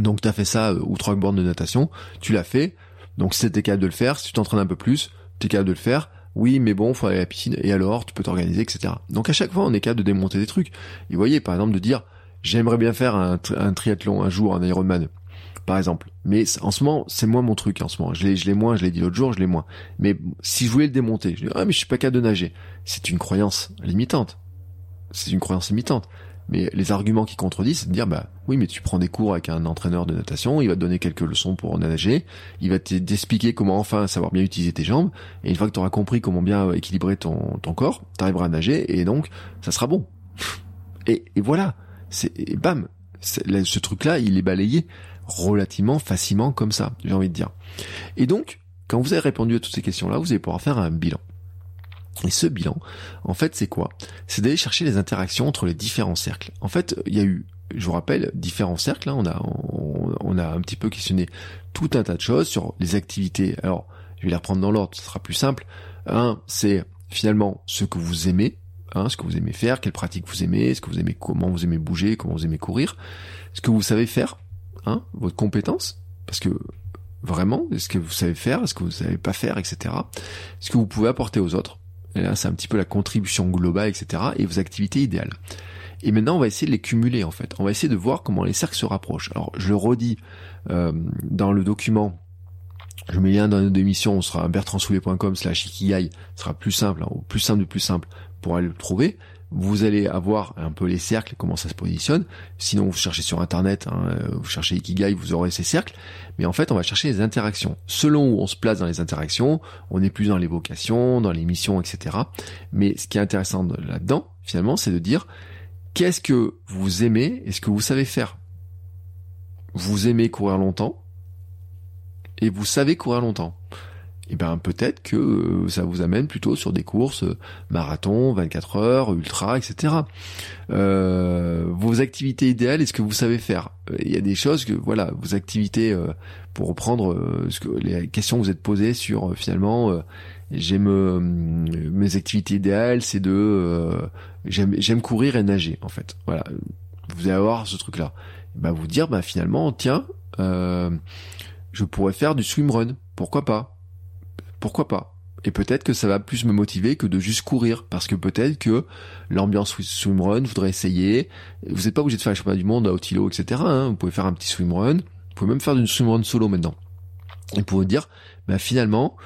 Donc t'as fait ça euh, ou trois bornes de natation, tu l'as fait. Donc si t'es capable de le faire, si tu t'entraînes un peu plus, t'es capable de le faire. Oui, mais bon, faut aller à la piscine. Et alors, tu peux t'organiser, etc. Donc à chaque fois, on est capable de démonter des trucs. Et voyez, par exemple, de dire, j'aimerais bien faire un, triathlon un jour, un Ironman par exemple. Mais en ce moment, c'est moins mon truc en ce moment. Je l'ai moins, je l'ai dit l'autre jour, je l'ai moins. Mais si je voulais le démonter, je dis, ah mais je suis pas capable de nager. C'est une croyance limitante. C'est une croyance limitante. Mais les arguments qui contredisent, c'est de dire, bah oui, mais tu prends des cours avec un entraîneur de natation, il va te donner quelques leçons pour nager, il va t'expliquer comment enfin savoir bien utiliser tes jambes, et une fois que tu auras compris comment bien équilibrer ton, corps, tu arriveras à nager, et donc ça sera bon. et, et voilà, c'est et bam, ce truc-là, il est balayé relativement facilement comme ça, j'ai envie de dire. Et donc, quand vous avez répondu à toutes ces questions-là, vous allez pouvoir faire un bilan. Et ce bilan, en fait, c'est quoi? C'est d'aller chercher les interactions entre les différents cercles. En fait, il y a eu, je vous rappelle, différents cercles. Hein. on a, on, a un petit peu questionné tout un tas de choses sur les activités. Alors, je vais les reprendre dans l'ordre, ce sera plus simple. Un, c'est finalement ce que vous aimez, hein, ce que vous aimez faire, quelles pratiques vous aimez, ce que vous aimez, comment vous aimez bouger, comment vous aimez courir, ce que vous savez faire, hein, votre compétence, parce que vraiment, est-ce que vous savez faire, est-ce que vous savez pas faire, etc. Ce que vous pouvez apporter aux autres. Là, c'est un petit peu la contribution globale, etc. Et vos activités idéales. Et maintenant, on va essayer de les cumuler en fait. On va essayer de voir comment les cercles se rapprochent. Alors, je le redis euh, dans le document Je mets lien dans nos émissions, on sera bertrandsoulet.com slash ikigai, ce sera plus simple, hein, plus simple de plus simple pour aller le trouver. Vous allez avoir un peu les cercles, comment ça se positionne. Sinon, vous cherchez sur Internet, hein, euh, vous cherchez Ikigai, vous aurez ces cercles. Mais en fait, on va chercher les interactions. Selon où on se place dans les interactions, on est plus dans les vocations, dans les missions, etc. Mais ce qui est intéressant là-dedans, finalement, c'est de dire qu'est-ce que vous aimez et ce que vous savez faire? Vous aimez courir longtemps, et vous savez courir longtemps, eh ben peut-être que euh, ça vous amène plutôt sur des courses euh, marathon, 24 heures, ultra, etc. Euh, vos activités idéales, est-ce que vous savez faire Il y a des choses que voilà, vos activités pour reprendre ce que les questions que vous êtes posées sur finalement j'aime mes activités idéales, c'est de j'aime courir et nager en fait. Voilà, vous allez avoir ce truc là. Bah vous dire bah finalement tiens je pourrais faire du swimrun. Pourquoi pas? Pourquoi pas Et peut-être que ça va plus me motiver que de juste courir, parce que peut-être que l'ambiance swimrun, voudrait essayer. Vous n'êtes pas obligé de faire le championnat du monde à Otilo, etc. Hein. Vous pouvez faire un petit swimrun. Vous pouvez même faire du swimrun solo maintenant. Et pour vous dire, bah finalement,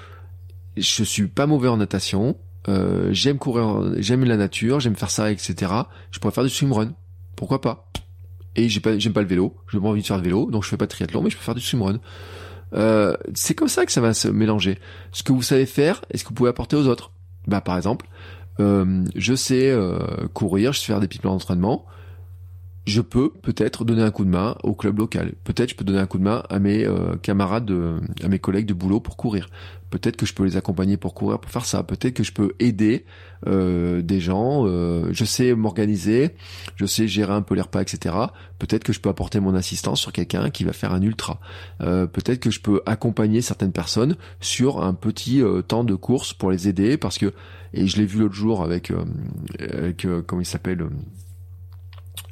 je suis pas mauvais en natation. Euh, j'aime courir, j'aime la nature, j'aime faire ça, etc. Je pourrais faire du swimrun. Pourquoi pas? Et j'ai pas, j'aime pas le vélo, j'ai pas envie de faire de vélo, donc je fais pas de triathlon, mais je peux faire du swimrun. Euh, c'est comme ça que ça va se mélanger. Ce que vous savez faire et ce que vous pouvez apporter aux autres. Bah par exemple, euh, je sais euh, courir, je sais faire des petits d'entraînement. Je peux peut-être donner un coup de main au club local. Peut-être je peux donner un coup de main à mes camarades, à mes collègues de boulot pour courir. Peut-être que je peux les accompagner pour courir, pour faire ça. Peut-être que je peux aider euh, des gens. Euh, je sais m'organiser, je sais gérer un peu les repas, etc. Peut-être que je peux apporter mon assistance sur quelqu'un qui va faire un ultra. Euh, peut-être que je peux accompagner certaines personnes sur un petit temps de course pour les aider parce que et je l'ai vu l'autre jour avec avec comment il s'appelle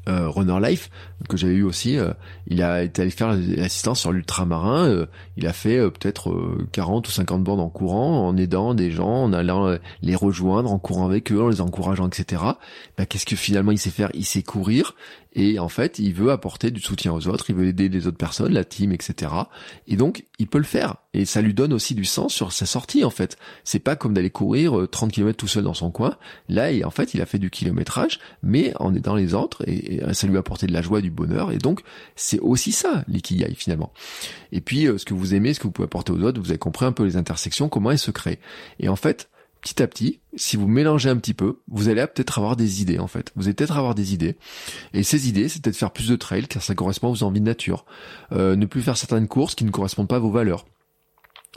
euh, Runner Life que j'avais eu aussi, euh, il a été allé faire l'assistance sur l'ultramarin, euh, il a fait peut-être 40 ou 50 bornes en courant, en aidant des gens, en allant les rejoindre, en courant avec eux, en les encourageant, etc. Bah, qu'est-ce que finalement il sait faire? Il sait courir, et en fait, il veut apporter du soutien aux autres, il veut aider les autres personnes, la team, etc. Et donc, il peut le faire. Et ça lui donne aussi du sens sur sa sortie, en fait. C'est pas comme d'aller courir 30 euh, km tout seul dans son coin. Là, en fait, il a fait du kilométrage, mais en aidant les autres, et, ça lui a apporté de la joie, du bonheur. Et donc, c'est aussi ça, l'ikigai, finalement. Et puis, euh, ce que vous aimez, ce que vous pouvez apporter aux autres, vous avez compris un peu les intersections, comment elles se créent. Et en fait, petit à petit, si vous mélangez un petit peu, vous allez peut-être avoir des idées en fait. Vous allez peut-être avoir des idées. Et ces idées, c'est peut-être faire plus de trail car ça correspond à vos envies de nature. Euh, ne plus faire certaines courses qui ne correspondent pas à vos valeurs.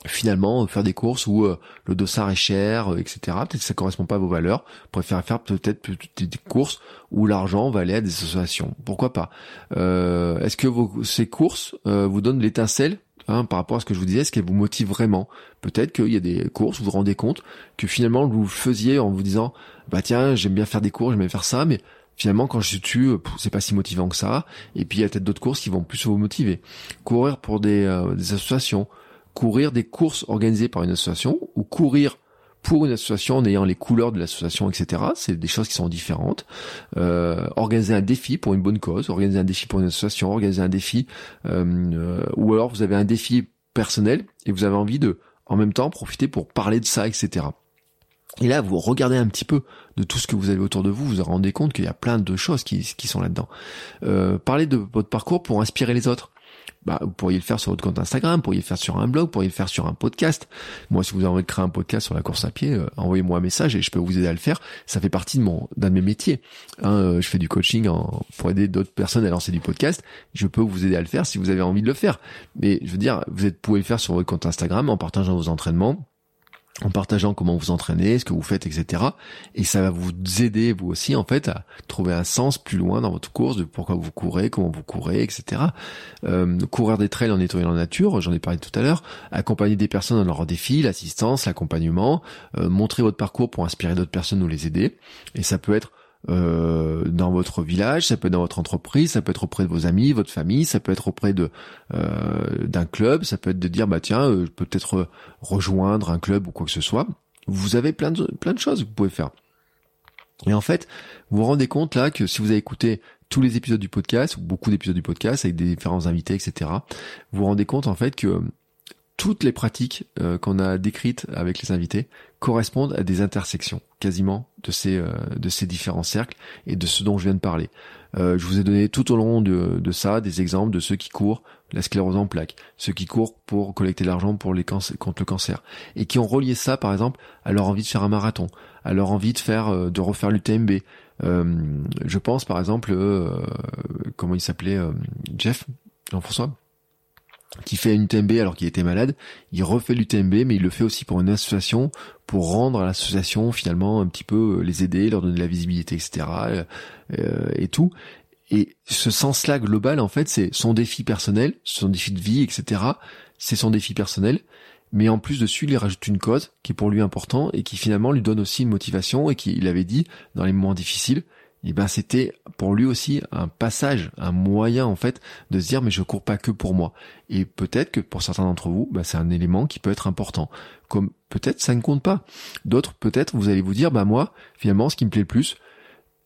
Finalement, faire des courses où euh, le dossard est cher, euh, etc. Peut-être que ça correspond pas à vos valeurs. Vous préférez faire peut-être des courses où l'argent va aller à des associations. Pourquoi pas? Est-ce que ces courses vous donnent l'étincelle Hein, par rapport à ce que je vous disais, est-ce qu'elle vous motive vraiment Peut-être qu'il y a des courses, vous vous rendez compte que finalement vous le faisiez en vous disant, bah tiens, j'aime bien faire des cours, j'aime bien faire ça, mais finalement quand je suis dessus, c'est pas si motivant que ça. Et puis il y a peut-être d'autres courses qui vont plus vous motiver. Courir pour des, euh, des associations, courir des courses organisées par une association, ou courir pour une association en ayant les couleurs de l'association, etc. C'est des choses qui sont différentes. Euh, organiser un défi pour une bonne cause, organiser un défi pour une association, organiser un défi, euh, euh, ou alors vous avez un défi personnel et vous avez envie de, en même temps, profiter pour parler de ça, etc. Et là, vous regardez un petit peu de tout ce que vous avez autour de vous, vous vous rendez compte qu'il y a plein de choses qui, qui sont là-dedans. Euh, parlez de votre parcours pour inspirer les autres bah, vous pourriez le faire sur votre compte Instagram, vous pourriez le faire sur un blog, vous pourriez le faire sur un podcast. Moi, si vous avez envie de créer un podcast sur la course à pied, euh, envoyez-moi un message et je peux vous aider à le faire. Ça fait partie de mon d'un de mes métiers. Hein, euh, je fais du coaching pour aider d'autres personnes à lancer du podcast. Je peux vous aider à le faire si vous avez envie de le faire. Mais je veux dire, vous pouvez le faire sur votre compte Instagram en partageant vos entraînements en partageant comment vous entraînez, ce que vous faites, etc. Et ça va vous aider vous aussi en fait à trouver un sens plus loin dans votre course de pourquoi vous courez, comment vous courez, etc. Euh, courir des trails en nettoyant la nature, j'en ai parlé tout à l'heure. Accompagner des personnes dans leurs défis, l'assistance, l'accompagnement, euh, montrer votre parcours pour inspirer d'autres personnes ou les aider. Et ça peut être euh, dans votre village, ça peut être dans votre entreprise, ça peut être auprès de vos amis, votre famille, ça peut être auprès de euh, d'un club, ça peut être de dire bah tiens, euh, je peux peut-être rejoindre un club ou quoi que ce soit. Vous avez plein de plein de choses que vous pouvez faire. Et en fait, vous vous rendez compte là que si vous avez écouté tous les épisodes du podcast ou beaucoup d'épisodes du podcast avec des différents invités, etc., vous vous rendez compte en fait que toutes les pratiques euh, qu'on a décrites avec les invités correspondent à des intersections quasiment de ces euh, de ces différents cercles et de ce dont je viens de parler. Euh, je vous ai donné tout au long de, ça des exemples de ceux qui courent la sclérose en plaques, ceux qui courent pour collecter l'argent pour les contre le cancer et qui ont relié ça par exemple à leur envie de faire un marathon, à leur envie de faire de refaire l'UTMB. je pense par exemple comment il s'appelait Jeff Jean-François? Qui fait une UTMB alors qu'il était malade, il refait l'UTMB, mais il le fait aussi pour une association, pour rendre à l'association finalement un petit peu euh, les aider, leur donner de la visibilité, etc. Euh, euh, et tout. Et ce sens-là global, en fait, c'est son défi personnel, son défi de vie, etc. C'est son défi personnel. Mais en plus dessus, il rajoute une cause qui est pour lui important et qui finalement lui donne aussi une motivation et qui, il avait dit, dans les moments difficiles, et eh ben c'était pour lui aussi un passage, un moyen en fait de se dire mais je cours pas que pour moi. Et peut-être que pour certains d'entre vous, bah, c'est un élément qui peut être important. Comme peut-être ça ne compte pas. D'autres peut-être vous allez vous dire bah moi finalement ce qui me plaît le plus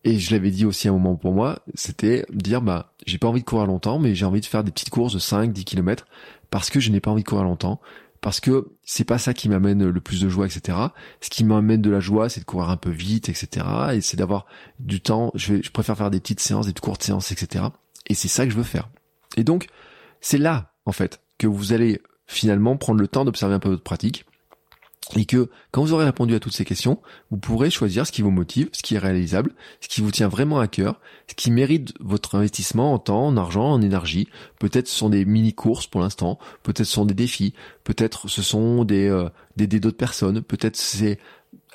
et je l'avais dit aussi à un moment pour moi, c'était dire bah j'ai pas envie de courir longtemps mais j'ai envie de faire des petites courses de 5 10 km parce que je n'ai pas envie de courir longtemps parce que c'est pas ça qui m'amène le plus de joie, etc. Ce qui m'amène de la joie, c'est de courir un peu vite, etc. Et c'est d'avoir du temps. Je, je préfère faire des petites séances, des courtes séances, etc. Et c'est ça que je veux faire. Et donc, c'est là, en fait, que vous allez finalement prendre le temps d'observer un peu votre pratique et que quand vous aurez répondu à toutes ces questions, vous pourrez choisir ce qui vous motive, ce qui est réalisable, ce qui vous tient vraiment à cœur, ce qui mérite votre investissement en temps, en argent, en énergie. Peut-être ce sont des mini-courses pour l'instant, peut-être ce sont des défis, peut-être ce sont des euh, des d'autres personnes, peut-être c'est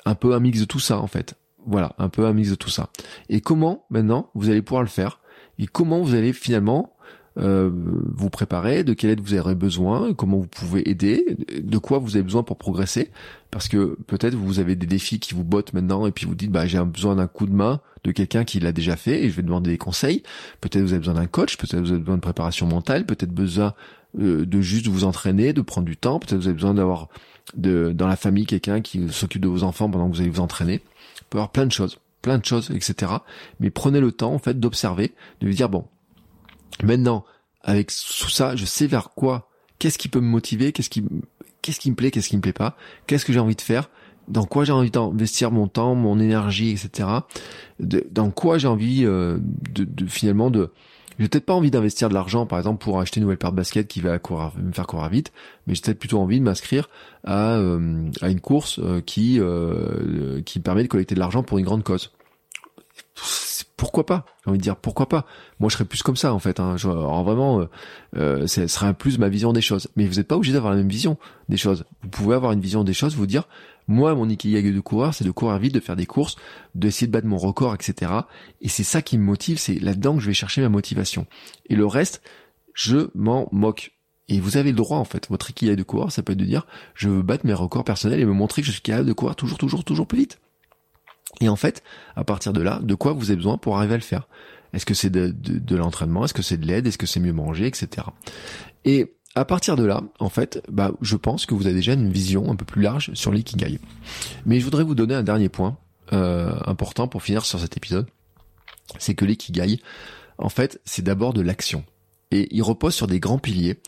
un peu un mix de tout ça en fait. Voilà, un peu un mix de tout ça. Et comment maintenant vous allez pouvoir le faire? Et comment vous allez finalement euh, vous préparer, de quelle aide vous aurez besoin, comment vous pouvez aider, de quoi vous avez besoin pour progresser, parce que peut-être vous avez des défis qui vous bottent maintenant et puis vous dites bah j'ai besoin d'un coup de main de quelqu'un qui l'a déjà fait et je vais demander des conseils. Peut-être vous avez besoin d'un coach, peut-être vous avez besoin de préparation mentale, peut-être besoin euh, de juste vous entraîner, de prendre du temps, peut-être vous avez besoin d'avoir de, dans la famille quelqu'un qui s'occupe de vos enfants pendant que vous allez vous entraîner. Il peut y avoir plein de choses, plein de choses, etc. Mais prenez le temps en fait d'observer, de vous dire bon Maintenant, avec tout ça, je sais vers quoi, qu'est-ce qui peut me motiver, qu'est-ce qui, qu'est-ce qui me plaît, qu'est-ce qui me plaît pas, qu'est-ce que j'ai envie de faire, dans quoi j'ai envie d'investir mon temps, mon énergie, etc. dans quoi j'ai envie euh, de, finalement de, j'ai peut-être pas envie d'investir de l'argent, par exemple, pour acheter une nouvelle paire de baskets qui va courir, me faire courir vite, mais j'ai peut-être plutôt envie de m'inscrire à, euh, à une course euh, qui qui permet de collecter de l'argent pour une grande cause pourquoi pas J'ai envie de dire pourquoi pas. Moi, je serais plus comme ça en fait. Hein. alors vraiment, euh, euh, ce serait plus ma vision des choses. Mais vous n'êtes pas obligé d'avoir la même vision des choses. Vous pouvez avoir une vision des choses, vous dire, moi, mon ikigai de coureur, c'est de courir vite, de faire des courses, d'essayer de battre mon record, etc. Et c'est ça qui me motive. C'est là-dedans que je vais chercher ma motivation. Et le reste, je m'en moque. Et vous avez le droit en fait. Votre ikigai de coureur, ça peut être de dire, je veux battre mes records personnels et me montrer que je suis capable de courir toujours, toujours, toujours plus vite. Et en fait, à partir de là, de quoi vous avez besoin pour arriver à le faire? Est-ce que c'est de, de, l'entraînement? Est-ce que c'est de l'aide? Est-ce que c'est mieux manger, etc. Et à partir de là, en fait, bah, je pense que vous avez déjà une vision un peu plus large sur l'ikigai. Mais je voudrais vous donner un dernier point euh, important pour finir sur cet épisode, c'est que l'ikigai, en fait, c'est d'abord de l'action. Et il repose sur des grands piliers.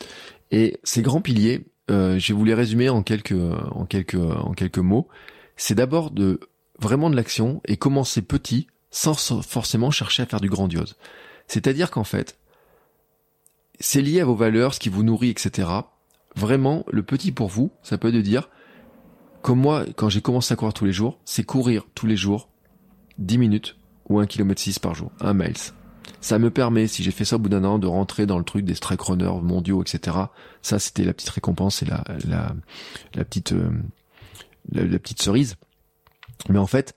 Et ces grands piliers, euh, je vais vous les résumer en quelques, en quelques, en quelques mots. C'est d'abord de vraiment de l'action et commencer petit sans forcément chercher à faire du grandiose. C'est-à-dire qu'en fait, c'est lié à vos valeurs, ce qui vous nourrit, etc. Vraiment, le petit pour vous, ça peut être de dire, comme moi, quand j'ai commencé à courir tous les jours, c'est courir tous les jours 10 minutes ou 1 km 6 par jour, 1 miles. Ça me permet, si j'ai fait ça au bout d'un an, de rentrer dans le truc des strike runners mondiaux, etc. Ça, c'était la petite récompense et la, la, la petite, euh, la petite cerise. Mais en fait,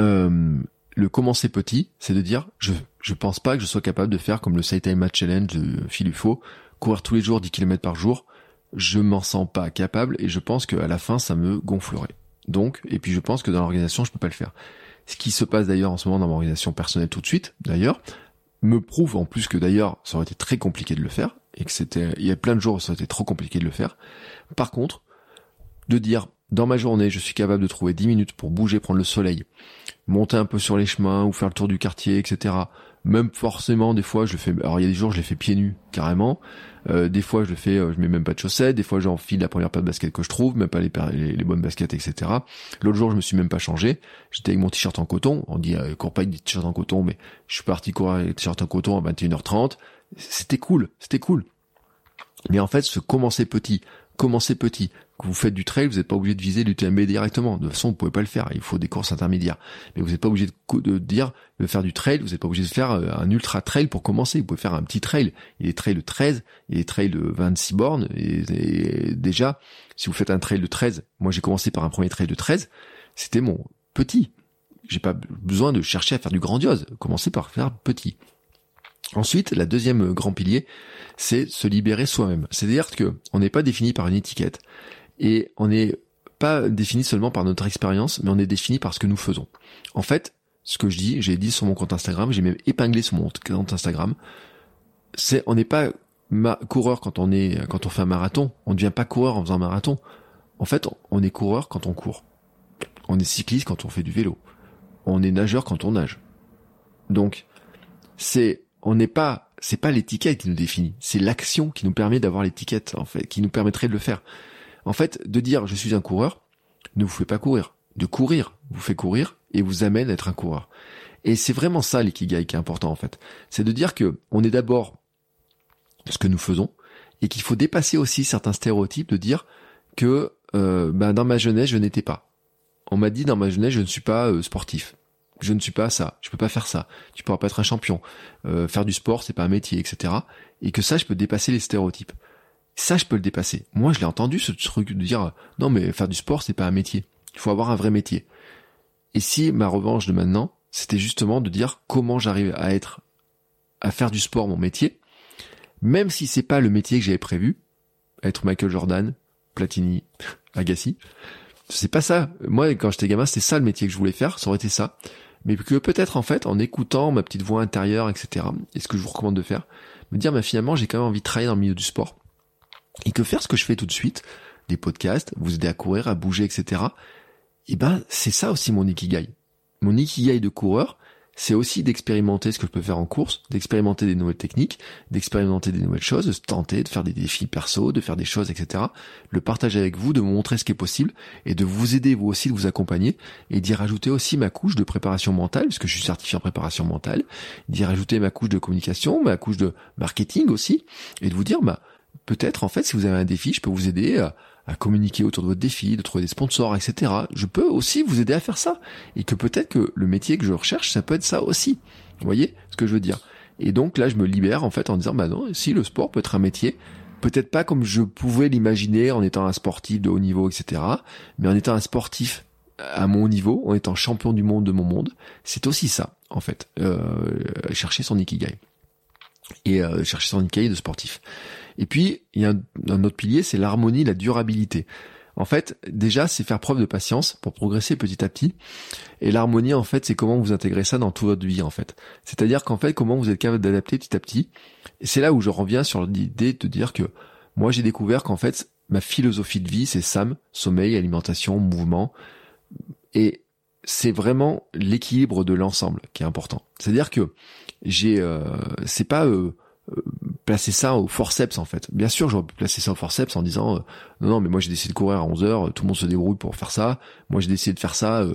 euh, le commencer petit, c'est de dire je je pense pas que je sois capable de faire comme le Saitama Challenge de Philufo, courir tous les jours 10 km par jour. Je m'en sens pas capable et je pense qu'à la fin ça me gonflerait. Donc, et puis je pense que dans l'organisation je peux pas le faire. Ce qui se passe d'ailleurs en ce moment dans mon organisation personnelle tout de suite, d'ailleurs, me prouve en plus que d'ailleurs ça aurait été très compliqué de le faire et que c'était, il y a plein de jours où ça aurait été trop compliqué de le faire. Par contre, de dire dans ma journée, je suis capable de trouver 10 minutes pour bouger, prendre le soleil, monter un peu sur les chemins ou faire le tour du quartier, etc. Même forcément, des fois, je le fais. Alors il y a des jours, je les fais pieds nus carrément. Euh, des fois, je le fais, euh, je mets même pas de chaussettes. Des fois, j'enfile la première paire de basket que je trouve, même pas les, les, bonnes baskets, etc. L'autre jour, je me suis même pas changé. J'étais avec mon t-shirt en coton. On dit euh, cours pas avec des t-shirts en coton, mais je suis parti courir avec des t-shirts en coton à 21h30. C'était cool, c'était cool. Mais en fait, se commencer petit, commencez petit. Quand vous faites du trail, vous n'êtes pas obligé de viser l'UTMB directement. De toute façon, vous pouvez pas le faire. Il faut des courses intermédiaires. Mais vous n'êtes pas obligé de, dire de faire du trail. Vous n'êtes pas obligé de faire euh, un ultra trail pour commencer. Vous pouvez faire un petit trail. Il est trail de 13, il est trail de 26 bornes. Et, déjà, si vous faites un trail de 13, moi j'ai commencé par un premier trail de 13. C'était mon petit. J'ai pas besoin de chercher à faire du grandiose. Commencez par faire petit. Ensuite, la deuxième grand pilier, c'est se libérer soi-même. C'est-à-dire que on n'est pas défini par une étiquette et on n'est pas défini seulement par notre expérience, mais on est défini par ce que nous faisons. En fait, ce que je dis, j'ai dit sur mon compte Instagram, j'ai même épinglé sur mon compte Instagram, c'est on n'est pas coureur quand on est quand on fait un marathon, on ne devient pas coureur en faisant un marathon. En fait, on est coureur quand on court. On est cycliste quand on fait du vélo. On est nageur quand on nage. Donc, c'est on n'est pas, c'est pas l'étiquette qui nous définit, c'est l'action qui nous permet d'avoir l'étiquette, en fait, qui nous permettrait de le faire. En fait, de dire je suis un coureur ne vous fait pas courir. De courir vous fait courir et vous amène à être un coureur. Et c'est vraiment ça l'ikigai qui est important en fait. C'est de dire que on est d'abord ce que nous faisons et qu'il faut dépasser aussi certains stéréotypes de dire que euh, ben dans ma jeunesse je n'étais pas. On m'a dit dans ma jeunesse je ne suis pas euh, sportif je ne suis pas ça, je peux pas faire ça, tu pourras pas être un champion, euh, faire du sport c'est pas un métier, etc. Et que ça je peux dépasser les stéréotypes. Ça je peux le dépasser. Moi je l'ai entendu ce truc de dire non mais faire du sport c'est pas un métier, il faut avoir un vrai métier. Et si ma revanche de maintenant c'était justement de dire comment j'arrive à être à faire du sport mon métier, même si c'est pas le métier que j'avais prévu, être Michael Jordan, Platini, Agassi, c'est pas ça. Moi, quand j'étais gamin, c'était ça le métier que je voulais faire, ça aurait été ça mais que peut-être en fait en écoutant ma petite voix intérieure, etc. Et ce que je vous recommande de faire, me dire, mais finalement j'ai quand même envie de travailler dans le milieu du sport et que faire ce que je fais tout de suite, des podcasts, vous aider à courir, à bouger, etc. Et eh ben c'est ça aussi mon ikigai. Mon ikigai de coureur, c'est aussi d'expérimenter ce que je peux faire en course, d'expérimenter des nouvelles techniques, d'expérimenter des nouvelles choses, de tenter, de faire des défis perso, de faire des choses, etc. Le partager avec vous, de vous montrer ce qui est possible et de vous aider vous aussi, de vous accompagner et d'y rajouter aussi ma couche de préparation mentale, puisque je suis certifié en préparation mentale, d'y rajouter ma couche de communication, ma couche de marketing aussi, et de vous dire, bah, peut-être en fait, si vous avez un défi, je peux vous aider à à communiquer autour de votre défi, de trouver des sponsors, etc. Je peux aussi vous aider à faire ça. Et que peut-être que le métier que je recherche, ça peut être ça aussi. Vous voyez ce que je veux dire? Et donc là, je me libère en fait en disant, bah non, si le sport peut être un métier, peut-être pas comme je pouvais l'imaginer en étant un sportif de haut niveau, etc. Mais en étant un sportif à mon niveau, en étant champion du monde de mon monde, c'est aussi ça, en fait, euh, chercher son ikigai et euh, chercher son ikigai de sportif. Et puis, il y a un, autre pilier, c'est l'harmonie, la durabilité. En fait, déjà, c'est faire preuve de patience pour progresser petit à petit. Et l'harmonie, en fait, c'est comment vous intégrez ça dans toute votre vie, en fait. C'est-à-dire qu'en fait, comment vous êtes capable d'adapter petit à petit. Et c'est là où je reviens sur l'idée de dire que moi, j'ai découvert qu'en fait, ma philosophie de vie, c'est SAM, sommeil, alimentation, mouvement. Et c'est vraiment l'équilibre de l'ensemble qui est important. C'est-à-dire que j'ai, euh, c'est pas euh, euh, placer ça au forceps en fait. Bien sûr, j'aurais pu placer ça au forceps en disant euh, non non mais moi j'ai décidé de courir à 11 heures, tout le monde se débrouille pour faire ça. Moi j'ai décidé de faire ça euh,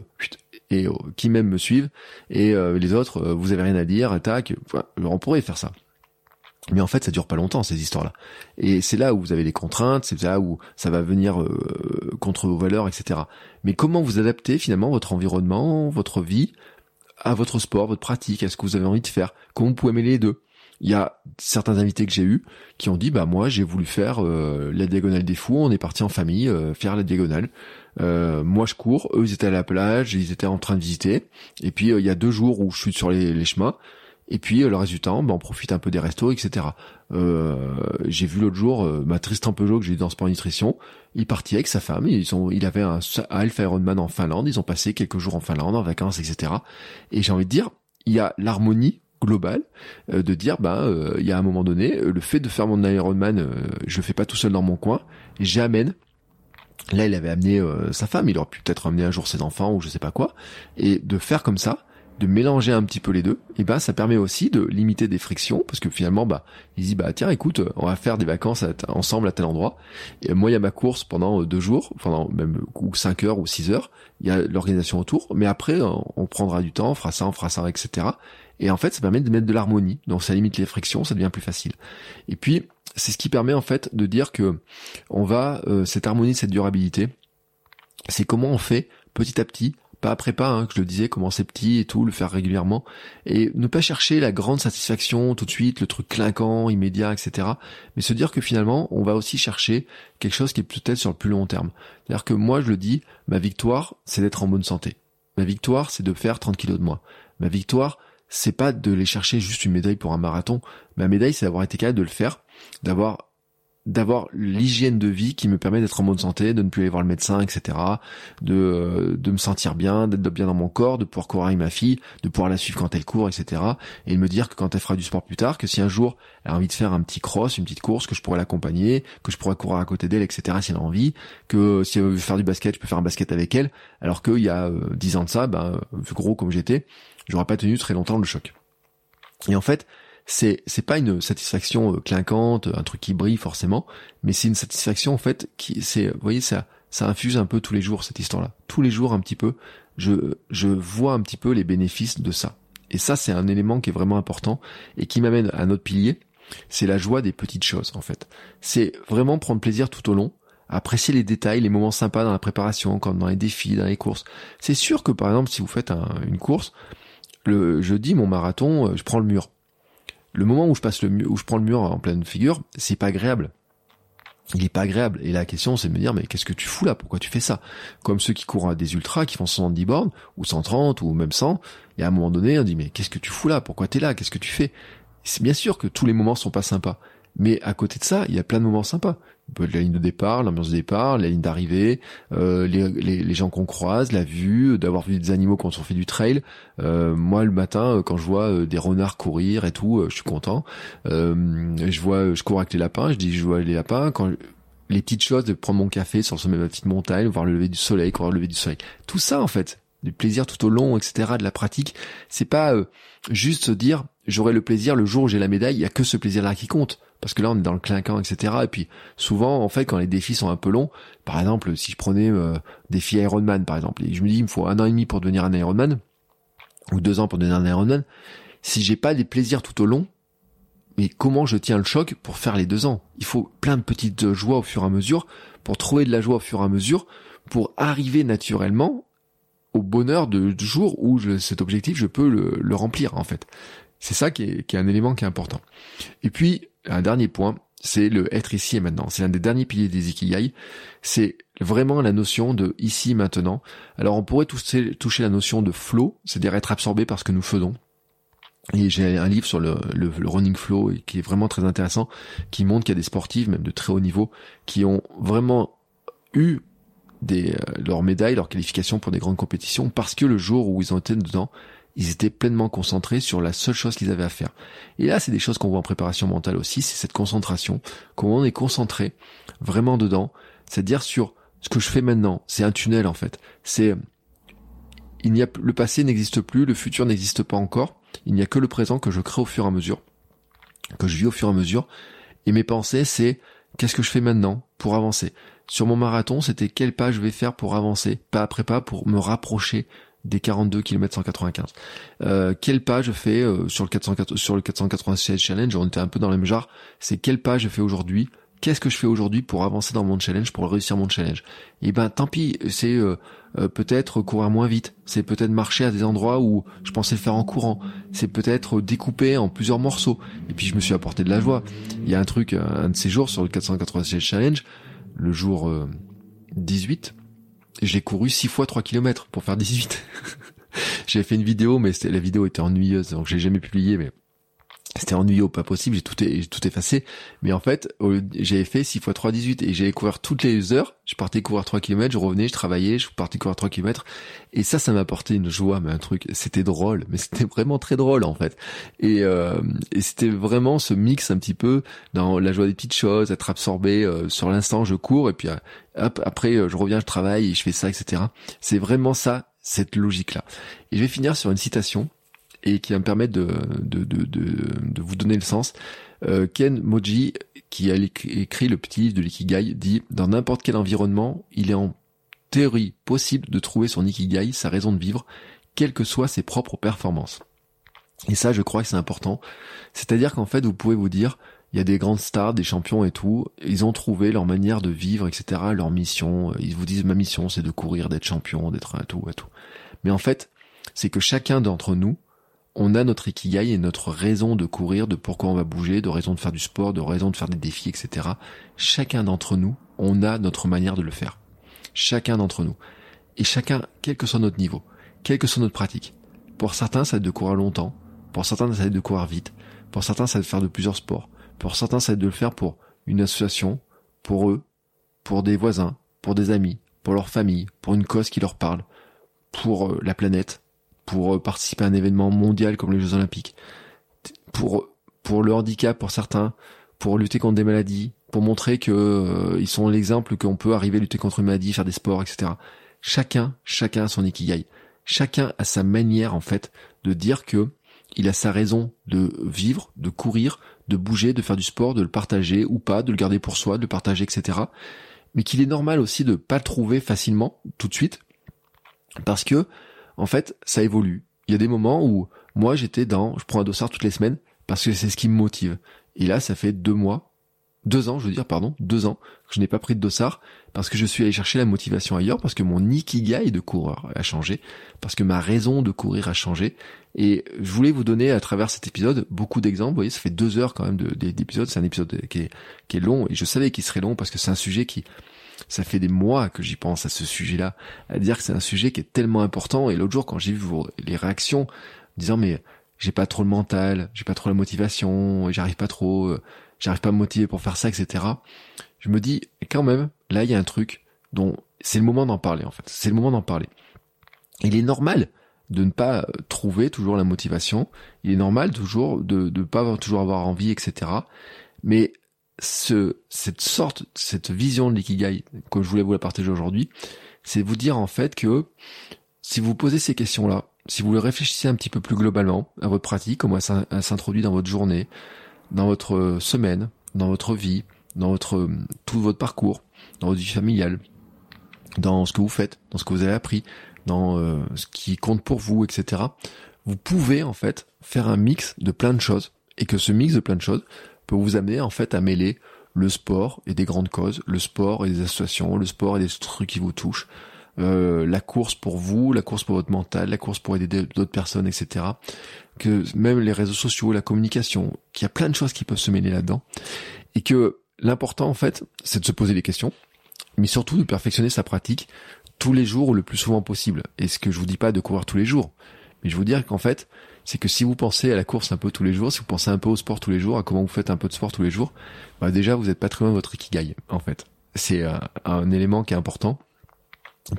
et qui même me suivent et les autres vous avez rien à dire, attaque. on pourrait faire ça. Mais en fait, ça dure pas longtemps ces histoires-là. Et c'est là où vous avez les contraintes, c'est là où ça va venir contre vos valeurs, etc. Mais comment vous adaptez finalement votre environnement, votre vie à votre sport, votre pratique, à ce que vous avez envie de faire? Comment vous pouvez mêler les deux? Il y a certains invités que j'ai eus qui ont dit bah moi j'ai voulu faire euh, la diagonale des fous, on est parti en famille euh, faire la diagonale. Euh, moi je cours, eux ils étaient à la plage, ils étaient en train de visiter. Et puis il y a deux jours où je suis sur les, chemins. Et puis le reste du temps, bah, on profite un peu des restos, etc. j'ai vu l'autre jour ma Tristan Peugeot que j'ai eu dans Sport Nutrition. Il partit avec sa femme. Ils sont, il avait un Alpha Ironman en Finlande. Ils ont passé quelques jours en Finlande en vacances, etc. Et j'ai envie de dire, il y a l'harmonie global euh, de dire bah euh, il y a un moment donné euh, le fait de faire mon Ironman je le fais pas tout seul dans mon coin j'amène. Là il avait amené sa femme il aurait pu peut-être amener un jour ses enfants ou je sais pas quoi. Et de faire comme ça de mélanger un petit peu les deux, et ben ça permet aussi de limiter des frictions parce que finalement bah il dit bah tiens écoute on va faire des vacances ensemble à tel endroit. Et moi il y a ma course pendant deux jours pendant même ou cinq heures ou six heures. Il y a l'organisation autour. Mais après on prendra du temps on fera ça on fera ça etc et en fait ça permet de mettre de l'harmonie donc ça limite les frictions ça devient plus facile et puis c'est ce qui permet en fait de dire que on va euh, cette harmonie cette durabilité c'est comment on fait petit à petit pas après pas, hein, que je le disais, commencer petit et tout, le faire régulièrement, et ne pas chercher la grande satisfaction tout de suite, le truc clinquant, immédiat, etc. Mais se dire que finalement, on va aussi chercher quelque chose qui est peut-être sur le plus long terme. C'est-à-dire que moi, je le dis, ma victoire, c'est d'être en bonne santé. Ma victoire, c'est de faire 30 kilos de moins. Ma victoire, c'est pas de les chercher juste une médaille pour un marathon. Ma médaille, c'est d'avoir été capable de le faire, d'avoir d'avoir l'hygiène de vie qui me permet d'être en bonne santé, de ne plus aller voir le médecin, etc., de, euh, de me sentir bien, d'être bien dans mon corps, de pouvoir courir avec ma fille, de pouvoir la suivre quand elle court, etc., et de me dire que quand elle fera du sport plus tard, que si un jour elle a envie de faire un petit cross, une petite course, que je pourrais l'accompagner, que je pourrais courir à côté d'elle, etc., si elle a envie, que si elle veut faire du basket, je peux faire un basket avec elle, alors qu'il y a euh, dix ans de ça, ben, gros comme j'étais, j'aurais pas tenu très longtemps le choc. Et en fait, c'est c'est pas une satisfaction euh, clinquante, un truc qui brille forcément, mais c'est une satisfaction en fait qui c'est vous voyez ça ça infuse un peu tous les jours cette histoire-là. Tous les jours un petit peu, je je vois un petit peu les bénéfices de ça. Et ça c'est un élément qui est vraiment important et qui m'amène à notre pilier, c'est la joie des petites choses en fait. C'est vraiment prendre plaisir tout au long, apprécier les détails, les moments sympas dans la préparation, comme dans les défis, dans les courses. C'est sûr que par exemple si vous faites une course, le jeudi mon marathon, euh, je prends le mur le moment où je passe le où je prends le mur en pleine figure, c'est pas agréable. Il est pas agréable. Et la question, c'est de me dire, mais qu'est-ce que tu fous là? Pourquoi tu fais ça? Comme ceux qui courent à des ultras, qui font 110 bornes, ou 130, ou même 100. Et à un moment donné, on dit, mais qu'est-ce que tu fous là? Pourquoi t'es là? Qu'est-ce que tu fais? C'est bien sûr que tous les moments sont pas sympas. Mais à côté de ça, il y a plein de moments sympas la ligne de départ, l'ambiance de départ, la ligne d'arrivée, euh, les, gens qu'on croise, la vue, d'avoir vu des animaux quand on fait du trail. Euh, moi, le matin, euh, quand je vois des renards courir et tout, je suis content. je vois, je cours avec les lapins, je dis je vois les lapins. Quand les petites choses de prendre mon café sur le sommet de ma petite montagne, voir le lever du soleil, voir le lever du soleil, tout ça en fait, du plaisir tout au long, etc. De la pratique, c'est pas juste se dire j'aurai le plaisir le jour où j'ai la médaille. Il y a que ce plaisir-là qui compte parce que là on est dans le clinquant, etc. Et puis souvent en fait quand les défis sont un peu longs, par exemple si je prenais euh, défi Ironman par exemple, et je me dis il me faut un an et demi pour devenir un Ironman ou deux ans pour devenir un Ironman, si j'ai pas des plaisirs tout au long, mais comment je tiens le choc pour faire les deux ans? Il faut plein de petites joies au fur et à mesure pour trouver de la joie au fur et à mesure pour arriver naturellement au bonheur de, du jour où cet objectif je peux le, remplir en fait. C'est ça qui est, un élément qui est important. Et puis un dernier point, c'est le être ici et maintenant. C'est l'un des derniers piliers des Ikigai. C'est vraiment la notion de ici maintenant. Alors on pourrait toucher, toucher la notion de flow, c'est-à-dire être absorbé par ce que nous faisons. Et j'ai un livre sur le, le, running flow qui est vraiment très intéressant, qui montre qu'il y a des sportifs, même de très haut niveau, qui ont vraiment eu des, euh, leurs médailles, leurs qualifications pour des grandes compétitions, parce que le jour où ils ont été dedans, ils étaient pleinement concentrés sur la seule chose qu'ils avaient à faire. Et là, c'est des choses qu'on voit en préparation mentale aussi, c'est cette concentration, comment on est concentré vraiment dedans, c'est-à-dire sur ce que je fais maintenant, c'est un tunnel en fait. C'est il n'y a le passé n'existe plus, le futur n'existe pas encore, il n'y a que le présent que je crée au fur et à mesure, que je vis au fur et à mesure et mes pensées c'est qu'est-ce que je fais maintenant pour avancer? Sur mon marathon, c'était quel pas je vais faire pour avancer, pas après pas pour me rapprocher des 42 km 195. Euh, quel pas je fais euh, sur le 400, sur le 496 challenge On était un peu dans le même genre. C'est quel pas je fais aujourd'hui Qu'est-ce que je fais aujourd'hui pour avancer dans mon challenge, pour réussir mon challenge Et eh ben tant pis, c'est euh, euh, peut-être courir moins vite, c'est peut-être marcher à des endroits où je pensais le faire en courant, c'est peut-être découper en plusieurs morceaux. Et puis je me suis apporté de la joie. Il y a un truc, un de ces jours sur le 496 challenge, le jour 18, j'ai couru 6 fois 3 km pour faire 18. J'avais fait une vidéo, mais la vidéo était ennuyeuse, donc j'ai jamais publié, mais c'était ennuyeux pas possible, j'ai tout, tout effacé. Mais en fait, j'avais fait 6 x 3, 18 et j'allais courir toutes les heures. Je partais courir 3 km, je revenais, je travaillais, je partais courir 3 km. Et ça, ça m'a apporté une joie, mais un truc, c'était drôle, mais c'était vraiment très drôle en fait. Et, euh, et c'était vraiment ce mix un petit peu dans la joie des petites choses, être absorbé euh, sur l'instant, je cours et puis euh, hop, après je reviens, je travaille et je fais ça, etc. C'est vraiment ça cette logique-là. Et je vais finir sur une citation et qui va me permettre de, de, de, de, vous donner le sens. Euh, Ken Moji, qui a écrit le petit livre de l'ikigai, dit « Dans n'importe quel environnement, il est en théorie possible de trouver son ikigai, sa raison de vivre, quelles que soient ses propres performances. » Et ça, je crois que c'est important. C'est-à-dire qu'en fait, vous pouvez vous dire, il y a des grandes stars, des champions et tout, ils ont trouvé leur manière de vivre, etc., leur mission. Ils vous disent, ma mission, c'est de courir, d'être champion, d'être un tout, à tout. Mais en fait, c'est que chacun d'entre nous, on a notre ikigai et notre raison de courir, de pourquoi on va bouger, de raison de faire du sport, de raison de faire des défis, etc. Chacun d'entre nous, on a notre manière de le faire. Chacun d'entre nous. Et chacun, quel que soit notre niveau, quelle que soit notre pratique. Pour certains, ça va être de courir longtemps. Pour certains, ça va être de courir vite. Pour certains, ça va être de faire de plusieurs sports. Pour certains, ça va être de le faire pour une association, pour eux, pour des voisins, pour des amis, pour leur famille, pour une cause qui leur parle, pour euh, la planète, pour euh, participer à un événement mondial comme les Jeux Olympiques, pour pour le handicap pour certains, pour lutter contre des maladies, pour montrer que euh, ils sont l'exemple qu'on peut arriver à lutter contre une maladie, faire des sports, etc. Chacun, chacun a son ikigai. Chacun a sa manière en fait de dire que il a sa raison de vivre, de courir, de bouger, de faire du sport, de le partager ou pas, de le garder pour soi, de le partager, etc. Mais qu'il est normal aussi de pas le trouver facilement tout de suite, parce que en fait, ça évolue. Il y a des moments où moi j'étais dans, je prends un dossard toutes les semaines parce que c'est ce qui me motive. Et là, ça fait deux mois deux ans, je veux dire, pardon, deux ans que je n'ai pas pris de dossard parce que je suis allé chercher la motivation ailleurs, parce que mon ikigai de coureur a changé, parce que ma raison de courir a changé. Et je voulais vous donner à travers cet épisode beaucoup d'exemples. Vous voyez, ça fait deux heures quand même d'épisode. C'est un épisode qui est, qui est long et je savais qu'il serait long parce que c'est un sujet qui, ça fait des mois que j'y pense à ce sujet-là, à dire que c'est un sujet qui est tellement important. Et l'autre jour, quand j'ai vu les réactions, disant mais j'ai pas trop le mental, j'ai pas trop la motivation, j'arrive pas trop, euh, j'arrive pas à me motiver pour faire ça, etc. Je me dis, quand même, là, il y a un truc dont c'est le moment d'en parler, en fait. C'est le moment d'en parler. Il est normal de ne pas trouver toujours la motivation. Il est normal toujours de ne pas toujours avoir envie, etc. Mais ce, cette sorte, cette vision de l'ikigai que je voulais vous la partager aujourd'hui, c'est vous dire en fait que si vous posez ces questions-là, si vous le réfléchissez un petit peu plus globalement à votre pratique, comment elle s'introduit dans votre journée, dans votre semaine, dans votre vie, dans votre tout votre parcours, dans votre vie familiale, dans ce que vous faites, dans ce que vous avez appris, dans euh, ce qui compte pour vous, etc. Vous pouvez en fait faire un mix de plein de choses et que ce mix de plein de choses peut vous amener en fait à mêler le sport et des grandes causes, le sport et des associations, le sport et des trucs qui vous touchent, euh, la course pour vous, la course pour votre mental, la course pour aider d'autres personnes, etc. Que même les réseaux sociaux, la communication, qu'il y a plein de choses qui peuvent se mêler là-dedans. Et que l'important, en fait, c'est de se poser des questions, mais surtout de perfectionner sa pratique tous les jours ou le plus souvent possible. Et ce que je vous dis pas de courir tous les jours, mais je vous dire qu'en fait, c'est que si vous pensez à la course un peu tous les jours, si vous pensez un peu au sport tous les jours, à comment vous faites un peu de sport tous les jours, bah déjà vous êtes pas très loin de votre ikigai, en fait. C'est euh, un élément qui est important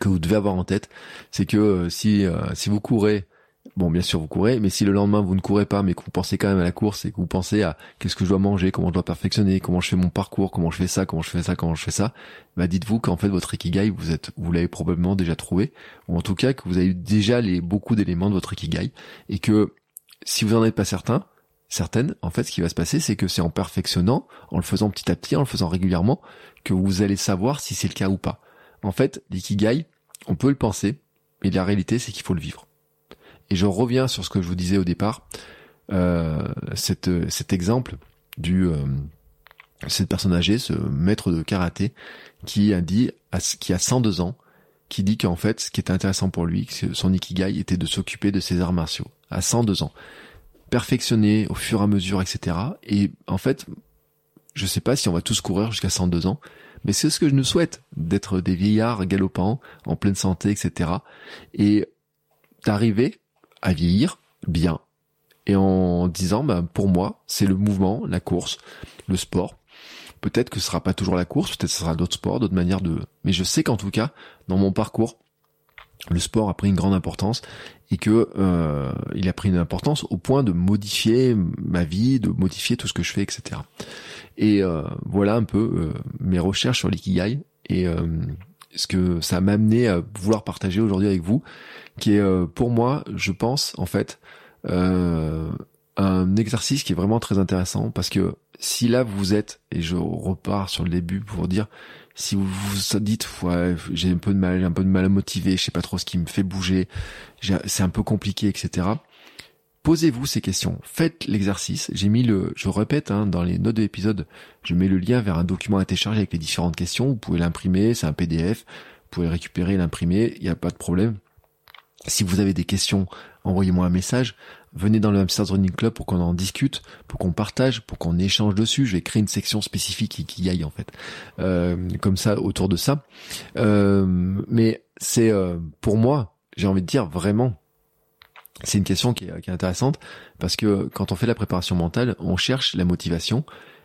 que vous devez avoir en tête, c'est que euh, si euh, si vous courez, bon bien sûr vous courez, mais si le lendemain vous ne courez pas, mais que vous pensez quand même à la course et que vous pensez à qu'est-ce que je dois manger, comment je dois perfectionner, comment je fais mon parcours, comment je fais ça, comment je fais ça, comment je fais ça, bah dites-vous qu'en fait votre ikigai vous êtes vous l'avez probablement déjà trouvé, ou en tout cas que vous avez déjà les beaucoup d'éléments de votre ikigai et que si vous en êtes pas certain, certaine, en fait, ce qui va se passer, c'est que c'est en perfectionnant, en le faisant petit à petit, en le faisant régulièrement, que vous allez savoir si c'est le cas ou pas. En fait, l'ikigai, on peut le penser, mais la réalité, c'est qu'il faut le vivre. Et je reviens sur ce que je vous disais au départ, euh, cet exemple du euh, cette personne âgée, ce maître de karaté, qui a dit, qui a 102 ans, qui dit qu'en fait, ce qui était intéressant pour lui, son ikigai était de s'occuper de ses arts martiaux, à 102 ans. Perfectionner au fur et à mesure, etc. Et en fait, je sais pas si on va tous courir jusqu'à 102 ans, mais c'est ce que je nous souhaite, d'être des vieillards galopants, en pleine santé, etc. Et d'arriver à vieillir bien. Et en disant, bah, pour moi, c'est le mouvement, la course, le sport. Peut-être que ce sera pas toujours la course, peut-être que ce sera d'autres sports, d'autres manières de... Mais je sais qu'en tout cas, dans mon parcours, le sport a pris une grande importance et que euh, il a pris une importance au point de modifier ma vie, de modifier tout ce que je fais, etc. Et euh, voilà un peu euh, mes recherches sur l'ikigai et ce que ça m'a amené à vouloir partager aujourd'hui avec vous, qui est euh, pour moi, je pense, en fait, euh, un exercice qui est vraiment très intéressant parce que si là vous êtes, et je repars sur le début pour dire, si vous vous dites ouais, j'ai un peu de mal, un peu de mal à motiver, je sais pas trop ce qui me fait bouger, c'est un peu compliqué, etc. Posez-vous ces questions, faites l'exercice. J'ai mis le, je répète, hein, dans les notes de l'épisode, je mets le lien vers un document à télécharger avec les différentes questions. Vous pouvez l'imprimer, c'est un PDF. Vous pouvez récupérer, l'imprimer, il n'y a pas de problème. Si vous avez des questions, envoyez-moi un message. Venez dans le Hamsters Running Club pour qu'on en discute, pour qu'on partage, pour qu'on échange dessus. Je vais créer une section spécifique qui, y aille en fait, euh, comme ça autour de ça. Euh, mais c'est euh, pour moi, j'ai envie de dire vraiment, c'est une question qui est, qui est, intéressante parce que quand on fait la préparation mentale, on cherche la motivation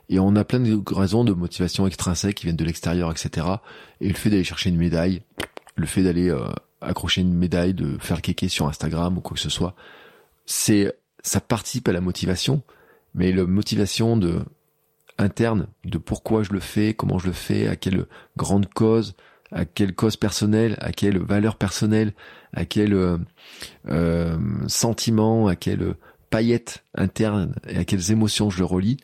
et on a plein de raisons de motivation extrinsèque qui viennent de l'extérieur, etc. Et le fait d'aller chercher une médaille, le fait d'aller euh, accrocher une médaille, de faire kéké sur Instagram ou quoi que ce soit, c'est ça participe à la motivation, mais la motivation de interne de pourquoi je le fais, comment je le fais, à quelle grande cause, à quelle cause personnelle, à quelle valeur personnelle, à quel euh, euh, sentiment, à quelle paillette interne et à quelles émotions je le relis,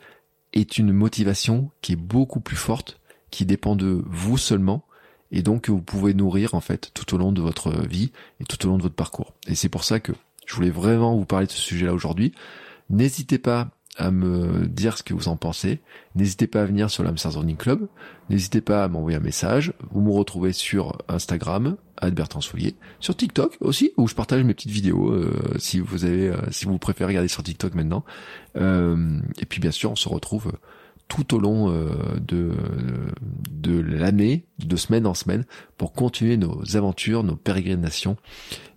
est une motivation qui est beaucoup plus forte, qui dépend de vous seulement, et donc que vous pouvez nourrir en fait tout au long de votre vie et tout au long de votre parcours. Et c'est pour ça que je voulais vraiment vous parler de ce sujet-là aujourd'hui. N'hésitez pas à me dire ce que vous en pensez. N'hésitez pas à venir sur l'Amsterdam Running Club. N'hésitez pas à m'envoyer un message. Vous me retrouvez sur Instagram, Bertrand Soulier, sur TikTok aussi, où je partage mes petites vidéos, euh, si vous avez, euh, si vous préférez regarder sur TikTok maintenant. Euh, et puis bien sûr, on se retrouve tout au long de, de l'année, de semaine en semaine, pour continuer nos aventures, nos pérégrinations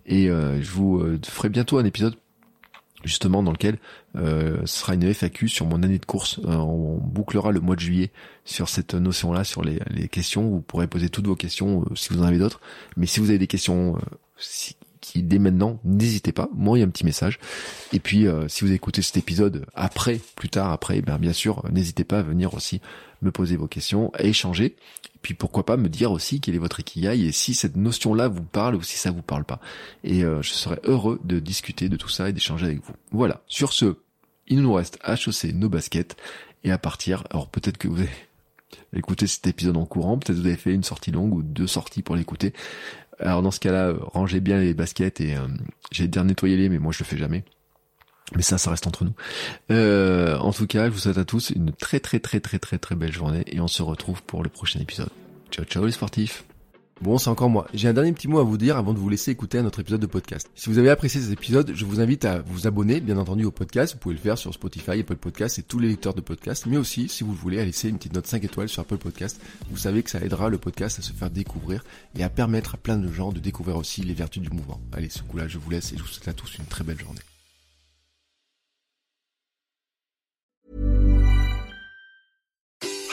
et euh, je vous euh, ferai bientôt un épisode justement dans lequel euh, ce sera une FAQ sur mon année de course. on bouclera le mois de juillet sur cette notion-là, sur les, les, questions. Vous pourrez poser toutes vos questions si vous en avez d'autres. Mais si vous avez des questions qui dès maintenant, n'hésitez pas, moi il y a un petit message. Et puis si vous écoutez cet épisode après, plus tard après, ben bien sûr, n'hésitez pas à venir aussi me poser vos questions, à échanger puis pourquoi pas me dire aussi quel est votre ikigai et si cette notion-là vous parle ou si ça vous parle pas. Et euh, je serais heureux de discuter de tout ça et d'échanger avec vous. Voilà. Sur ce, il nous reste à chausser nos baskets et à partir. Alors peut-être que vous avez écouté cet épisode en courant, peut-être vous avez fait une sortie longue ou deux sorties pour l'écouter. Alors dans ce cas-là, rangez bien les baskets et euh, j'ai dire nettoyer-les, mais moi je le fais jamais. Mais ça, ça reste entre nous. Euh, en tout cas, je vous souhaite à tous une très très très très très très belle journée et on se retrouve pour le prochain épisode. Ciao ciao les sportifs Bon, c'est encore moi. J'ai un dernier petit mot à vous dire avant de vous laisser écouter un autre épisode de podcast. Si vous avez apprécié cet épisode, je vous invite à vous abonner, bien entendu, au podcast. Vous pouvez le faire sur Spotify, Apple Podcast et tous les lecteurs de podcast. Mais aussi, si vous voulez, à laisser une petite note 5 étoiles sur Apple Podcast. Vous savez que ça aidera le podcast à se faire découvrir et à permettre à plein de gens de découvrir aussi les vertus du mouvement. Allez, ce coup-là, je vous laisse et je vous souhaite à tous une très belle journée.